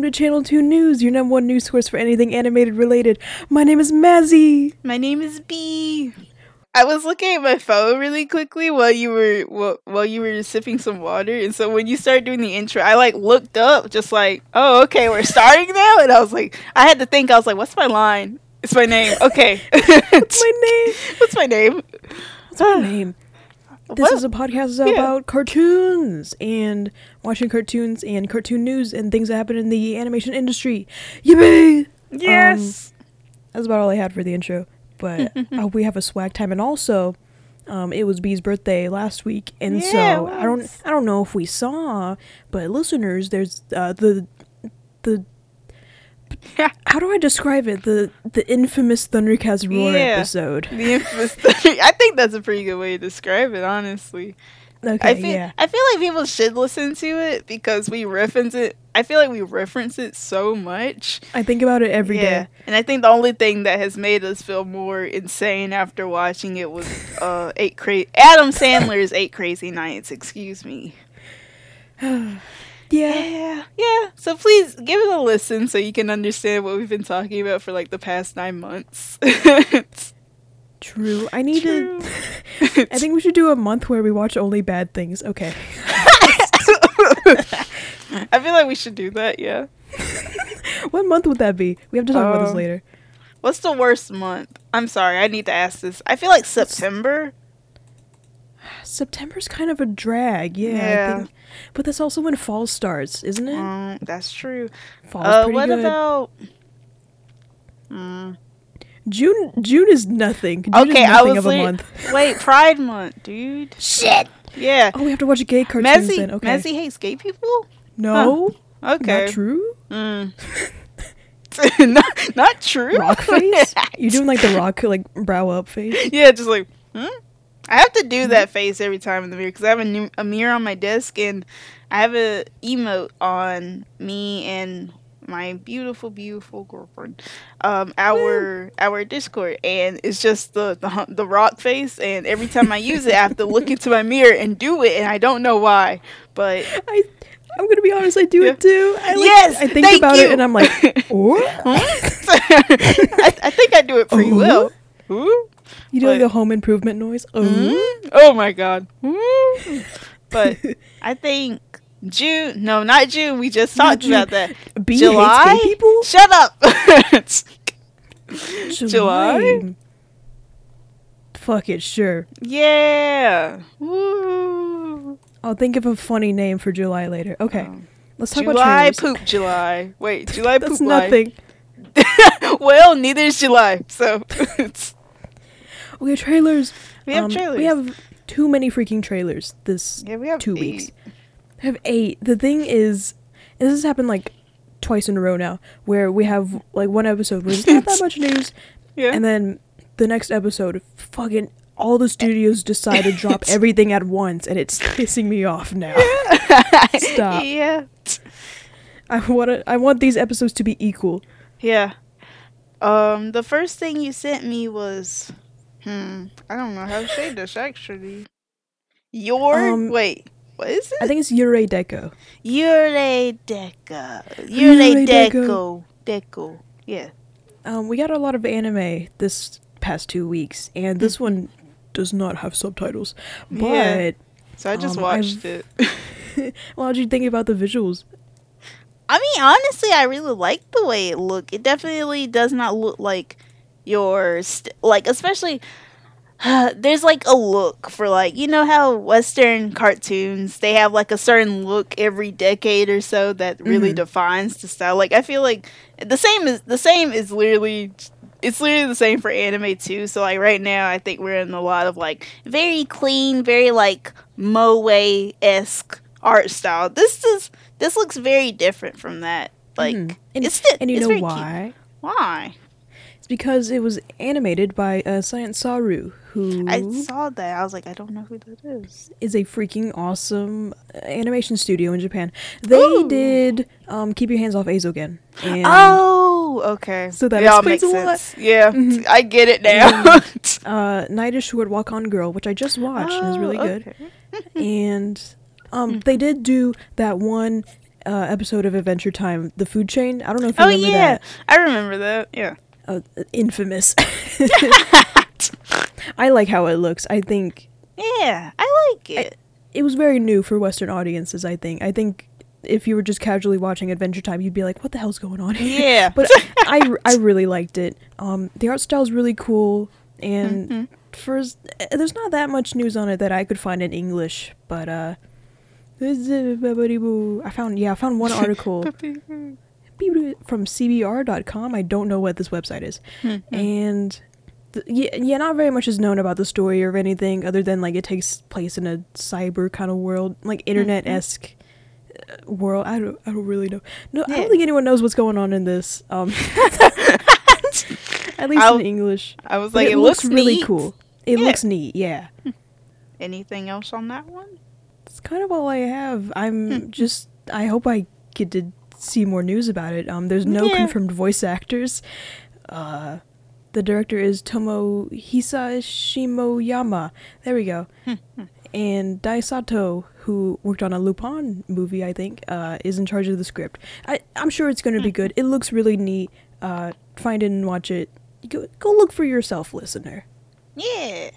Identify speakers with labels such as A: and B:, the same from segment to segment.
A: Welcome to Channel 2 News, your number one news source for anything animated related. My name is Mazzy.
B: My name is B. I was looking at my phone really quickly while you were while, while you were sipping some water, and so when you started doing the intro, I like looked up, just like, oh, okay, we're starting now, and I was like, I had to think, I was like, what's my line? It's my name. Okay,
A: What's my name?
B: what's my name?
A: What's my name? This
B: What?
A: is a podcast
B: Yeah.
A: about cartoons and watching cartoons and cartoon news and things that happen in the animation industry. Yippee!
B: Yes.
A: That's about all I had for the intro. But uh, we have a swag time, and also, um, it was B's birthday last week, and
B: Yeah,
A: so I don't. I don't know if we saw, but listeners, there's uh, the, the. How do I describe it? The the infamous Thundercats roar
B: Yeah.
A: episode.
B: the infamous. I think that's a pretty good way to describe it, honestly.
A: Okay,
B: I feel
A: yeah.
B: I feel like people should listen to it because we reference it. I feel like we reference it so much.
A: I think about it every day.
B: And I think the only thing that has made us feel more insane after watching it was uh eight crazy Adam Sandler's Eight Crazy Nights, excuse me.
A: Yeah.
B: Yeah. Yeah. So please give it a listen so you can understand what we've been talking about for like the past nine months.
A: True. I need
B: True.
A: to. I think we should do a month where we watch only bad things. Okay.
B: I feel like we should do that, yeah.
A: What month would that be? We have to talk about this
B: Um,
A: later.
B: What's the worst month? I'm sorry, I need to ask this. I feel like September.
A: September's kind of a drag. Yeah.
B: Yeah.
A: I think, but that's also when fall starts, isn't it?
B: Um, that's true.
A: Fall's
B: Uh,
A: pretty
B: what
A: good.
B: about? Mm.
A: June? June is nothing. June
B: Okay,
A: is
B: I was
A: of a month.
B: Wait, Pride Month, dude. Shit. Yeah.
A: Oh, we have to watch a gay cartoons
B: Mazzy,
A: then. Okay.
B: Mazzy hates gay people.
A: no,
B: Okay.
A: not true.
B: Mm. not, not true.
A: Rock face. you doing like the rock like brow up face?
B: yeah, just like. Hmm? I have to do that face every time in the mirror because I have a, new, a mirror on my desk and I have a emote on me and my beautiful, beautiful girlfriend. Um, our our Discord and it's just the the the rock face and every time I use it, I have to look into my mirror and do it and I don't know why, but
A: I. I'm gonna be honest. I do
B: Yeah.
A: it too. I like,
B: yes,
A: I think about
B: you.
A: it and I'm like, oh.
B: I, I think I do it pretty
A: Ooh.
B: well. Ooh.
A: You do like
B: But-
A: a home improvement noise. Oh.
B: Mm? Oh my god. Ooh. But I think June. No, not June. We just talked about that.
A: B
B: July?
A: people.
B: Shut up. July?
A: Fuck it, sure.
B: yeah. Woo.
A: I'll think of a funny name for July later. Okay,
B: Um,
A: let's talk
B: July
A: about July
B: poop July. Wait, July
A: That's
B: poop July.
A: nothing.
B: well, neither is July. So it's,
A: We have trailers.
B: we have
A: Um,
B: trailers.
A: We have too many freaking trailers this
B: yeah, we have
A: two
B: eight.
A: weeks. I have eight. The thing is, and this has happened like twice in a row now, where we have like one episode where there's not that much news,
B: Yeah.
A: and then the next episode, fucking all the studios decide to drop everything at once, and it's pissing me off now. Stop.
B: Yeah.
A: I want I want these episodes to be equal.
B: Yeah. Um, the first thing you sent me was, hmm, I don't know how to say this actually. Your
A: Um,
B: wait, what is it?
A: I think it's Yurei Deco.
B: Yurei Deco. Yurei
A: Yurei
B: Deco. Deco. Yeah.
A: Um, we got a lot of anime this past two weeks, and this one does not have subtitles. But
B: Yeah. So I just
A: Um,
B: watched
A: I've-
B: it.
A: well, how'd you think about the visuals?
B: I mean, honestly, I really like the way it looked. It definitely does not look like your st- like, especially. there's like a look for like you know how western cartoons they have like a certain look every decade or so that really
A: Mhm.
B: defines the style like i feel like the same is the same is literally it's literally the same for anime too so like right now i think we're in a lot of like very clean very like moe-esque art style this is this looks very different from that like
A: Mhm. and,
B: it's
A: and you
B: it's
A: know
B: very cute.
A: why? Because it was animated by uh, Science Saru, who
B: i saw that i was like i don't know who that is
A: is a freaking awesome uh, animation studio in Japan. They
B: Ooh.
A: did um, Keep Your Hands Off Eizouken. And
B: Oh, okay.
A: So that
B: It all
A: explains
B: makes
A: a lot.
B: sense. Yeah,
A: Mhm.
B: I get it now.
A: uh, Night is Short, Walk On Girl, which I just watched and is really
B: Oh,
A: good.
B: okay.
A: and um
B: Hmm.
A: they did do that one uh, episode of Adventure Time, the food chain. I don't know if you
B: Oh
A: remember
B: yeah,
A: that.
B: I remember that. Yeah.
A: Uh, infamous. I like how it looks. I think
B: Yeah, I like it.
A: it was very new for Western audiences. I think. I think if you were just casually watching Adventure Time, you'd be like, "What the hell's going on here?"
B: yeah.
A: but I, I really liked it. Um, the art style is really cool, and
B: Mhm.
A: first, there's not that much news on it that I could find in English, but uh, I found yeah, I found one article from CBR.com. I don't know what this website is,
B: Mm-hmm.
A: and th- yeah, yeah, not very much is known about the story or anything other than like it takes place in a cyber kind of world, like internet esque world. I don't, I don't really know. No, I don't think anyone knows what's going on in this. Um, at least
B: I'll-
A: in English.
B: I was like,
A: it,
B: it,
A: looks,
B: looks,
A: really cool. It
B: Yeah.
A: looks neat. Yeah,
B: Anything else on that one?
A: it's kind of all I have.
B: Hmm.
A: I'm just. I hope I get to see more news about it. Um, there's no
B: Yeah.
A: confirmed voice actors. Uh, the director is Tomohisa Shimoyama. There we go.
B: Hmm,
A: and Dai Sato, who worked on a Lupin movie, I think, uh, is in charge of the script. I, I'm sure it's going to be good. It looks really neat. Uh, find it and watch it. Go, go look for yourself, listener.
B: Yeah.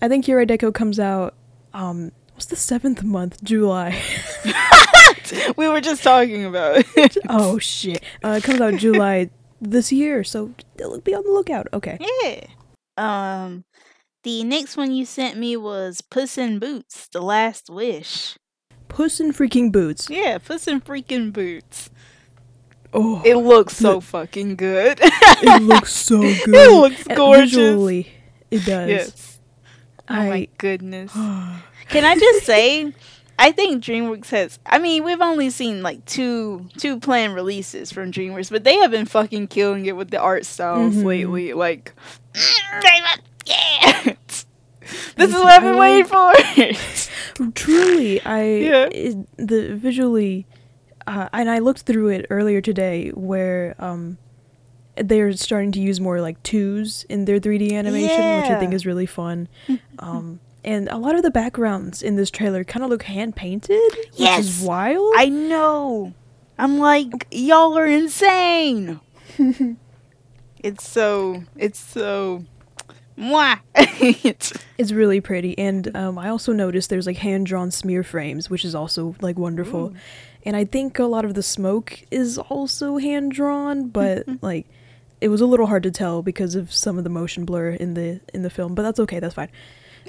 A: I think Deco comes out. Um, what's the seventh month? July.
B: we were just talking about it.
A: oh shit! Uh, it comes out July this year, so be on the lookout. Okay.
B: yeah. Um, the next one you sent me was Puss in Boots: The Last Wish.
A: Puss in freaking boots.
B: Yeah, Puss in freaking Boots.
A: Oh,
B: It looks so fucking good.
A: it looks so good.
B: It looks gorgeous.
A: Visually, it does.
B: yes. Oh
A: I.
B: my goodness. Can I just say, I think DreamWorks has. I mean, we've only seen like two two planned releases from DreamWorks, but they have been fucking killing it with the art styles
A: Mhm.
B: lately. Like, yeah, this is what I've been waiting for.
A: Truly, I
B: Yeah.
A: it, the visually, uh, and I looked through it earlier today where um, they're starting to use more like twos in their 3D animation, which I think is really fun. um, and a lot of the backgrounds in this trailer kind of look hand painted, which is wild.
B: I know. I'm like, y'all are insane. it's so. It's so. Mwah. It's-
A: It's really pretty, and um, I also noticed there's like hand drawn smear frames, which is also like wonderful. And I think a lot of the smoke is also hand drawn, but like it was a little hard to tell because of some of the motion blur in the in the film. But that's okay, that's fine.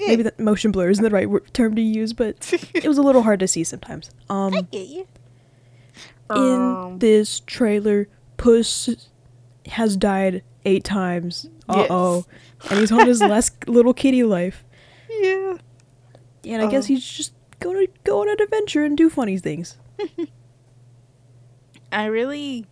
A: Maybe that motion blur isn't the right term to use, but it was a little hard to see sometimes. Um,
B: I get you.
A: in
B: Um,
A: this trailer, Puss has died eight times. Uh oh, and he's on his last little kitty life.
B: yeah.
A: And I guess
B: Oh.
A: he's just gonna go on an adventure and do funny things.
B: I really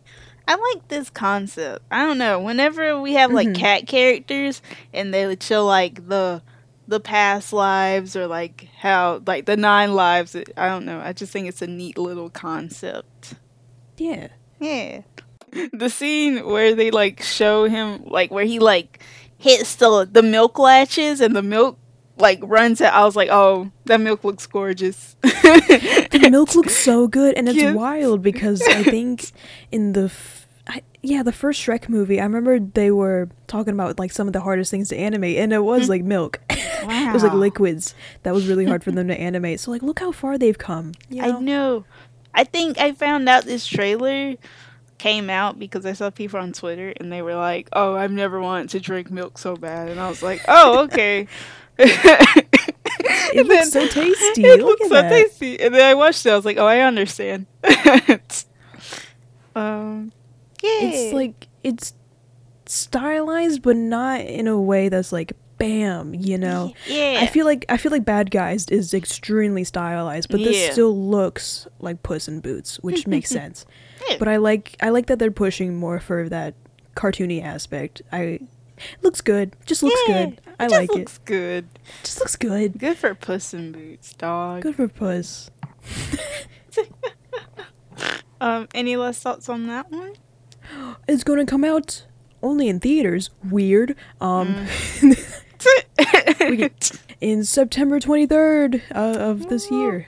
B: I like this concept. I don't know. Whenever we have like
A: Mhm.
B: cat characters and they would show like the the past lives or like how like the nine lives, I don't know. I just think it's a neat little concept.
A: Yeah.
B: Yeah. The scene where they like show him like where he like hits the the milk latches and the milk like runs out. I was like, "Oh, that milk looks gorgeous."
A: The milk looks so good, and it's
B: Yes.
A: wild because I think in the. Yeah, the first Shrek movie, I remember they were talking about like some of the hardest things to animate, and it was like milk. Wow. it was like liquids that was really hard for them to animate. So like, look how far they've come. You know?
B: I know. I think I found out this trailer came out because I saw people on Twitter and they were like, "Oh, I've never wanted to drink milk so bad," and I was like, "Oh, okay."
A: It looks so tasty.
B: It
A: Look
B: looks so
A: that.
B: tasty, and then I watched it. I was like, "Oh, I understand." um,
A: It's like it's stylized, but not in a way that's like bam. You know.
B: yeah.
A: I feel like I feel like Bad Guys is extremely stylized, but this
B: Yeah.
A: still looks like Puss in Boots, which makes sense.
B: Yeah.
A: But I like I like that they're pushing more for that cartoony aspect. I looks good, just looks
B: Yeah,
A: good. I
B: it
A: like
B: just looks good.
A: Just looks good.
B: Good for Puss in Boots, dog.
A: Good for Puss.
B: Um, any last thoughts on that one?
A: It's going to come out only in theaters. Weird. Um,
B: Mm.
A: in September twenty third uh, of this year.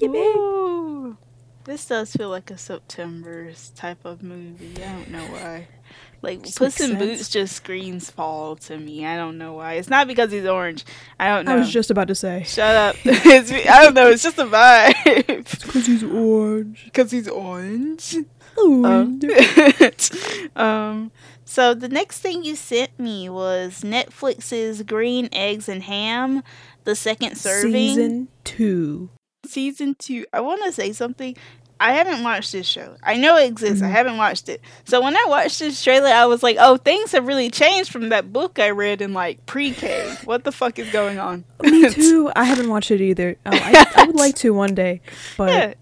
A: Yippee.
B: Ooh. This does feel like a September's type of movie. I don't know why. Like Puss in. Boots just screams fall to me. I don't know why. It's not because he's orange. I don't know.
A: I was just about to say.
B: Shut up. It's, I don't know. It's just a vibe.
A: Because he's orange.
B: Because he's orange.
A: Orange.
B: um, so the next thing you sent me was Netflix's Green Eggs and Ham, the second serving.
A: Season two.
B: Season two. I want to say something. I haven't watched this show. I know it exists. I
A: Mhm.
B: haven't watched it. So when I watched this trailer, I was like, "Oh, things have really changed from that book I read in like pre-K. what the fuck is going on?"
A: Me too. I haven't watched it either. Um, I, I would like to one day, but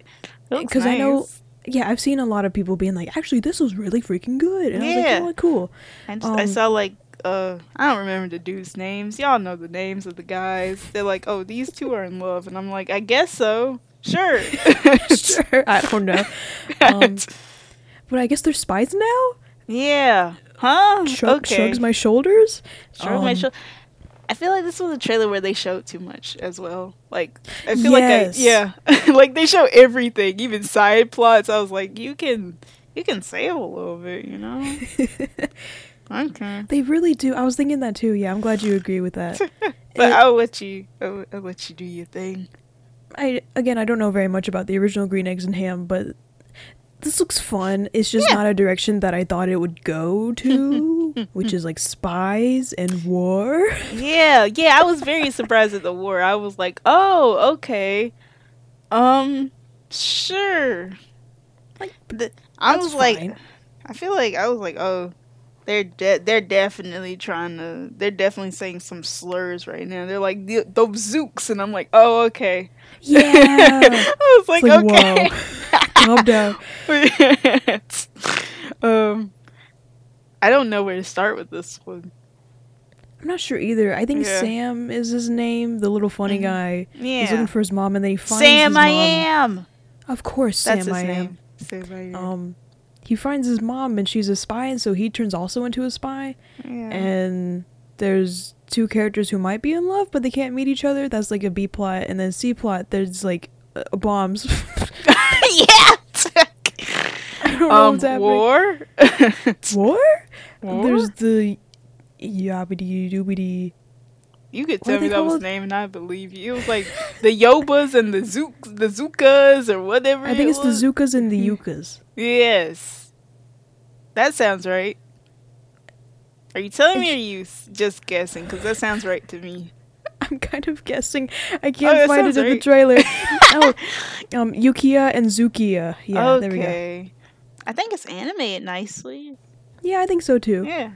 A: because I know, yeah, I've seen a lot of people being like, actually, this was really freaking good, and I was
B: Yeah.
A: like, oh, cool.
B: I, just, I
A: Um,
B: saw like uh I don't remember the dudes' names. Y'all know the names of the guys. They're like, oh, these two are in love, and I'm like, I guess so. Sure.
A: sure, I don't know. Um, but I guess they're spies now.
B: yeah. Huh?
A: Shrug,
B: okay.
A: Shrugs my shoulders.
B: Shrug my shoulders. I feel like this was a trailer where they showed too much as well. Like I feel
A: Yes.
B: like I, yeah, like they show everything, even side plots. I was like, you can you can save a little bit, you know? okay.
A: they really do. I was thinking that too. Yeah, I'm glad you agree with that.
B: But
A: It-
B: I'll let you I'll, I'll let you do your thing.
A: I again, I don't know very much about the original Green Eggs and Ham, but this looks fun. It's just
B: Yeah.
A: not a direction that I thought it would go to, which is like spies and war.
B: Yeah, yeah, I was very surprised at the war. I was like, "Oh, okay. Um, sure."
A: Like,
B: The- I was like. I feel like I was like, "Oh, they're de- they're definitely trying to. They're definitely saying some slurs right now. They're like "The- those zooks," and I'm like, "Oh, okay."
A: yeah.
B: I was like,
A: like,
B: "Okay."
A: Calm down.
B: um, I don't know where to start with this one.
A: I'm not sure either. I think
B: Yeah.
A: Sam is his name, the little funny
B: Mhm.
A: guy. He's looking for his mom, and then he finds
B: Sam, I
A: mom.
B: am.
A: Of course,
B: That's
A: Sam I am.
B: name. Sam, I am.
A: Um, he finds his mom, and she's a spy, and so he turns also into a spy.
B: yeah.
A: and there's two characters who might be in love but they can't meet each other that's like a b plot and then c plot there's like uh, bombs
B: yeah.
A: i don't know
B: um,
A: what's happening
B: war.
A: war
B: war.
A: there's the yabbity doobity
B: you could tell me that was name, and I believe you. It was like the Yobas and the Zook, the Zukas, or whatever.
A: i think
B: it
A: it's the
B: was.
A: zukas and the
B: Mhm.
A: yukas
B: Yes, that sounds right. Are you telling me, or are you s- just guessing? Because that sounds right to me.
A: i'm kind of guessing i
B: Oh,
A: can't
B: that
A: find it
B: sounds
A: in the
B: right.
A: trailer oh um yukia and zukia yeah
B: okay.
A: there we go
B: I think it's animated nicely.
A: yeah i think so too
B: Yeah.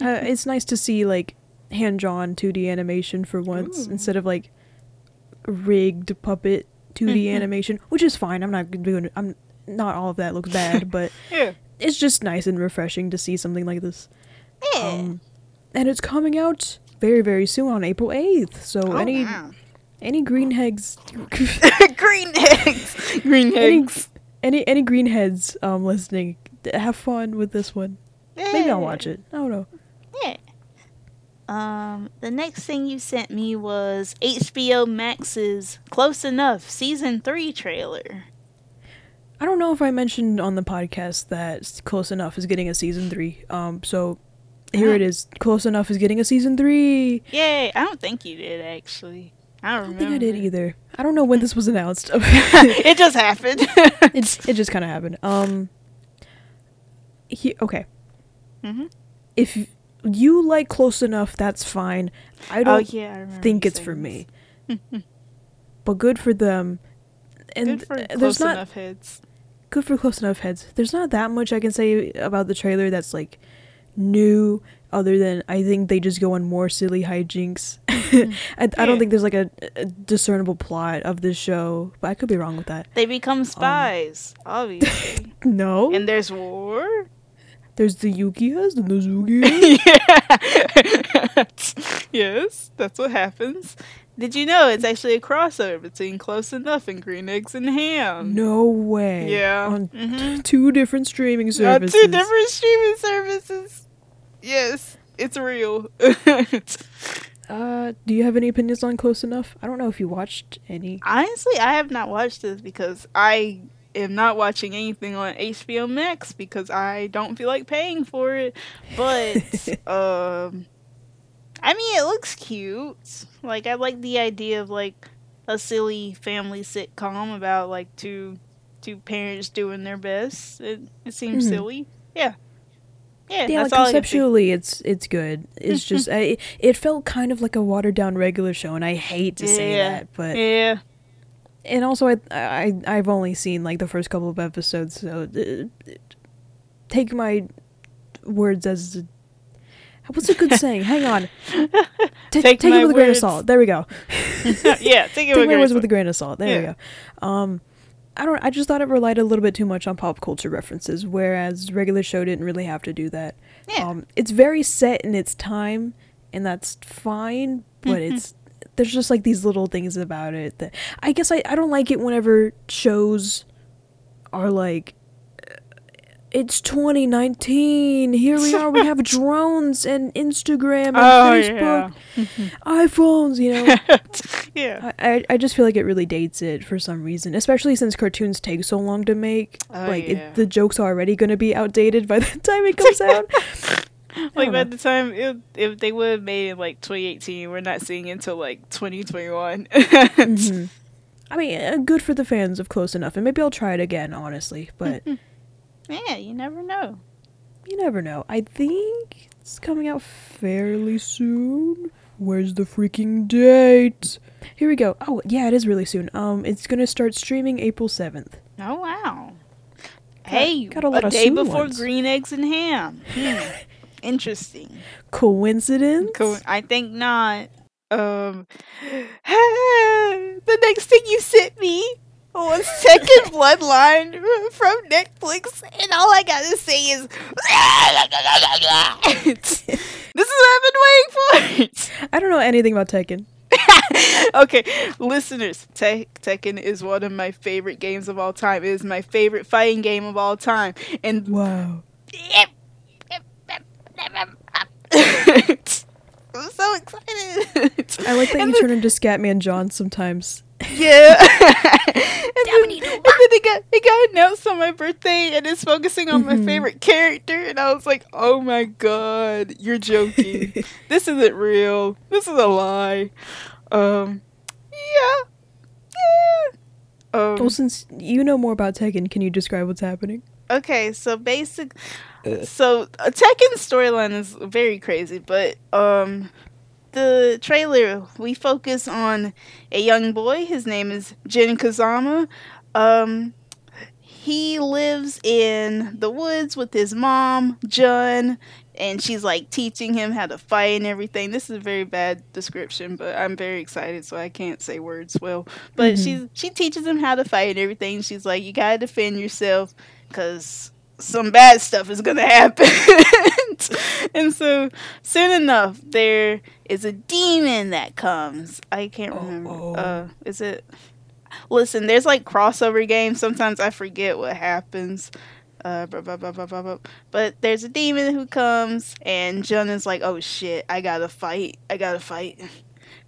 A: uh, it's nice to see like hand drawn 2D animation for once
B: Ooh.
A: instead of like rigged puppet 2D
B: Mhm.
A: animation, which is fine. I'm not doing. I'm not all of that looks bad, but
B: Yeah.
A: It's just nice and refreshing to see something like this.
B: Yeah.
A: Um, and it's coming out very very soon on April 8th. So
B: oh,
A: any
B: wow.
A: any greenheads
B: green eggs. Green
A: any,
B: eggs.
A: any any greenheads um listening, have fun with this one. Maybe I'll watch it. I don't know.
B: Yeah. Um, the next thing you sent me was HBO Max's Close Enough season three trailer.
A: I don't know if I mentioned on the podcast that Close Enough is getting a season three. Um, so here
B: Oh.
A: it is. Close Enough is getting a season three.
B: Yay! I don't think you did actually. I
A: I
B: don't
A: don't think I did either. I don't know when this was announced.
B: it just happened.
A: it it just kind of happened. Um, he, okay.
B: hmm
A: If you like Close Enough, that's fine. I
B: Oh
A: don't
B: yeah, I
A: think it's for me, but good for them. And
B: Good for close
A: there's not
B: enough heads.
A: Good for close enough heads. There's not that much I can say about the trailer that's like new, other than I think they just go on more silly hijinks. I, I don't think there's like a, a discernible plot of this show, but I could be wrong with that.
B: They
A: Um,
B: become spies, obviously.
A: No,
B: and there's war.
A: there's the Yukias and the Zugias.
B: yeah. yes, that's what happens. Did you know it's actually a crossover between Close Enough and Green Eggs and Ham?
A: no way.
B: Yeah.
A: on
B: Mhm.
A: two different streaming services.
B: two different streaming services. Yes, it's real.
A: Uh, do you have any opinions on Close Enough? I don't know if you watched any.
B: Honestly, I have not watched this because I am not watching anything on HBO Max because I don't feel like paying for it. But um I mean it looks cute. Like I like the idea of like a silly family sitcom about like two two parents doing their best. It it seems
A: Mhm.
B: silly. Yeah. Yeah,
A: Yeah,
B: I
A: conceptually, it's it's good. It's just I, it felt kind of like a watered down regular show, and I hate to say that, but
B: Yeah.
A: and also I I I've only seen like the first couple of episodes, so uh, take my words as. What's a good saying? Hang on. Ta-
B: Take
A: take it with a grain of salt. There we go.
B: yeah, take it
A: take
B: with
A: my words with a grain of salt. There we go. Um, I don't. I just thought it relied a little bit too much on pop culture references, whereas regular show didn't really have to do that.
B: Yeah.
A: Um, it's very set in its time, and that's fine. But
B: Mhm.
A: it's there's just like these little things about it that I guess I I don't like it whenever shows are like. It's 2019. Here we are. We have drones and Instagram and
B: Oh
A: Facebook,
B: yeah.
A: iPhones. You know,
B: yeah.
A: I, I just feel like it really dates it for some reason, especially since cartoons take so long to make.
B: Oh,
A: like
B: yeah.
A: it, the joke's are already going to be outdated by the time it comes out.
B: like by
A: know.
B: the time if, if they would have made it like 2018 we're not seeing it until like 2021
A: Mhm. I mean, uh, good for the fans of Close Enough, and maybe I'll try it again, honestly. But
B: yeah you never know
A: you never know. I think it's coming out fairly soon. Where's the freaking date? Here we go. Oh yeah, it is really soon. Um, it's gonna start streaming April seventh.
B: oh wow hey
A: got a lot of
B: day before
A: ones.
B: green eggs and ham Hmm. interesting
A: Coincidence?
B: Co- i think not um the next thing you sent me was Tekken Bloodline from netflix and all i gotta say is this is what i've been waiting for
A: I don't know anything about Tekken.
B: okay, listeners, Tek- Tekken is one of my favorite games of all time. It is my favorite fighting game of all time. And
A: Wow.
B: I'm so excited.
A: I like that
B: And
A: you
B: the-
A: turn into Scatman John sometimes.
B: Yeah. and, then, and then it got it got announced on my birthday and it's focusing on my
A: Mhm.
B: favorite character and I was like, Oh my god, you're joking. this isn't real. This is a lie. Um Yeah. Yeah. Um,
A: Well, since you know more about Tekken, can you describe what's happening?
B: Okay, so basic. So a Tekken storyline is very crazy, but um, the trailer we focus on a young boy. His name is Jin Kazama. Um, he lives in the woods with his mom, Jun, and she's like teaching him how to fight and everything. This is a very bad description, but I'm very excited, so I can't say words well. But
A: Mhm.
B: she she teaches him how to fight and everything. She's like, you gotta defend yourself, cause some bad stuff is gonna happen. and so soon enough, there is a demon that comes. I can't remember.
A: Uh-oh.
B: Uh, is it? Listen, there's like crossover games. Sometimes I forget what happens. Uh, blah, blah, blah, blah, blah, blah. But there's a demon who comes, and Jun is like, "Oh shit, I gotta fight! I gotta fight!"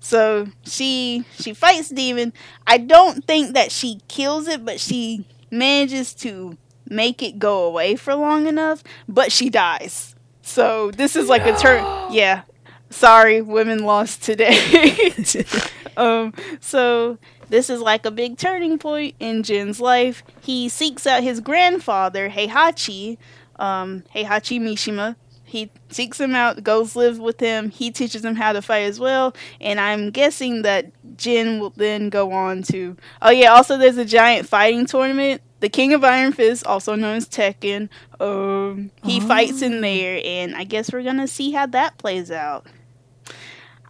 B: So she she fights demon. I don't think that she kills it, but she manages to make it go away for long enough. But she dies. So this is like a turn. Yeah, sorry, women lost today. um, so this is like a big turning point in Jin's life. He seeks out his grandfather, Heihachi, um, Heihachi Mishima. He seeks him out, goes live with him. He teaches him how to fight as well. And I'm guessing that Jin will then go on to. Oh yeah, also there's a giant fighting tournament. The King of Iron Fist, also known as Tekken, um, he fights in
A: Oh.
B: there, and I guess we're gonna see how that plays out.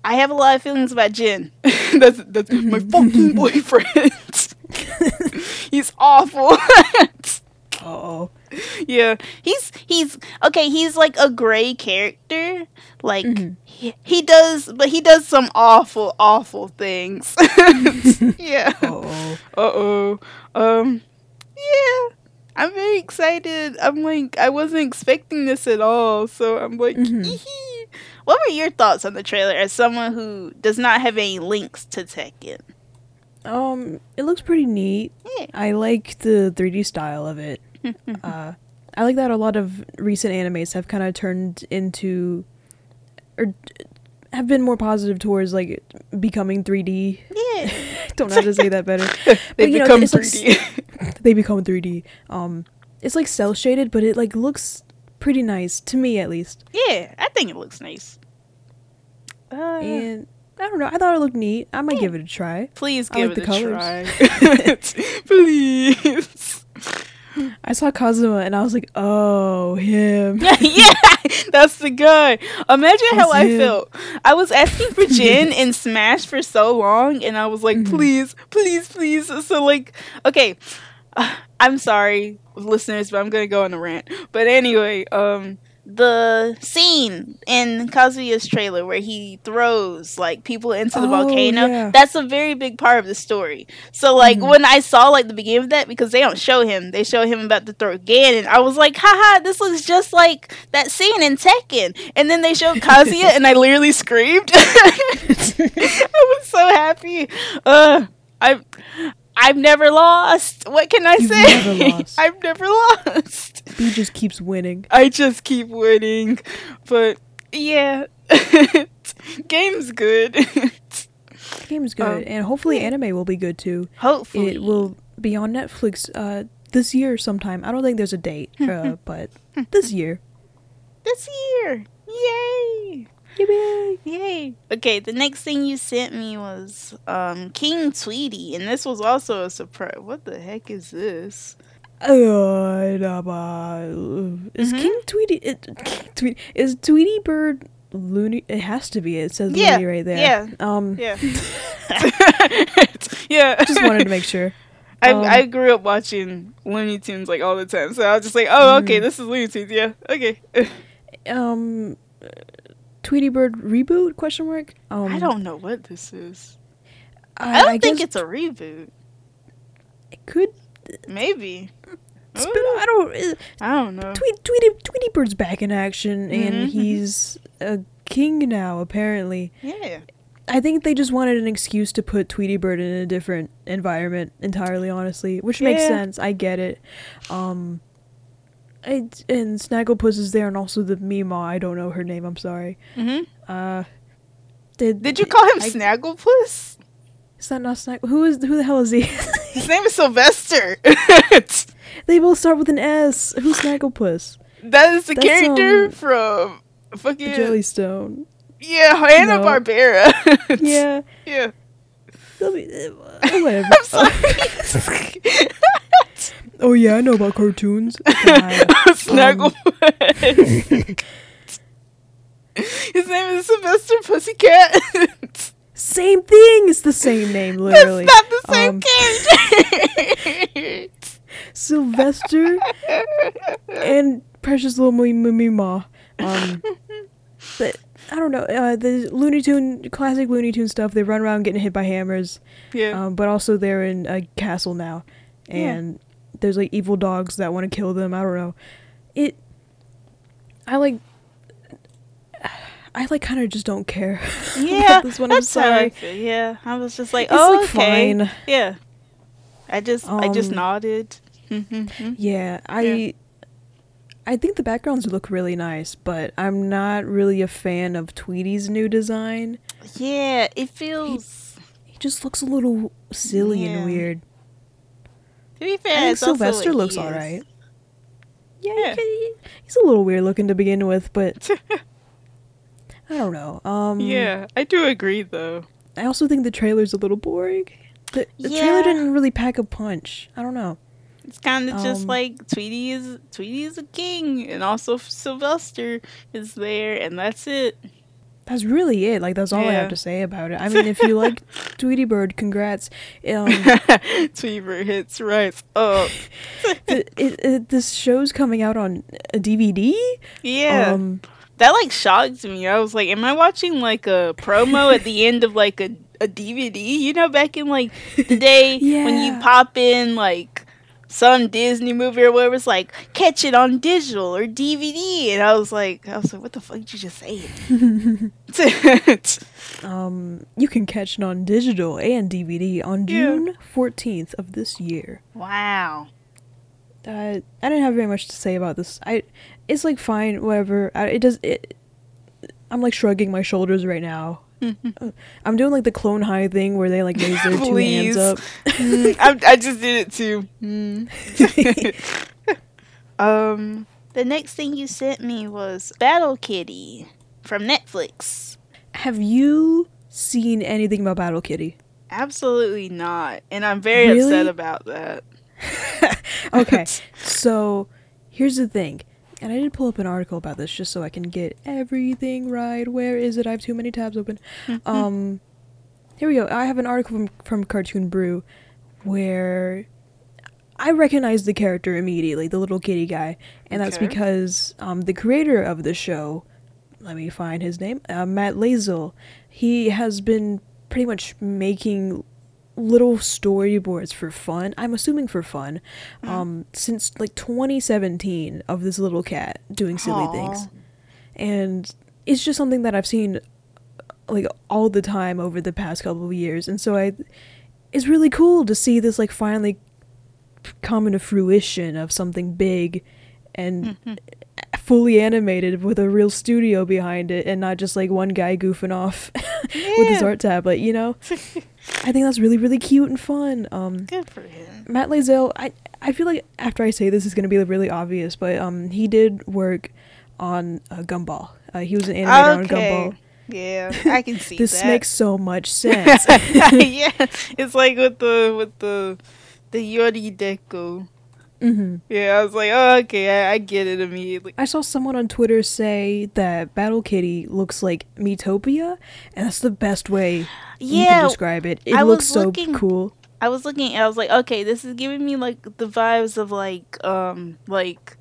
B: I have a lot of feelings about Jin. that's that's my fucking boyfriend. he's awful.
A: Oh,
B: yeah, he's he's okay. He's like a gray character. Like
A: Mhm.
B: he, he does, but he does some awful, awful things. yeah.
A: oh,
B: Uh oh. Um. Yeah. I'm very excited. I'm like, I wasn't expecting this at all. So I'm like,
A: Mhm.
B: What were your thoughts on the trailer as someone who does not have any links to Tekken?
A: Um, it looks pretty neat.
B: Yeah.
A: I like the 3D style of it. uh, I like that a lot of recent animes have kind of turned into, or have been more positive towards like becoming 3D.
B: Yeah.
A: Don't know how to say that better.
B: they
A: know,
B: become
A: like
B: 3D.
A: they become 3D. Um, it's like cell shaded, but it like looks pretty nice to me at least.
B: yeah, I think it looks nice. Uh,
A: And I don't know. I thought it looked neat. I might
B: Yeah.
A: give it a try.
B: please
A: I
B: give
A: like
B: it
A: the
B: a try. please.
A: I saw Kazuma and I was like, oh, him.
B: yeah, that's the guy. Imagine how
A: That's
B: I
A: him.
B: felt. I was asking for Jin in Smash for so long, and I was like,
A: Mhm.
B: please, please, please. So, like, okay, uh, I'm sorry, listeners, but I'm gonna go on a rant. But anyway, um, the scene in Kazuya's trailer where he throws like people into the
A: Oh,
B: volcano,
A: yeah.
B: that's a very big part of the story. So like
A: Mhm.
B: when I saw like the beginning of that, because they don't show him, they show him about to throw again, and I was like, haha, this looks just like that scene in Tekken. And then they showed Kazuya, and I literally screamed. I was so happy. Uh, I. I've never lost. What can I
A: You've
B: say?
A: never lost.
B: I've never lost.
A: He just keeps winning.
B: I just keep winning. But yeah, game's good.
A: Game's good,
B: Um,
A: and hopefully anime will be good too.
B: Hopefully,
A: It will be on Netflix uh, this year sometime. I don't think there's a date, uh, but this year.
B: this year. Yay!
A: Yippee!
B: Yay! Okay, the next thing you sent me was um King Tweety, and this was also a surprise. What the heck is this?
A: Uh, uh, is
B: Mhm.
A: King Tweety? It, King Tweety is Tweety Bird loony? It has to be. It says
B: Yeah,
A: loony right there.
B: yeah,
A: Um.
B: Yeah. yeah.
A: Just wanted to make sure.
B: I
A: um,
B: I grew up watching Looney Tunes like all the time, so I was just like, oh, okay,
A: Mm.
B: this is Looney Tunes. Yeah, okay.
A: Um. Tweety Bird reboot? Question mark. Um.
B: I don't know what this is.
A: I,
B: I don't think
A: guess
B: it's a reboot.
A: It could.
B: Maybe.
A: I don't. uh,
B: I don't know.
A: Tweet, Tweety, Tweety Bird's back in action,
B: Mhm,
A: and he's a king now. Apparently,
B: Yeah.
A: I think they just wanted an excuse to put Tweety Bird in a different environment. Entirely, honestly, which makes sense. I get it. Um, it, and Snagglepuss is there, and also the Mima. I don't know her name. I'm sorry.
B: hmm
A: Uh, did
B: Did you call him
A: I-
B: Snagglepuss?
A: Is that not Snag? Who is who the hell is he?
B: His name is Sylvester.
A: they both start with an S. Who's Snagglepuss?
B: that is the
A: That's,
B: character
A: um,
B: from fucking
A: Jellystone.
B: yeah Hanna
A: No.
B: Barbera.
A: Yeah.
B: yeah.
A: Uh, whatever.
B: I'm sorry.
A: Oh yeah, I know about cartoons.
B: Snagglepuss. His name is Sylvester Pussycat.
A: Same thing. It's the same name, literally.
B: That's not the same
A: Um,
B: character.
A: Sylvester and Precious Little Mimi Ma. Um, but I don't know. Uh, the Looney Tune, classic Looney Tune stuff. They run around getting hit by hammers.
B: yeah.
A: Um, but also they're in a castle now, and there's like evil dogs that want to kill them. I don't know. It. I like. I like kind of just don't care. about
B: yeah.
A: this one. I'm
B: I
A: sorry.
B: feel. Yeah. I was just like,
A: It's
B: oh,
A: like
B: okay.
A: fine.
B: Yeah. I just, I just
A: Um,
B: nodded. Mhm.
A: Yeah, I
B: Yeah.
A: I think the backgrounds look really nice, but I'm not really a fan of Tweety's new design.
B: yeah. It feels.
A: He just looks a little silly
B: Yeah.
A: and weird.
B: To be
A: I
B: fair,
A: think Sylvester looks alright. Yeah,
B: Yeah.
A: he- he's a little weird looking to begin with, but I don't know. Um
B: yeah, I do agree though.
A: I also think the trailer's a little boring. The, the
B: Yeah.
A: trailer didn't really pack a punch. I don't know.
B: It's kind of just
A: Um,
B: like Tweety is Tweety is a king, and also Sylvester is there, and that's it.
A: That's really it. Like that's all I have to say about it. I mean, if you like Tweety Bird, congrats. Um,
B: Tweeter hits right up.
A: th- it, it, this show's coming out on a DVD.
B: Yeah,
A: Um,
B: that like shocked me. I was like, "Am I watching like a promo at the end of like a a DVD?" You know, back in like the day when you pop in like some Disney movie or whatever. It's like catch it on digital or DVD, and I was like, I was like, what the fuck did you just say?
A: um, you can catch it on digital and DVD on June fourteenth of this year.
B: Wow.
A: Uh, I didn't have very much to say about this. I, it's like fine, whatever. I, it does it. I'm like shrugging my shoulders right now. Uh, I'm doing like the clone high thing where they like raise their two hands up.
B: Mm, I, I just did it too. Mm. um, the next thing you sent me was Battle Kitty from Netflix.
A: Have you seen anything about Battle Kitty?
B: Absolutely not, and I'm very
A: Really?
B: upset about that.
A: Okay, so here's the thing. And I did pull up an article about this just so I can get everything right. Where is it? I have too many tabs open. um, here we go. I have an article from, from Cartoon Brew where I recognize the character immediately, the little kitty guy, and that's
B: Okay.
A: because um, the creator of the show, let me find his name, uh, Matt Layzell, he has been pretty much making little storyboards for fun. I'm assuming for fun, um, since like 2017 of this little cat doing silly
B: Aw.
A: things, and it's just something that I've seen like all the time over the past couple of years, and so I, it's really cool to see this like finally come into fruition of something big and fully animated with a real studio behind it and not just like one guy goofing off with his art tablet you know i think that's really really cute and fun um
B: Good for him.
A: matt Layzell, i i feel like after i say this is going to be really obvious but um he did work on uh, gumball uh, he was an animator on gumball
B: Yeah, I can see
A: this
B: that.
A: makes so much sense
B: yeah, it's like with the with the the Yurei Deco.
A: Hmm
B: Yeah, I was like, oh, okay, I, I get it immediately.
A: I saw someone on Twitter say that Battle Kitty looks like Metopia, and that's the best way you can describe it. It
B: I
A: looks so
B: looking-
A: cool.
B: I was looking, I was like, okay, this is giving me like the vibes of like um like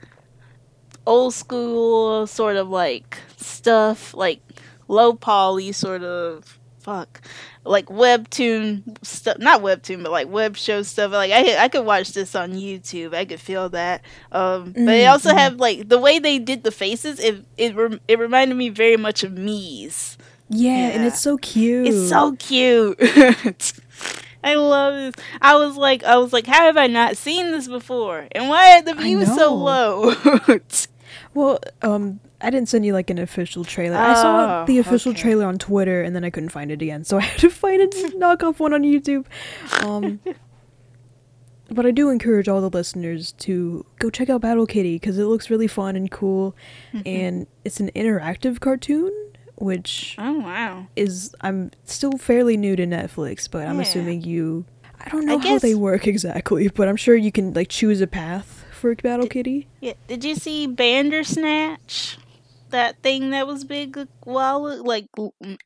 B: old school sort of like stuff, like low poly sort of fuck. Like webtoon stuff, not webtoon, but like web show stuff. Like I, I could watch this on YouTube. I could feel that. Um, but it
A: Mm,
B: also
A: mm.
B: have like the way they did the faces. It it rem- it reminded me very much of Mies.
A: Yeah, and it's so cute.
B: It's so cute. I love this. I was like, I was like, how have I not seen this before? And why are the views so low?
A: well. Um, I didn't send you like an official trailer. I saw
B: Oh,
A: the official
B: okay.
A: trailer on Twitter, and then I couldn't find it again, so I had to find a knockoff one on YouTube. Um, but I do encourage all the listeners to go check out Battle Kitty because it looks really fun and cool,
B: Mm-hmm.
A: and it's an interactive cartoon, which
B: oh wow.
A: is I'm still fairly new to Netflix, but I'm assuming you I don't know
B: I
A: how they work exactly, but I'm sure you can like choose a path for Battle Kitty.
B: Yeah. Did you see Bandersnatch? That thing that was big a while, like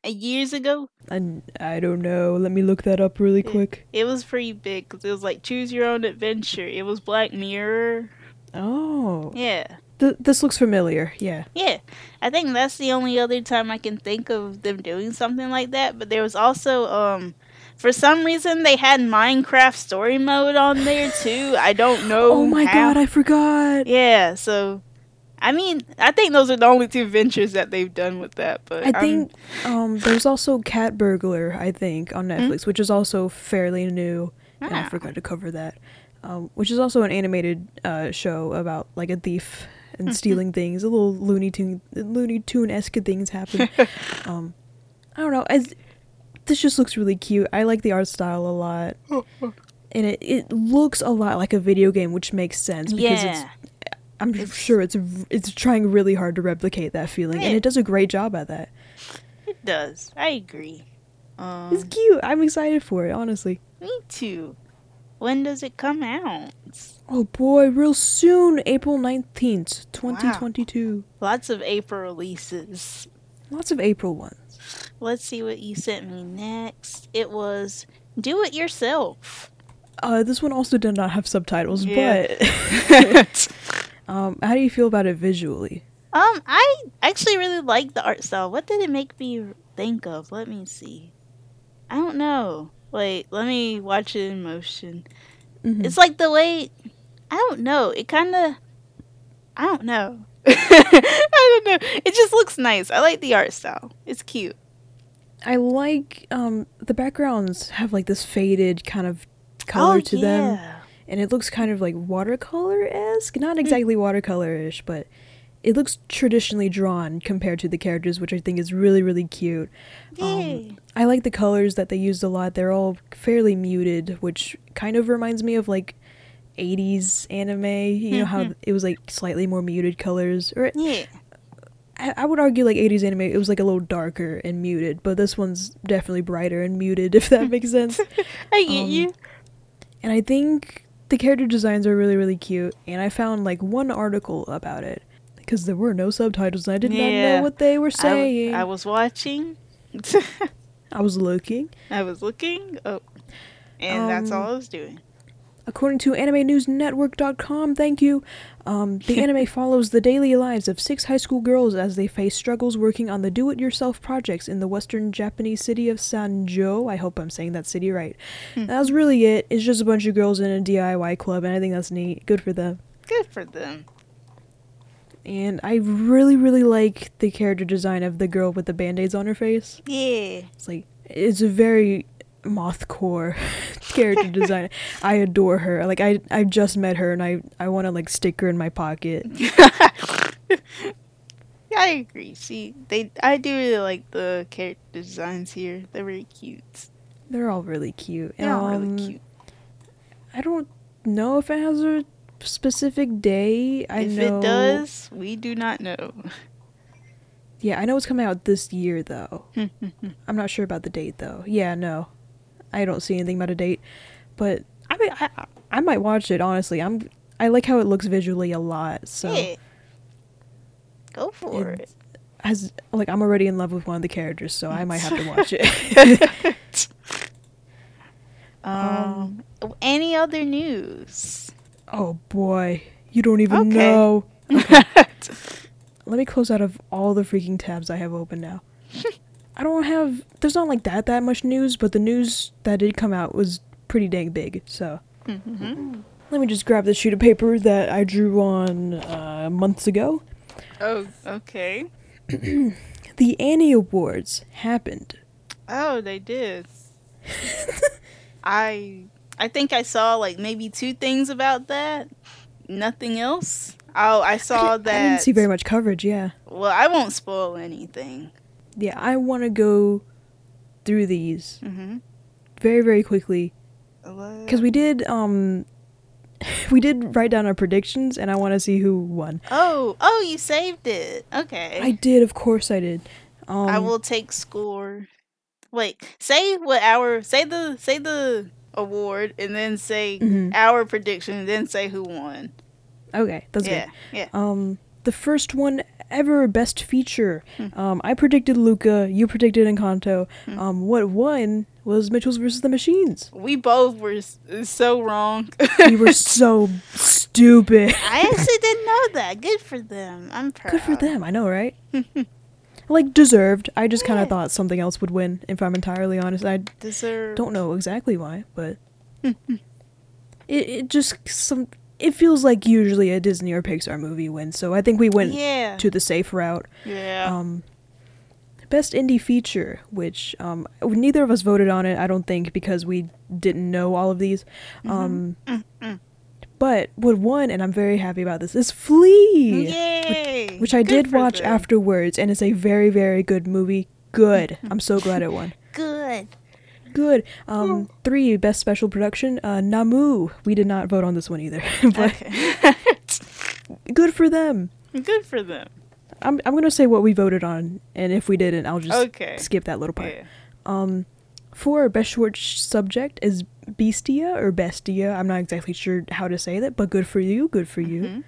B: years ago.
A: And I don't know. Let me look that up really
B: Yeah.
A: quick.
B: It was pretty big because it was like choose your own adventure. It was Black Mirror.
A: Oh.
B: Yeah.
A: Th- this looks familiar. Yeah.
B: Yeah, I think that's the only other time I can think of them doing something like that. But there was also, um, for some reason, they had Minecraft story mode on there too. I don't know.
A: Oh my
B: how.
A: god, I forgot.
B: Yeah, so I mean, I think those are the only two ventures that they've done with that. But
A: I
B: I'm-
A: think um there's also Cat Burglar, I think, on Netflix, which is also fairly new. And I
B: Ah.
A: forgot to cover that. Um, which is also an animated uh, show about like a thief and stealing things. A little Looney Tune Looney Tune esque things happen. um, I don't know. As this just looks really cute. I like the art style a lot, and it it looks a lot like a video game, which makes sense because
B: yeah,
A: it's. I'm
B: It's-
A: sure it's it's trying really hard to replicate that feeling, and it does a great job at that.
B: it does. I agree. Um,
A: It's cute. I'm excited for it, honestly.
B: me too. When does it come out?
A: Oh boy, real soon, April 19th, 2022.
B: Lots of April releases.
A: Lots of April ones.
B: Let's see what you sent me next. It was Do It Yourself.
A: Uh, this one also did not have subtitles,
B: Yeah.
A: but um, how do you feel about it visually?
B: Um, I actually really like the art style. What did it make me think of? Let me see. I don't know. Wait, let me watch it in motion.
A: Mhm.
B: It's like the way I don't know. It kind of. I don't know. I don't know. It just looks nice. I like the art style. It's cute.
A: I like um the backgrounds have like this faded kind of color
B: oh,
A: to
B: yeah.
A: them and it looks kind of like watercolor-esque, not exactly watercolor-ish, but it looks traditionally drawn compared to the characters, which I think is really really cute. Um, I like the colors that they used a lot. They're all fairly muted, which kind of reminds me of like 80s anime. You know how it was like slightly more muted colors, or
B: yeah.
A: I, I would argue like 80s anime. It was like a little darker and muted, but this one's definitely brighter and muted, if that makes sense.
B: I get
A: Um,
B: you.
A: And I think the character designs are really really cute. And I found like one article about it because there were no subtitles. And I did not know what they were saying.
B: I was watching.
A: I was looking.
B: I was looking. Oh. And that's
A: Um,
B: all I was doing.
A: According to AnimeNewsNetwork.com, thank you, um, the anime follows the daily lives of six high school girls as they face struggles working on the do-it-yourself projects in the western Japanese city of Sanjo. I hope I'm saying that city right. That was really it. It's just a bunch of girls in a DIY club, and I think that's neat. Good for them.
B: Good for them.
A: And I really, really like the character design of the girl with the band-aids on her face.
B: Yeah.
A: It's like it's a very moth core character design. I adore her. Like I I just met her and I I want to like stick her in my pocket.
B: I agree. See, they I do really like the character designs here. They're very cute.
A: They're all really cute.
B: They're all
A: Um,
B: really cute.
A: I don't know if it has a specific day. I
B: if
A: know
B: it does, we do not know.
A: Yeah, I know it's coming out this year though. I'm not sure about the date though. Yeah, no. I don't see anything about a date. But I mean I I- might watch it honestly. I'm I like how it looks visually a lot. So
B: yeah. Go for
A: It-
B: it.
A: as like I'm already in love with one of the characters, so I might have to watch it.
B: Um, any other news?
A: oh boy, you don't even
B: Okay.
A: know. Let me close out of all the freaking tabs I have open now. I don't have. There's not like that that much news, but the news that did come out was pretty dang big. So
B: Mhm.
A: let me just grab the sheet of paper that I drew on uh, months ago.
B: Oh, okay.
A: The Annie Awards happened.
B: Oh, they did. I I think I saw like maybe two things about that. Nothing else. Oh, I saw
A: I
B: that.
A: didn't see very much coverage. Yeah.
B: Well, I won't spoil anything.
A: Yeah, I want to go through these
B: Mm-hmm.
A: very very quickly because we did um we did write down our predictions and I want to see who won.
B: Oh, oh, you saved it. Okay.
A: I did, of course I did. Um,
B: I will take score. Wait, say what our say the say the award and then say
A: Mhm.
B: our prediction and then say who won.
A: Okay, that's
B: yeah,
A: good.
B: yeah.
A: Um, the first one ever best feature.
B: Hmm.
A: Um, I predicted Luca. You predicted Encanto.
B: Hmm.
A: Um, what won was Mitchell's versus the Machines.
B: We both were s- so wrong.
A: We were so stupid.
B: I actually didn't know that. Good for them. I'm proud.
A: Good for them. I know, right? like deserved. I just kind
B: Yeah.
A: of thought something else would win. If I'm entirely honest, I
B: Deserve.
A: don't know exactly why, but it it just some. It feels like usually a Disney or Pixar movie wins, so I think we went
B: Yeah.
A: to the safe route.
B: yeah.
A: Um, best indie feature, which um, neither of us voted on it, I don't think, because we didn't know all of these. Um,
B: Mm-mm.
A: but what won, and I'm very happy about this, is Flea,
B: Yay.
A: which I
B: Good
A: did watch
B: them.
A: afterwards, and it's a very, very good movie. Good. I'm so glad it won.
B: Good.
A: Good. Um, three best special production. Uh, Namoo. We did not vote on this one either, but good for them.
B: Good for them.
A: I'm I'm gonna say what we voted on, and if we didn't, I'll just
B: Okay.
A: skip that little part.
B: Yeah.
A: Um, for best short sh- subject is Bestia or Bestia. I'm not exactly sure how to say that, but good for you. Good for you.
B: Mhm.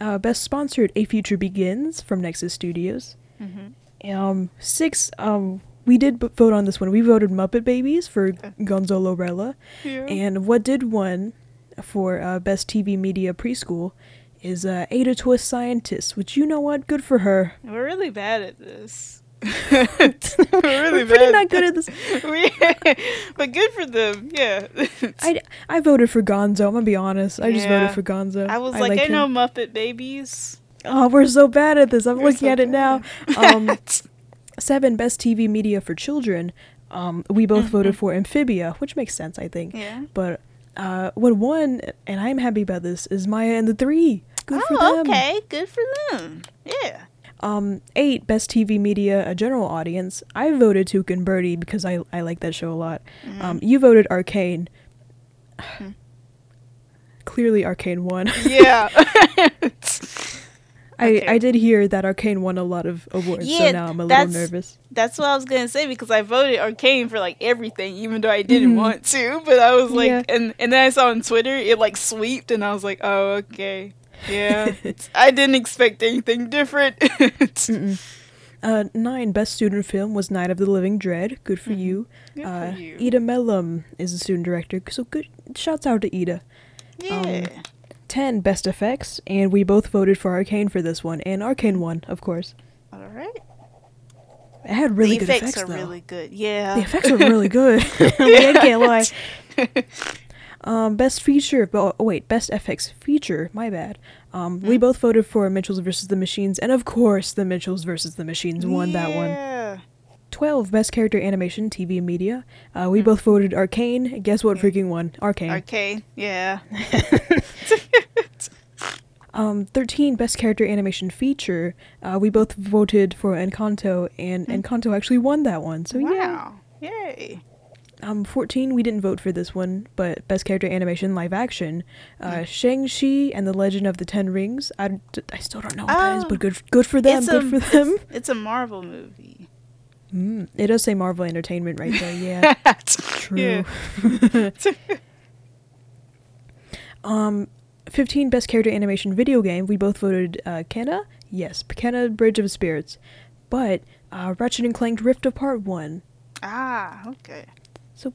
A: Uh, best sponsored A Future Begins from Nexus Studios.
B: Mhm.
A: Um, six. Um, we did b- vote on this one. We voted Muppet Babies for. Gonzo-rella.
B: Yeah.
A: And what did won for uh, best TV media preschool is uh, Ada Twist Scientist, which you know what, good for her.
B: We're really bad at this. We're really
A: We're pretty
B: bad.
A: not good at this.
B: We- but good for them. Yeah.
A: I, I voted for Gonzo. I'm gonna be honest. I just
B: Yeah.
A: voted for Gonzo.
B: I was like, I,
A: liked
B: know. Muppet Babies.
A: Oh, we're so bad at this. I'm
B: We're
A: looking
B: so
A: at it now. Um, seven best TV media for children. Um, we both voted for Amphibia, which makes sense, I think.
B: Mm-hmm. yeah.
A: But uh, what won, and I'm happy about this, is Maya and the Three. Good for
B: oh,
A: them.
B: okay. Good for them. Yeah.
A: Um, eight best TV media, a general audience. I voted Tuca and Birdie because I I like that show a lot.
B: Mm-hmm.
A: Um, you voted Arcane. Clearly, Arcane won.
B: Yeah.
A: I
B: Okay.
A: I did hear that Arcane won a lot of awards,
B: Yeah,
A: so now I'm a little nervous.
B: That's what I was gonna say because I voted Arcane for like everything, even though I didn't want to. But I was like,
A: Yeah.
B: and and then I saw on Twitter it like sweeped, and I was like, oh okay, yeah. I didn't expect anything different.
A: Uh, nine best student film was Night of the Living Dread. Good for you.
B: Good for
A: uh,
B: you.
A: Ida Melum is the student director, so good. Shouts out to Ida.
B: yeah.
A: 10 best effects, and we both voted for Arcane for this one, and Arcane won, of course.
B: All right.
A: It had really
B: the
A: good
B: effects,
A: effects,
B: are
A: though.
B: really good. Yeah.
A: The effects are really good. I can't lie. Um, best feature, oh, wait, best FX feature. My bad. Um, we both voted for Mitchells versus the Machines, and of course, the Mitchells versus the Machines won that one.
B: Yeah.
A: Twelve best character animation, TV and media. Uh, we both voted Arcane. Guess what? Freaking won. Arcane.
B: Arcane. Yeah.
A: Um, 13 Best Character Animation Feature. Uh, we both voted for Encanto, and Encanto actually won that one. So yeah.
B: wow. Yay.
A: Um, 14 we didn't vote for this one, but Best Character Animation Live Action. Uh, Shang-Chi and the Legend of the Ten Rings. I, d- I still don't know what that is,
B: Oh.
A: but good good for them.
B: It's
A: Good
B: a-
A: for them.
B: It's a Marvel movie.
A: Mm, it does say Marvel Entertainment right there. Yeah, true.
B: Yeah.
A: Um, 15 Best Character Animation Video Game. We both voted uh, Kena. Yes, Kena Bridge of Spirits. But uh, Ratchet and Clank Rift Apart one.
B: ah, okay.
A: So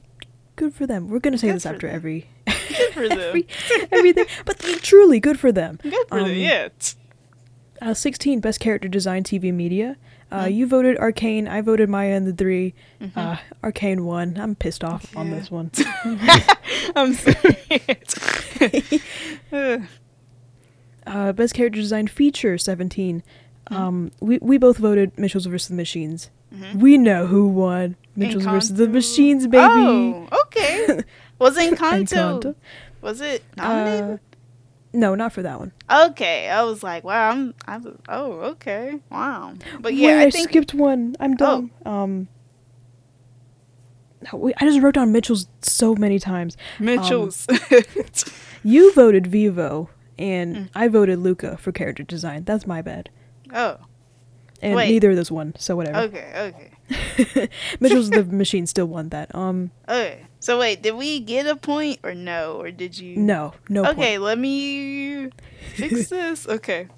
A: good for them. We're gonna say
B: Good
A: this after
B: them.
A: every
B: Good for them.
A: every everything, but truly good for them.
B: Good for
A: Um,
B: them. Yeah.
A: Uh, 16 Best Character Design TV Media. Uh. You voted Arcane. I voted Maya and the 3
B: Mhm.
A: Uh, Arcane won. I'm pissed off on this one.
B: I'm sorry.
A: Uh, Best Character Design Feature 17.
B: Hmm.
A: Um, we we both voted Mitchells versus the Machines.
B: Mhm.
A: We know who won. Mitchells versus the Machines, baby.
B: Oh, okay. Was Encanto?
A: Encanto.
B: Was it nominated?
A: No, not for that one.
B: okay, I was like, wow. I'm. I was, oh, okay. Wow. But yeah,
A: Wait,
B: I think.
A: skipped one. I'm dumb. Um, no, wait, I just wrote down Mitchell's so many times.
B: Mitchell's.
A: You voted Vivo, and
B: Mm.
A: I voted Luca for character design. That's my bad.
B: oh,
A: And
B: Wait.
A: neither of those won, so whatever.
B: okay, okay,
A: Mitchell's the machine still won that. Um,
B: okay. So wait, did we get a point or no, or did you?
A: no, no.
B: Okay,
A: Point.
B: let me fix this. Okay,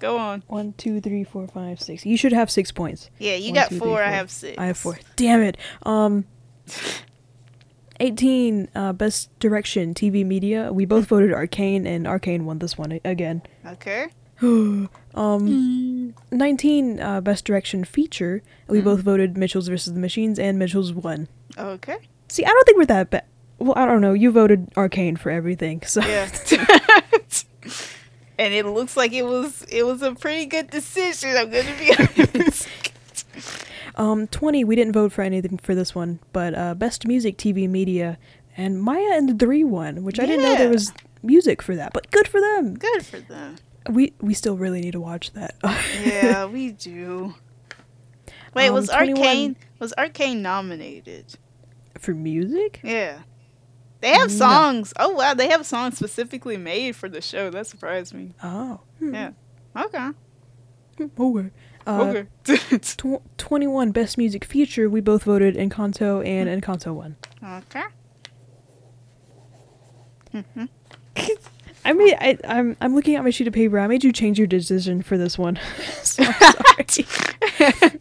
B: go on.
A: One, two, three, four, five, six. You should have six points.
B: Yeah, you
A: One,
B: got
A: two,
B: four,
A: three,
B: I have six.
A: I have four. Damn it. Um, eighteen. Uh, best direction, TV media. We both voted Arcane, and Arcane won this one again.
B: Okay.
A: um, nineteen. Uh, best direction feature. We both voted Mitchell's versus the Machines, and Mitchell's won.
B: Okay.
A: See, I don't think we're that bad. Well, I don't know. You voted Arcane for everything, so
B: Yeah. and it looks like it was it was a pretty good decision. I'm gonna be honest.
A: Um, 20, we didn't vote for anything for this one, but uh, Best Music TV Media and Maya and the Three won, which I didn't know there was music for that, but good for them.
B: good for them.
A: We we still really need to watch that.
B: Yeah, we do. Wait,
A: Um,
B: was
A: 21
B: Arcane was Arcane nominated?
A: For music?
B: Yeah. They have
A: No.
B: songs. Oh wow, they have songs specifically made for the show. That surprised me.
A: Oh. Hmm.
B: Yeah. Okay.
A: Okay. Uh,
B: okay.
A: tw- 21 Best Music Feature, we both voted Encanto and Encanto won.
B: okay. Mhm.
A: I mean, I, I'm I'm looking at my sheet of paper. I made you change your decision for this one. so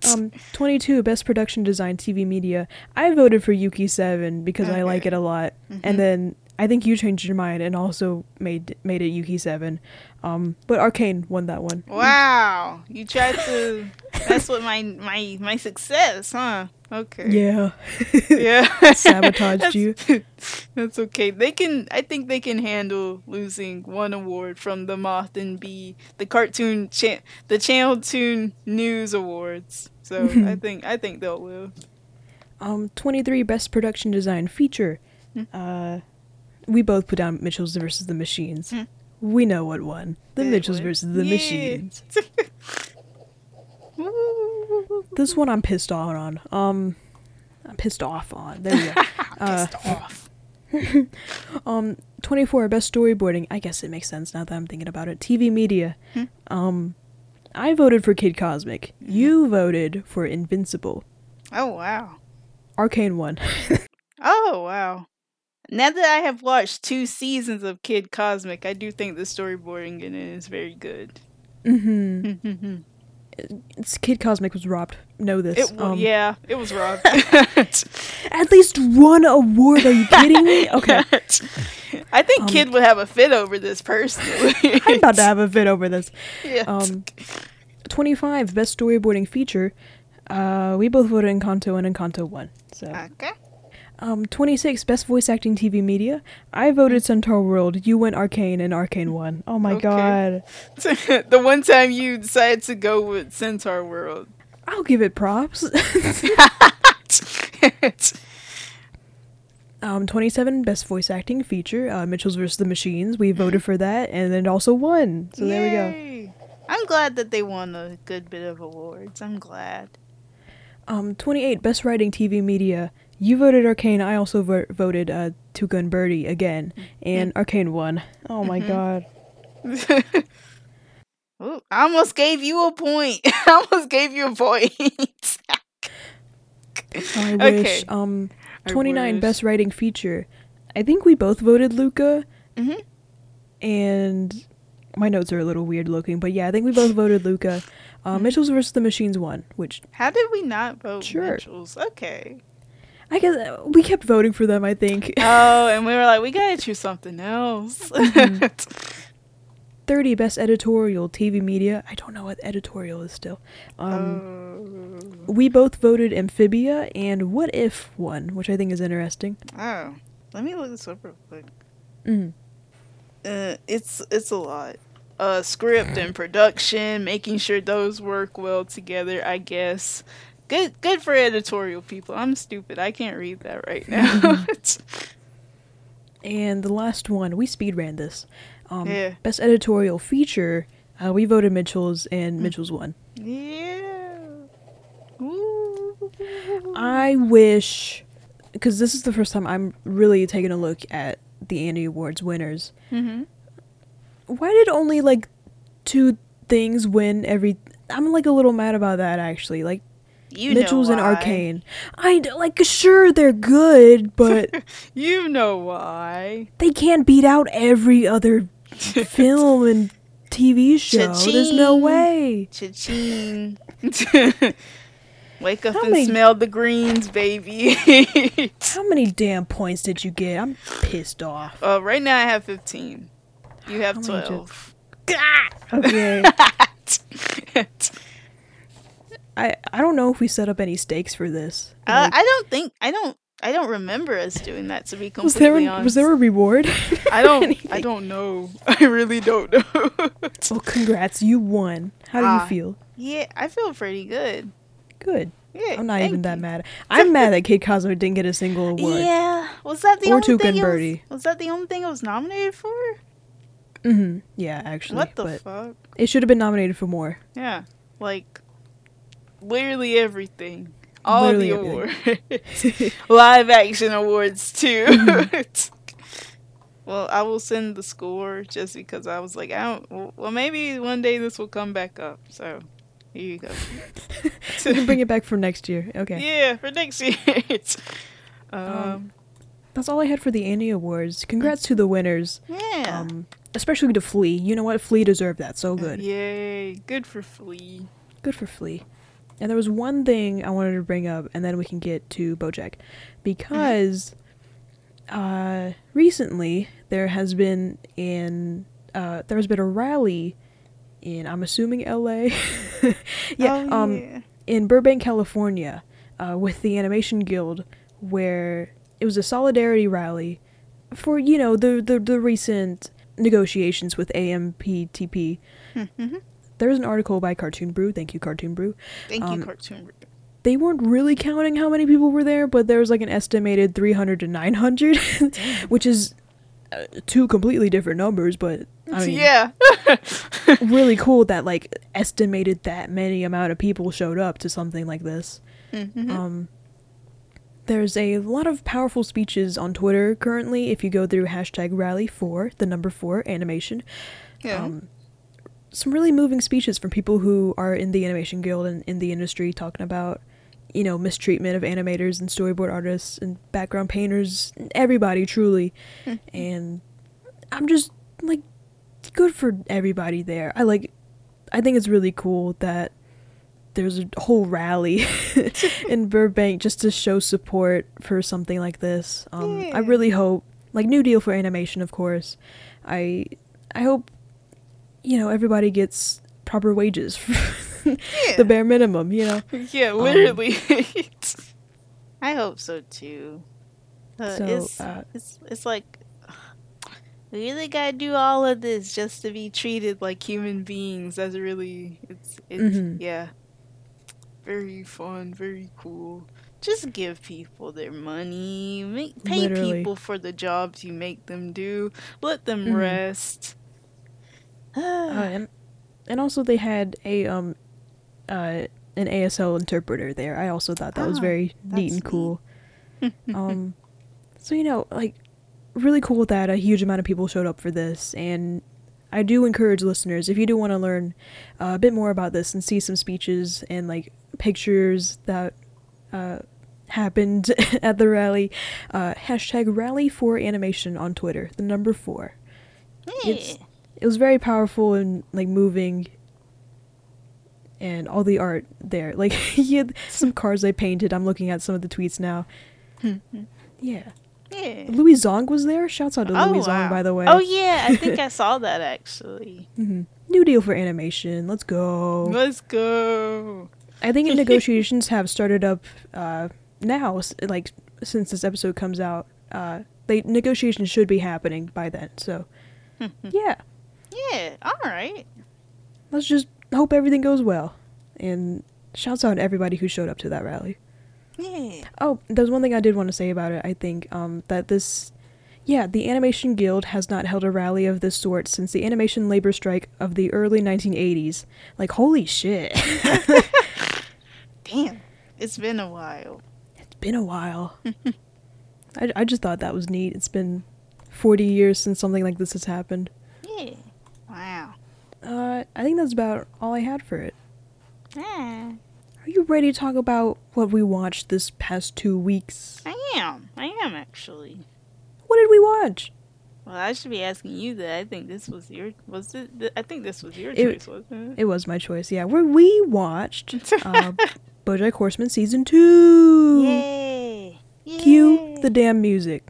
A: um, 22 Best Production Design TV Media. I voted for Yuki 7 because I like it a lot.
B: Mhm.
A: And then I think you changed your mind and also made made it Yuki Seven. Um, but Arcane won that one.
B: Wow, you tried to mess with my my my success, huh? Okay.
A: Yeah.
B: Yeah.
A: Sabotaged
B: That's-
A: you.
B: That's okay. They can. I think they can handle losing one award from the Moth and Bee, the cartoon, cha- the Channel Toon News Awards. So I think I think they'll live.
A: Um, 23 Best Production Design Feature.
B: Hmm.
A: Uh, we both put down Mitchell's versus the Machines.
B: Hmm.
A: We know what won. The
B: It
A: Mitchells
B: won.
A: versus the
B: Yeah.
A: Machines. This one I'm pissed off on. Um, I'm pissed off on. There we go. Uh,
B: Pissed off.
A: um, 24 Best Storyboarding. I guess it makes sense now that I'm thinking about it. TV Media.
B: Hmm.
A: Um, I voted for Kid Cosmic. You voted for Invincible.
B: Oh wow.
A: Arcane won.
B: Oh wow. Now that I have watched two seasons of Kid Cosmic, I do think the storyboarding in it is very good.
A: mm-hmm.
B: It,
A: It's Kid Cosmic was robbed. Know this.
B: wa-
A: Um,
B: yeah, it was robbed.
A: At least one award. Are you kidding me? Okay.
B: I think
A: Um,
B: Kid would have a fit over this personally.
A: I'm about to have a fit over this.
B: Yeah.
A: Um, 25 best storyboarding feature. Uh, we both voted Encanto 1 and Encanto won. So,
B: okay.
A: Um, 26 best voice acting TV media. I voted Centaur World. You went Arcane and Arcane won. Oh my
B: Okay.
A: god.
B: the one time you decided to go with Centaur World.
A: I'll give it props. um, 27 best voice acting feature. Uh, Mitchell's vs. the Machines. We voted for that and it also won. So there we go.
B: I'm glad that they won a good bit of awards. I'm glad.
A: Um, 28 best writing TV media. You voted Arcane. I also vo- voted uh, Tuca and Birdie again, and Arcane won. Oh my
B: Mhm.
A: god.
B: Ooh, I almost gave you a point. I almost gave you a point.
A: I
B: Okay.
A: wish. Um, 29
B: wish.
A: best writing feature. I think we both voted Luca,
B: Mhm.
A: and my notes are a little weird looking, but yeah, I think we both voted Luca. Uh,
B: Mm-hmm.
A: Mitchell's versus the Machines won, which
B: How did we not vote
A: Sure.
B: Mitchell's? Okay.
A: I guess uh, we kept voting for them. I think.
B: Oh, and we were like, we gotta choose something else.
A: Mhm. 30 best editorial TV media. I don't know what editorial is still. Um,
B: oh.
A: we both voted Amphibia and What If won, which I think is interesting.
B: oh, let me look this up real quick.
A: Mm.
B: Uh, it's it's a lot. Uh, script and production, making sure those work well together. I guess. Good, good for editorial people. I'm stupid. I can't read that right now.
A: And the last one, we speed ran this. Um,
B: Yeah.
A: Best editorial feature. Uh, we voted Mitchell's and Mitchell's won.
B: yeah. Ooh.
A: I wish, because this is the first time I'm really taking a look at the Annie Awards winners.
B: Mhm.
A: Why did only like two things win every? I'm like a little mad about that actually. Like
B: You
A: Mitchell's and. Arcane. I d- like sure they're good, but
B: You know why.
A: they can't beat out every other film and TV show. There's no
B: Cha-ching.
A: way.
B: Cha-ching. Wake up
A: How
B: and
A: many-
B: smell the greens, baby.
A: How many damn points did you get? I'm pissed off.
B: uh, right now I have 15. You have
A: How many did-
B: 12.
A: Okay. I I don't know if we set up any stakes for this.
B: uh,
A: Like,
B: I don't think I don't I don't remember us doing that to be
A: was there
B: completely
A: a,
B: honest.
A: was there a reward?
B: I don't I don't know. I really don't know.
A: Well, congrats, you won. How do
B: Ah,
A: you feel?
B: yeah, I feel pretty good.
A: Good.
B: Yeah,
A: I'm not even that mad. I'm mad that Kid Cosmic didn't get a single award.
B: Yeah, was that the
A: Or
B: only
A: Tuca
B: thing?
A: and
B: was-
A: Birdie.
B: Was, that the only thing it was nominated for?
A: hmm Yeah, actually.
B: what the fuck?
A: it should have been nominated for more.
B: Yeah, like literally everything. All
A: Literally
B: the awards, live action awards too.
A: Mhm.
B: well, I will send the score just because I was like, I don't. well- maybe one day this will come back up. So here you go.
A: we can bring it back for next year. Okay.
B: Yeah, for next year. um,
A: Um, That's all I had for the Annie Awards. Congrats to the winners.
B: yeah.
A: Um, especially to Flea. You know what? Flea deserved that. So good.
B: Yay! Good for Flea.
A: Good for Flea. And there was one thing I wanted to bring up, and then we can get to BoJack, because uh, recently there has been in uh, there has been a rally in I'm assuming L.A. yeah,
B: Oh,
A: um,
B: yeah.
A: in Burbank, California, uh, with the Animation Guild, where it was a solidarity rally for you know the the, the recent negotiations with AMPTP.
B: Mhm.
A: There was an article by Cartoon Brew. Thank you, Cartoon Brew.
B: Thank
A: um,
B: you, Cartoon. Brew.
A: They weren't really counting how many people were there, but there was like an estimated 300 to 900, which is uh, two completely different numbers. But I mean,
B: yeah.
A: really cool that like estimated that many amount of people showed up to something like this.
B: Mhm.
A: Um, there's a lot of powerful speeches on Twitter currently. If you go through hashtag rally for the number four animation,
B: yeah.
A: um, some really moving speeches from people who are in the animation guild and in the industry talking about you know mistreatment of animators and storyboard artists and background painters everybody truly. And i'm just like good for everybody there. I like i think it's really cool that there's a whole rally in burbank just to show support for something like this. Um, i really hope like new deal for animation of course. I i hope you know everybody gets proper wages
B: yeah.
A: the bare minimum you know
B: yeah, literally. I hope so too. Uh,
A: So,
B: it's,
A: uh,
B: it's it's like we really gotta do all of this just to be treated like human beings. That's really it's it's
A: Mhm.
B: yeah, very fun, very cool. Just give people their money. Make pay
A: Literally.
B: people for the jobs you make them do. Let them
A: Mhm.
B: rest.
A: uh, and and also they had a um uh an ASL interpreter there. I also thought that was
B: Ah,
A: very neat and
B: neat.
A: cool. um, so you know, like really cool that a huge amount of people showed up for this, and I do encourage listeners if you do want to learn uh, a bit more about this and see some speeches and like pictures that uh, happened at the rally. Uh, hashtag rally for animation on Twitter. The number four. It's-. It was very powerful and like moving and all the art there. Like he had some cars i painted. I'm looking at some of the tweets now. Yeah.
B: Yeah.
A: Louie Zong was there? Shouts out to
B: Oh,
A: Louie Zong by the way.
B: Oh yeah, I think I saw that actually.
A: Mhm. new deal for animation. Let's go.
B: Let's go.
A: i think negotiations have started up uh now like since this episode comes out. Uh they negotiations should be happening by then so yeah
B: Yeah, all right.
A: let's just hope everything goes well. And shouts out to everybody who showed up to that rally.
B: Yeah.
A: Oh, there's one thing I did want to say about it. I think um, that this, yeah, the Animation Guild has not held a rally of this sort since the animation labor strike of the early 1980s. Like, holy shit.
B: Damn. It's been a while.
A: it's been a while. I, I just thought that was neat. It's been 40 years since something like this has happened.
B: Wow.
A: Uh, I think that's about all I had for it.
B: Yeah.
A: Are you ready to talk about what we watched this past two weeks?
B: I am. I am actually.
A: What did we watch?
B: Well, I should be asking you that. I think this was your was it? I think this was your
A: It-
B: choice, wasn't it?
A: It was my choice, yeah. Where we watched uh, BoJack Horseman season two.
B: Yay!
A: Cue the damn music.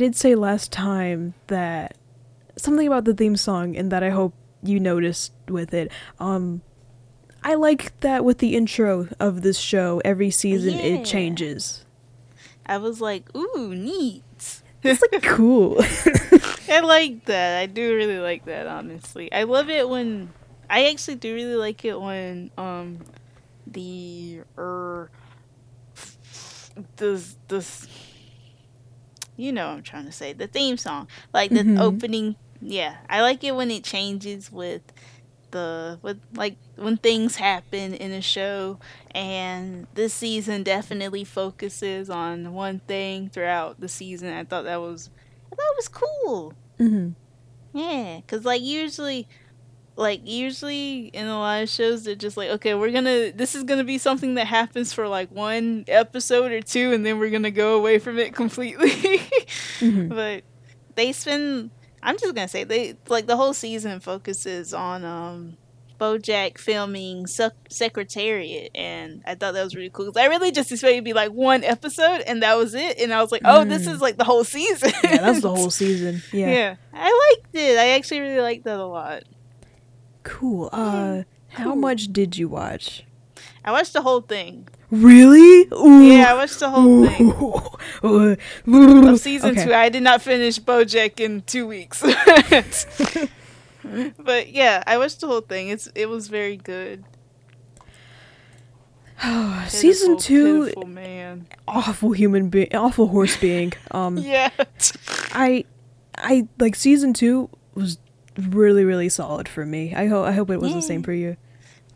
A: Did say last time that something about the theme song and that I hope you noticed with it. Um I like that with the intro of this show, every season
B: Yeah.
A: it changes.
B: I was like, ooh, neat.
A: It's like cool.
B: I like that. I do really like that, honestly. I love it when I actually do really like it when um the er the the you know what I'm trying to say the theme song like the
A: Mhm.
B: opening yeah I like it when it changes with the with like when things happen in a show and this season definitely focuses on one thing throughout the season. I thought that was I thought it was cool.
A: Hmm
B: yeah, cause like usually, like usually in a lot of shows, they're just like, okay, we're gonna, this is gonna be something that happens for like one episode or two, and then we're gonna go away from it completely.
A: hmm
B: but they spend, I'm just gonna say they like the whole season focuses on um BoJack filming Sec- Secretariat, and I thought that was really cool. 'cause I really just expected it to be like one episode, and that was it. And I was like, oh, this
A: Mm.
B: is like the whole season.
A: Yeah, that's the whole season. Yeah.
B: Yeah. I liked it. I actually really liked that a lot.
A: Cool. Uh, how much did you watch?
B: I watched the whole thing.
A: Really? Ooh.
B: Yeah, I watched the whole thing.
A: thing.
B: Of season two. I did not finish Bojack in two weeks. but yeah, I watched the whole thing. It's it was very good.
A: Season
B: Pitiful,
A: two,
B: pitiful man.
A: awful human being, awful horse being. Um,
B: Yeah.
A: I, I like season two was really really solid for me. I hope I hope it was the same for you.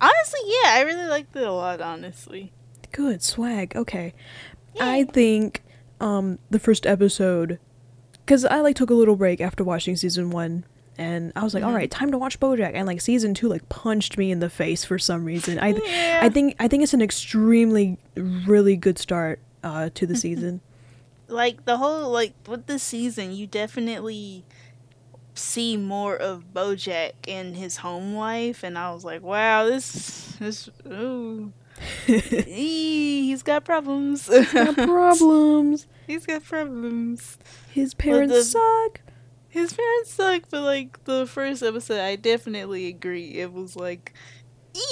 B: Honestly, yeah, I really liked it a lot. Honestly.
A: Good swag. Okay.
B: Yeah.
A: I think um the first episode cuz I like took a little break after watching season 1 and I was like,
B: Mhm.
A: "All right, time to watch BoJack." And like season 2 like punched me in the face for some reason. I
B: Yeah.
A: I think I think it's an extremely really good start uh to the season.
B: like the whole like with the season you definitely see more of bojack and his home life and i was like wow this this ooh Eee, he's got problems He's
A: Got problems.
B: he's got problems
A: His parents
B: the-
A: suck.
B: his parents suck but like the first episode i definitely agree it was like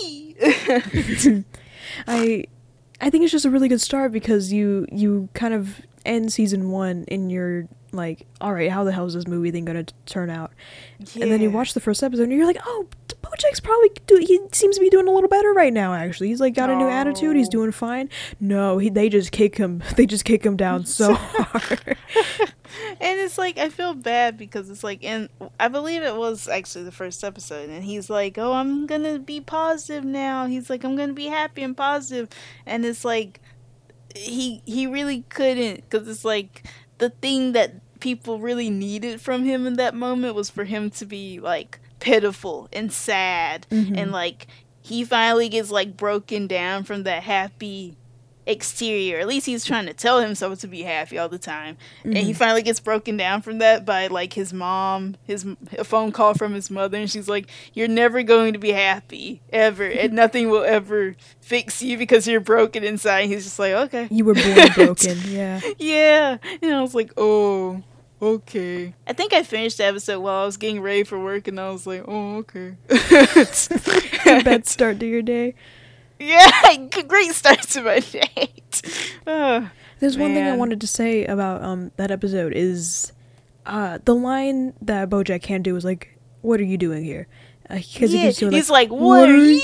B: Eee.
A: I I think it's just a really good start because you you kind of end season one in you're like, all right, how the hell is this movie thing gonna t- turn out? And then you watch the first episode and you're like, oh, BoJack's probably do. He seems to be doing a little better right now. Actually, he's like got a new attitude. He's doing fine. No, he they just kick him. They just kick him down so hard.
B: and it's like I feel bad because it's like and I believe it was actually the first episode and he's like, "Oh, I'm going to be positive now." He's like, "I'm going to be happy and positive." And it's like he he really couldn't cuz it's like the thing that people really needed from him in that moment was for him to be like pitiful and sad
A: Mhm.
B: and like he finally gets like broken down from that happy exterior. At least he's trying to tell himself to be happy all the time. And he
A: Mhm.
B: finally gets broken down from that by like his mom, his a phone call from his mother, and she's like, "You're never going to be happy ever, and nothing will ever fix you because you're broken inside." And he's just like, "Okay."
A: You were born broken. Yeah.
B: Yeah, and I was like, "Oh, okay." I think I finished the episode while I was getting ready for work, and I was like, "Oh, okay."
A: Bad start to your day.
B: Yeah, great start to my day. Oh,
A: There's one thing I wanted to say about um that episode is uh the line that BoJack can do is like, "What are you doing here?" Because
B: yeah,
A: he doing
B: he's
A: like,
B: like, "What, are you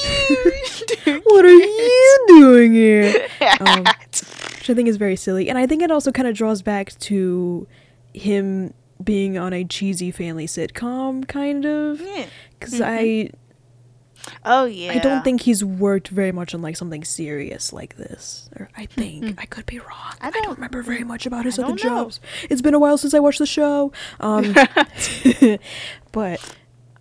B: doing?
A: "What are you doing here?" Um, Which I think is very silly, and I think it also kind of draws back to him being on a cheesy family sitcom, kind of. Because I
B: oh yeah.
A: I don't think he's worked very much on like something serious like this. Or I think I could be wrong. I
B: I
A: don't,
B: don't
A: remember very much about his
B: I
A: other jobs. It's been a while since I watched the show. Um, but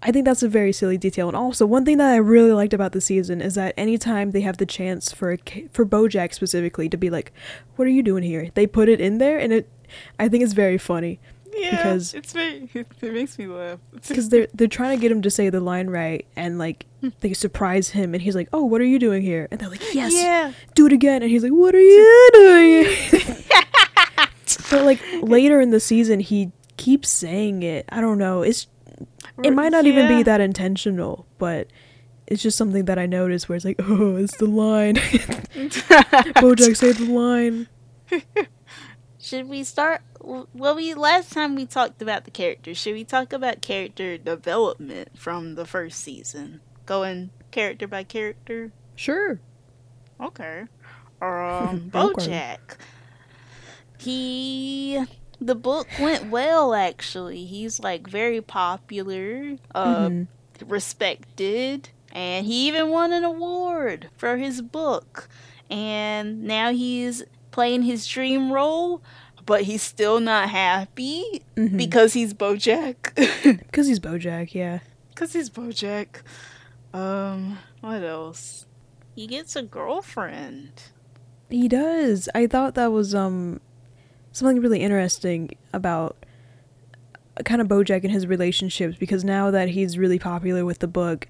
A: I think that's a very silly detail. And also, one thing that I really liked about the season is that anytime they have the chance for a, for BoJack specifically to be like, "What are you doing here?" They put it in there, and it I think it's very funny
B: yeah,
A: because-
B: it's very it, makes me laugh.
A: because they're they're trying to get him to say the line right, and like hmm. they surprise him, and he's like, "Oh, what are you doing here?" And they're like, "Yes,
B: Yeah.
A: do it again." And he's like, "What are you doing?" here?" but like later in the season, he keeps saying it. I don't know. It's it might not even be that intentional, but it's just something that I noticed where it's like, "Oh, it's the line." BoJack say the line.
B: Should we start? Well, we last time we talked about the characters. Should we talk about character development from the first season? going character by character?
A: Sure.
B: Okay. Um, BoJack. He the book went well actually. He's like very popular, uh, mm-hmm. respected, and he even won an award for his book. And now he's playing his dream role, but he's still not happy mm-hmm. because he's BoJack.
A: Because he's BoJack, yeah.
B: Because he's BoJack. Um, what else? He gets a girlfriend.
A: He does. I thought that was um something really interesting about kind of Bojack and his relationships because now that he's really popular with the book,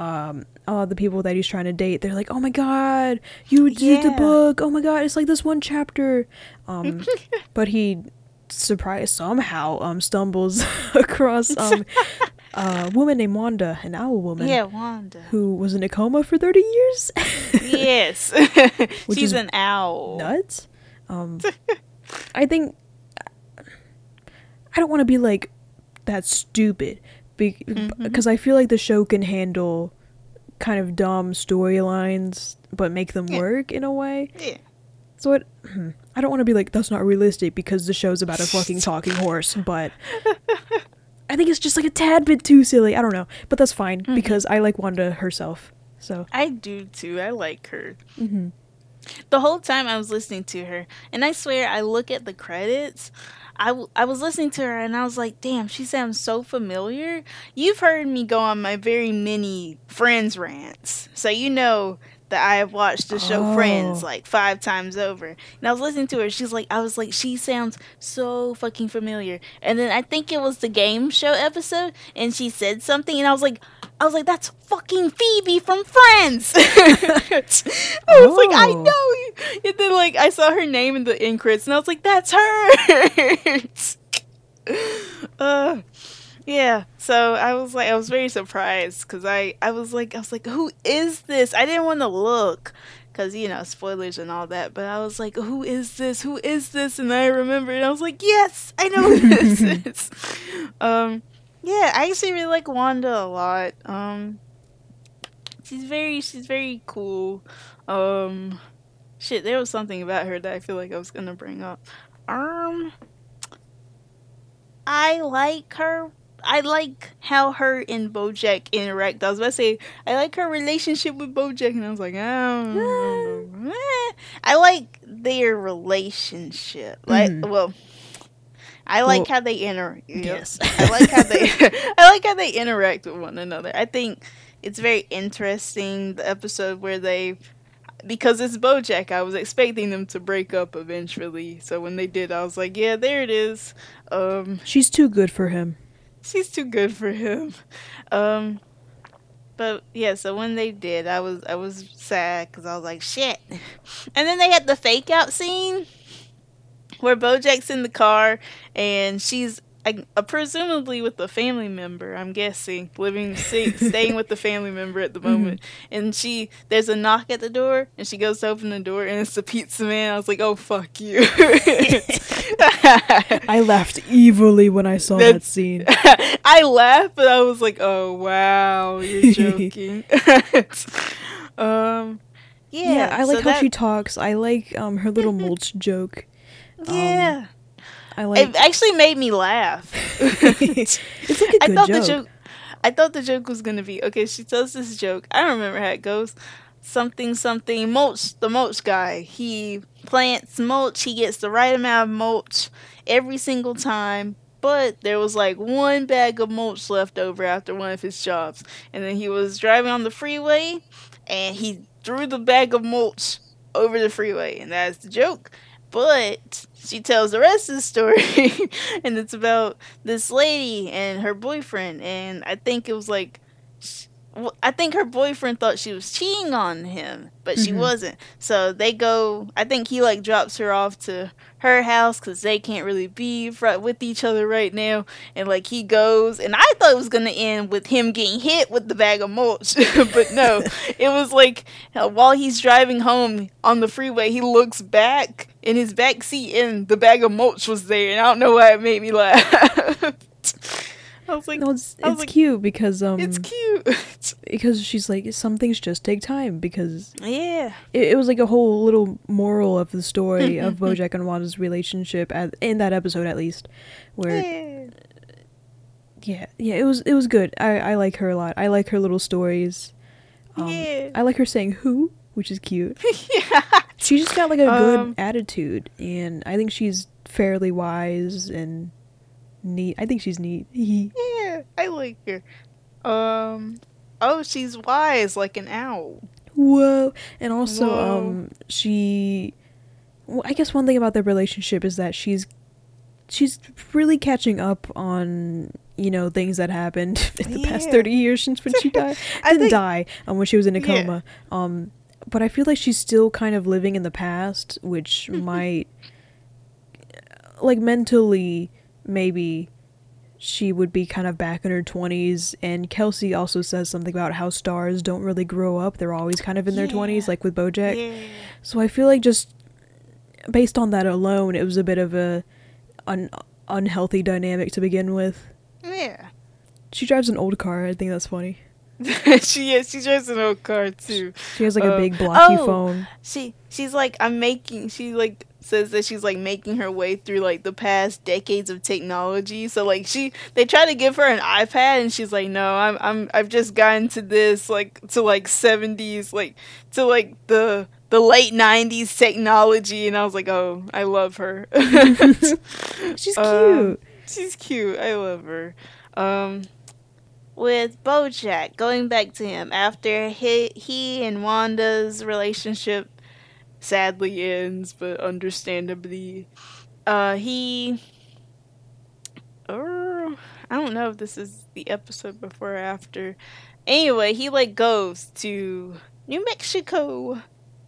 A: um, a lot of the people that he's trying to date, they're like, "Oh my god, you yeah. did the book! Oh my god, it's like this one chapter." Um, but he surprised somehow um stumbles across um a woman named Wanda, an owl woman.
B: Yeah, Wanda.
A: Who was in a coma for 30 years?
B: yes. She's an owl.
A: Nuts. Um, I think I don't want to be like that stupid because mm-hmm. I feel like the show can handle kind of dumb storylines but make them yeah. work in a way.
B: Yeah.
A: So it, I don't want to be like that's not realistic because the show's about a fucking talking horse, but I think it's just like a tad bit too silly. I don't know, but that's fine mm-hmm. because I like Wanda herself. So
B: I do too. I like her.
A: Mm-hmm.
B: The whole time I was listening to her, and I swear I look at the credits. I, w- I was listening to her and I was like, damn, she sounds so familiar. You've heard me go on my very many Friends rants. So you know that I have watched the show oh. Friends like five times over. And I was listening to her. She's like, I was like, she sounds so fucking familiar. And then I think it was the game show episode, and she said something, and I was like, I was like, that's fucking Phoebe from Friends. I was oh. like, I oh. know. And then like I saw her name in the end credits, and I was like, that's her. uh, yeah. So I was like, I was very surprised because I, I was like, I was like, who is this? I didn't want to look because you know spoilers and all that. But I was like, who is this? Who is this? And I remembered, and I was like, yes, I know who this is. Um, yeah, I actually really like Wanda a lot. Um, she's very, she's very cool. Um, shit, there was something about her that I feel like I was gonna bring up. Um, I like her I like how her and Bojack interact. I was about to say I like her relationship with Bojack, and I was like, oh, I like their relationship. Like, mm. well, I like well, how they interact.
A: Yes,
B: I like how they. I like how they interact with one another. I think it's very interesting the episode where they because it's Bojack, I was expecting them to break up eventually. So when they did, I was like, yeah, there it is. Um,
A: She's too good for him
B: she's too good for him. Um, but yeah, so when they did, I was I was sad because I was like shit. And then they had the fake out scene where Bojack's in the car and she's I, uh, presumably with a family member. I'm guessing living, stay, staying with the family member at the mm-hmm. moment. Mm-hmm. And she, there's a knock at the door, and she goes to open the door, and it's the pizza man. I was like, oh fuck you.
A: I laughed evilly when I saw That's, that scene.
B: I laughed, but I was like, oh wow, you're joking. um, yeah,
A: yeah, I like so how that... she talks. I like um her little mulch joke.
B: Yeah. I like. It actually made me laugh.
A: it's like a good I thought joke.
B: the joke. I thought the joke was gonna be okay. She tells this joke. I don't remember how it goes. Something something mulch. The mulch guy. He plants mulch. He gets the right amount of mulch every single time. But there was like one bag of mulch left over after one of his jobs, and then he was driving on the freeway, and he threw the bag of mulch over the freeway, and that's the joke. But she tells the rest of the story, and it's about this lady and her boyfriend. And I think it was like, I think her boyfriend thought she was cheating on him, but mm-hmm. she wasn't. So they go. I think he like drops her off to her house because they can't really be with each other right now. And like he goes, and I thought it was gonna end with him getting hit with the bag of mulch, but no, it was like uh, while he's driving home on the freeway, he looks back in his back seat, and the bag of mulch was there, and I don't know why it made me laugh. I was like,
A: No, it's it's
B: like,
A: cute because um
B: it's cute.
A: because she's like some things just take time because
B: yeah.
A: it, it was like a whole little moral of the story of BoJack and Wanda's relationship at in that episode at least, where
B: Yeah.
A: yeah yeah it was it was good. I I like her a lot. I like her little stories. Um,
B: Yeah.
A: I like her saying who, which is cute.
B: yeah.
A: She just got like a good
B: Um,
A: attitude, and I think she's fairly wise and neat. I think she's neat.
B: Yeah. I like her. Um. Oh, she's wise like an owl.
A: Whoa! And also,
B: Whoa.
A: um, she. Well, I guess one thing about their relationship is that she's, she's really catching up on you know things that happened in the past thirty years since when she died. Didn't
B: think-
A: die um, when she was in a
B: Yeah.
A: coma. Um, but I feel like she's still kind of living in the past, which might, like mentally, maybe she would be kind of back in her 20s and kelsey also says something about how stars don't really grow up they're always kind of in their
B: Yeah.
A: 20s like with bojack
B: Yeah.
A: so i feel like just based on that alone it was a bit of a un- unhealthy dynamic to begin with
B: Yeah.
A: she drives an old car i think that's funny
B: she is. She drives an old car too.
A: she has like a
B: Uh,
A: big blocky
B: oh.
A: phone
B: She she's like I'm making. She like says that she's like making her way through like the past decades of technology. So like she they try to give her an iPad and she's like no I'm I'm I've just gotten to this like to like 70s like to like the the late 90s technology and I was like oh I love her.
A: she's
B: Um,
A: cute
B: She's cute. I love her. Um, with Bojack, going back to him after he he and Wanda's relationship sadly ends, but understandably, uh, he. Uh, I don't know if this is the episode before or after. Anyway, he like goes to New Mexico.